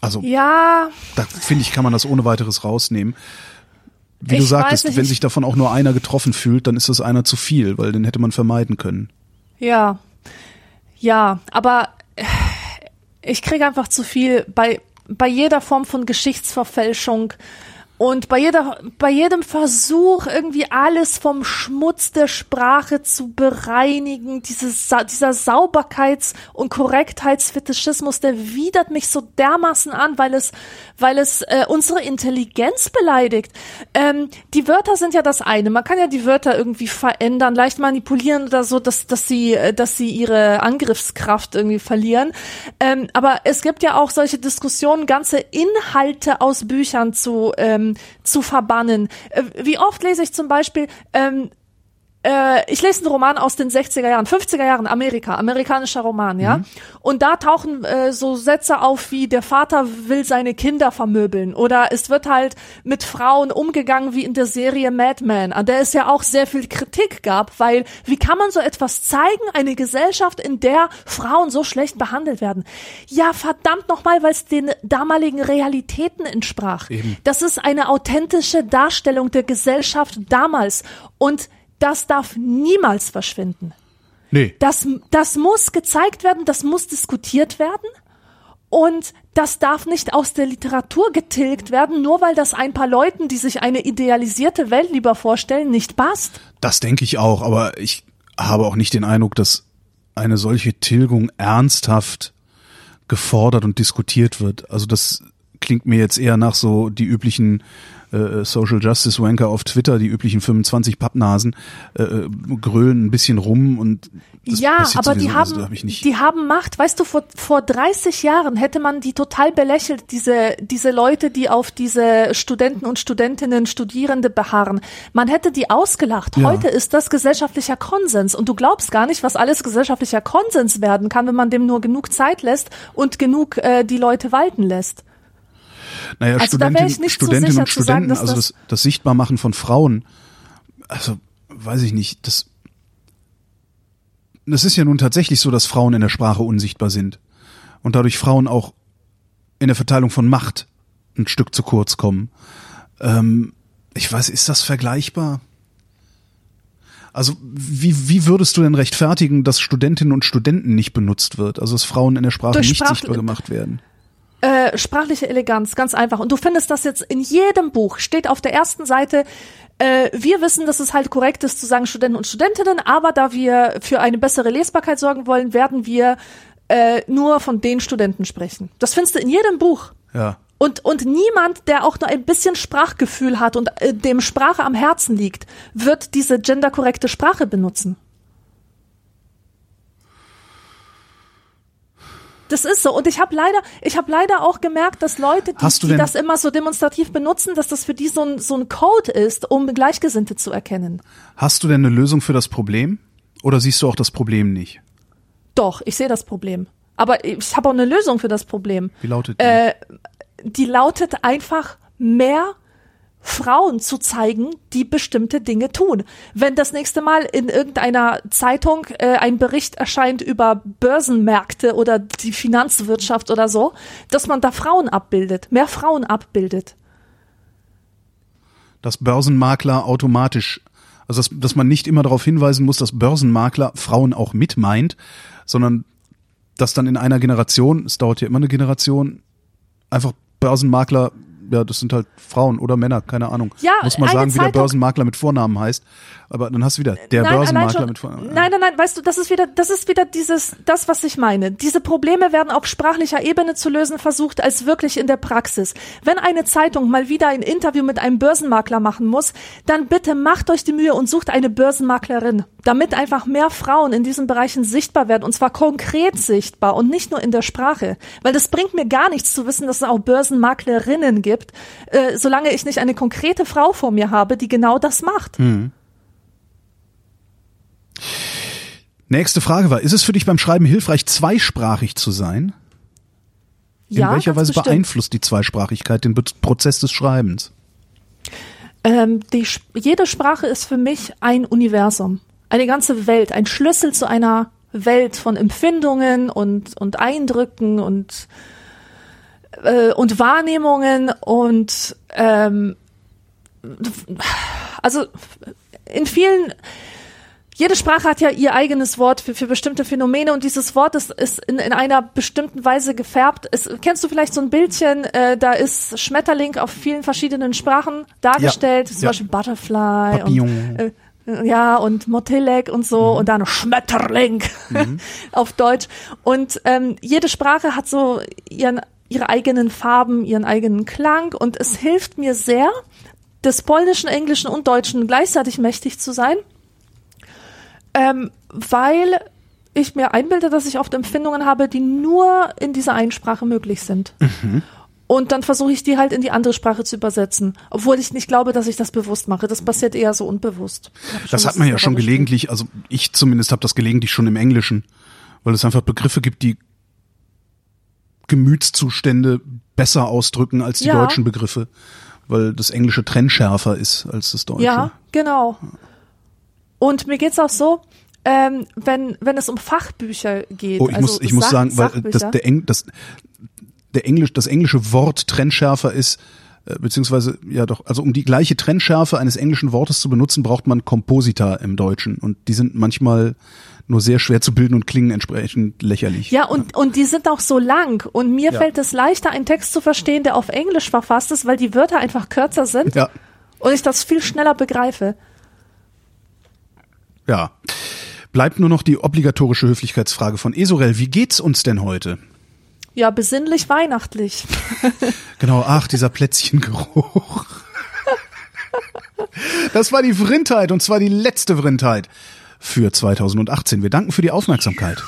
Also, ja. da finde ich, kann man das ohne weiteres rausnehmen. Wie ich du sagtest, nicht, wenn sich davon auch nur einer getroffen fühlt, dann ist das einer zu viel, weil den hätte man vermeiden können. Ja. Ja, aber ich kriege einfach zu viel bei, bei jeder Form von Geschichtsverfälschung und bei jeder, bei jedem Versuch, irgendwie alles vom Schmutz der Sprache zu bereinigen, dieses, dieser Sauberkeits- und Korrektheitsfetischismus, der widert mich so dermaßen an, weil es, weil es äh, unsere Intelligenz beleidigt. Ähm, die Wörter sind ja das eine. Man kann ja die Wörter irgendwie verändern, leicht manipulieren oder so, dass, dass sie, äh, dass sie ihre Angriffskraft irgendwie verlieren. Ähm, aber es gibt ja auch solche Diskussionen, ganze Inhalte aus Büchern zu, ähm, zu verbannen. Äh, wie oft lese ich zum Beispiel ähm, äh, ich lese einen Roman aus den 60er Jahren, 50er Jahren, Amerika, amerikanischer Roman, ja. Mhm. Und da tauchen äh, so Sätze auf wie der Vater will seine Kinder vermöbeln oder es wird halt mit Frauen umgegangen wie in der Serie Mad Men, an der es ja auch sehr viel Kritik gab, weil wie kann man so etwas zeigen, eine Gesellschaft, in der Frauen so schlecht behandelt werden? Ja, verdammt nochmal, weil es den damaligen Realitäten entsprach. Eben. Das ist eine authentische Darstellung der Gesellschaft damals und das darf niemals verschwinden. Nee. Das, das muss gezeigt werden, das muss diskutiert werden. Und das darf nicht aus der Literatur getilgt werden, nur weil das ein paar Leuten, die sich eine idealisierte Welt lieber vorstellen, nicht passt. Das denke ich auch, aber ich habe auch nicht den Eindruck, dass eine solche Tilgung ernsthaft gefordert und diskutiert wird. Also das klingt mir jetzt eher nach so die üblichen äh, Social Justice Wanker auf Twitter, die üblichen 25 Pappnasen, äh, äh, grölen ein bisschen rum und ja, aber die sowieso, haben, also, hab die haben Macht. Weißt du, vor, vor 30 Jahren hätte man die total belächelt, diese, diese Leute, die auf diese Studenten und Studentinnen, Studierende beharren. Man hätte die ausgelacht. Ja. Heute ist das gesellschaftlicher Konsens. Und du glaubst gar nicht, was alles gesellschaftlicher Konsens werden kann, wenn man dem nur genug Zeit lässt und genug äh, die Leute walten lässt. Naja, Also da ich Studentinnen, nicht so Studentinnen sicher und sagen, Studenten, dass also das- das, das Sichtbarmachen von Frauen, also weiß ich nicht, das, das ist ja nun tatsächlich so, dass Frauen in der Sprache unsichtbar sind und dadurch Frauen auch in der Verteilung von Macht ein Stück zu kurz kommen. Ähm, ich weiß, ist das vergleichbar? Also wie, wie würdest du denn rechtfertigen, dass Studentinnen und Studenten nicht benutzt wird? Also dass Frauen in der Sprache Durch nicht Sprach- sichtbar gemacht werden? Äh, sprachliche Eleganz, ganz einfach. Und du findest das jetzt in jedem Buch, steht auf der ersten Seite, äh, wir wissen, dass es halt korrekt ist zu sagen Studenten und Studentinnen, aber da wir für eine bessere Lesbarkeit sorgen wollen, werden wir äh, nur von den Studenten sprechen. Das findest du in jedem Buch. Ja. Und, und niemand, der auch nur ein bisschen Sprachgefühl hat und äh, dem Sprache am Herzen liegt, wird diese genderkorrekte Sprache benutzen. Das ist so. Und ich habe leider, ich habe leider auch gemerkt, dass Leute, die, die das immer so demonstrativ benutzen, dass das für die so ein, so ein Code ist, um Gleichgesinnte zu erkennen. Hast du denn eine Lösung für das Problem? Oder siehst du auch das Problem nicht? Doch, ich sehe das Problem. Aber ich habe auch eine Lösung für das Problem. Wie lautet die? Äh, die lautet einfach mehr Frauen zu zeigen, die bestimmte Dinge tun. Wenn das nächste Mal in irgendeiner Zeitung äh, ein Bericht erscheint über Börsenmärkte oder die Finanzwirtschaft oder so, dass man da Frauen abbildet, mehr Frauen abbildet. dass Börsenmakler automatisch, also dass, dass man nicht immer darauf hinweisen muss, dass Börsenmakler Frauen auch mit meint, sondern dass dann in einer Generation, es dauert ja immer eine Generation, einfach Börsenmakler, ja, das sind halt Frauen oder Männer, keine Ahnung. Ja, muss man sagen, wie der Zeitung- Börsenmakler mit Vornamen heißt. Aber dann hast du wieder der Nein, Börsenmakler schon- mit Vornamen. Nein, nein, nein, weißt du, das ist wieder, das ist wieder dieses, das, was ich meine. Diese Probleme werden auf sprachlicher Ebene zu lösen versucht, als wirklich in der Praxis. Wenn eine Zeitung mal wieder ein Interview mit einem Börsenmakler machen muss, dann bitte macht euch die Mühe und sucht eine Börsenmaklerin, damit einfach mehr Frauen in diesen Bereichen sichtbar werden und zwar konkret sichtbar und nicht nur in der Sprache. Weil das bringt mir gar nichts zu wissen, dass es auch Börsenmaklerinnen gibt, äh, solange ich nicht eine konkrete Frau vor mir habe, die genau das macht. Nächste Frage war, ist es für dich beim Schreiben hilfreich, zweisprachig zu sein? In ja, welcher Weise bestimmt. beeinflusst die Zweisprachigkeit den Be Prozess des Schreibens? Ähm, die, jede Sprache ist für mich ein Universum, eine ganze Welt, ein Schlüssel zu einer Welt von Empfindungen und, und Eindrücken und, äh, und Wahrnehmungen und ähm, also in vielen jede Sprache hat ja ihr eigenes Wort für, für bestimmte Phänomene und dieses Wort ist, ist in, in einer bestimmten Weise gefärbt. Es, kennst du vielleicht so ein Bildchen, äh, da ist Schmetterling auf vielen verschiedenen Sprachen dargestellt, zum ja. Beispiel Butterfly Papillon. und äh, ja und Motilek und so und dann Schmetterling [laughs] auf Deutsch. Und ähm, jede Sprache hat so ihren, ihre eigenen Farben, ihren eigenen Klang und es hilft mir sehr, des Polnischen, Englischen und Deutschen gleichzeitig mächtig zu sein ähm, weil ich mir einbilde, dass ich oft Empfindungen habe, die nur in dieser einen Sprache möglich sind. Und dann versuche ich die halt in die andere Sprache zu übersetzen, obwohl ich nicht glaube, dass ich das bewusst mache. Das passiert eher so unbewusst. Das hat man ja schon gelegentlich, also ich zumindest habe das gelegentlich schon im Englischen, weil es einfach Begriffe gibt, die Gemütszustände besser ausdrücken als die Ja. deutschen Begriffe, weil das Englische trennschärfer ist als das Deutsche. Ja, genau. Und mir geht's auch so, ähm, wenn, wenn es um Fachbücher geht. Oh, ich also muss, ich muss Sach- sagen, weil das, Sachbücher. der Eng, das, der Englisch, das englische Wort trennschärfer ist, äh, beziehungsweise, ja doch, also um die gleiche Trennschärfe eines englischen Wortes zu benutzen, braucht man Komposita im Deutschen. Und die sind manchmal nur sehr schwer zu bilden und klingen entsprechend lächerlich. Ja, und, und die sind auch so lang. Und mir Ja. fällt es leichter, einen Text zu verstehen, der auf Englisch verfasst ist, weil die Wörter einfach kürzer sind Ja. und ich das viel schneller begreife. Ja. Bleibt nur noch die obligatorische Höflichkeitsfrage von Esorel. Wie geht's uns denn heute? Ja, besinnlich weihnachtlich. [laughs] Genau, ach, dieser Plätzchengeruch. [laughs] Das war die Vrindheit und zwar die letzte Vrindheit für 2018. Wir danken für die Aufmerksamkeit.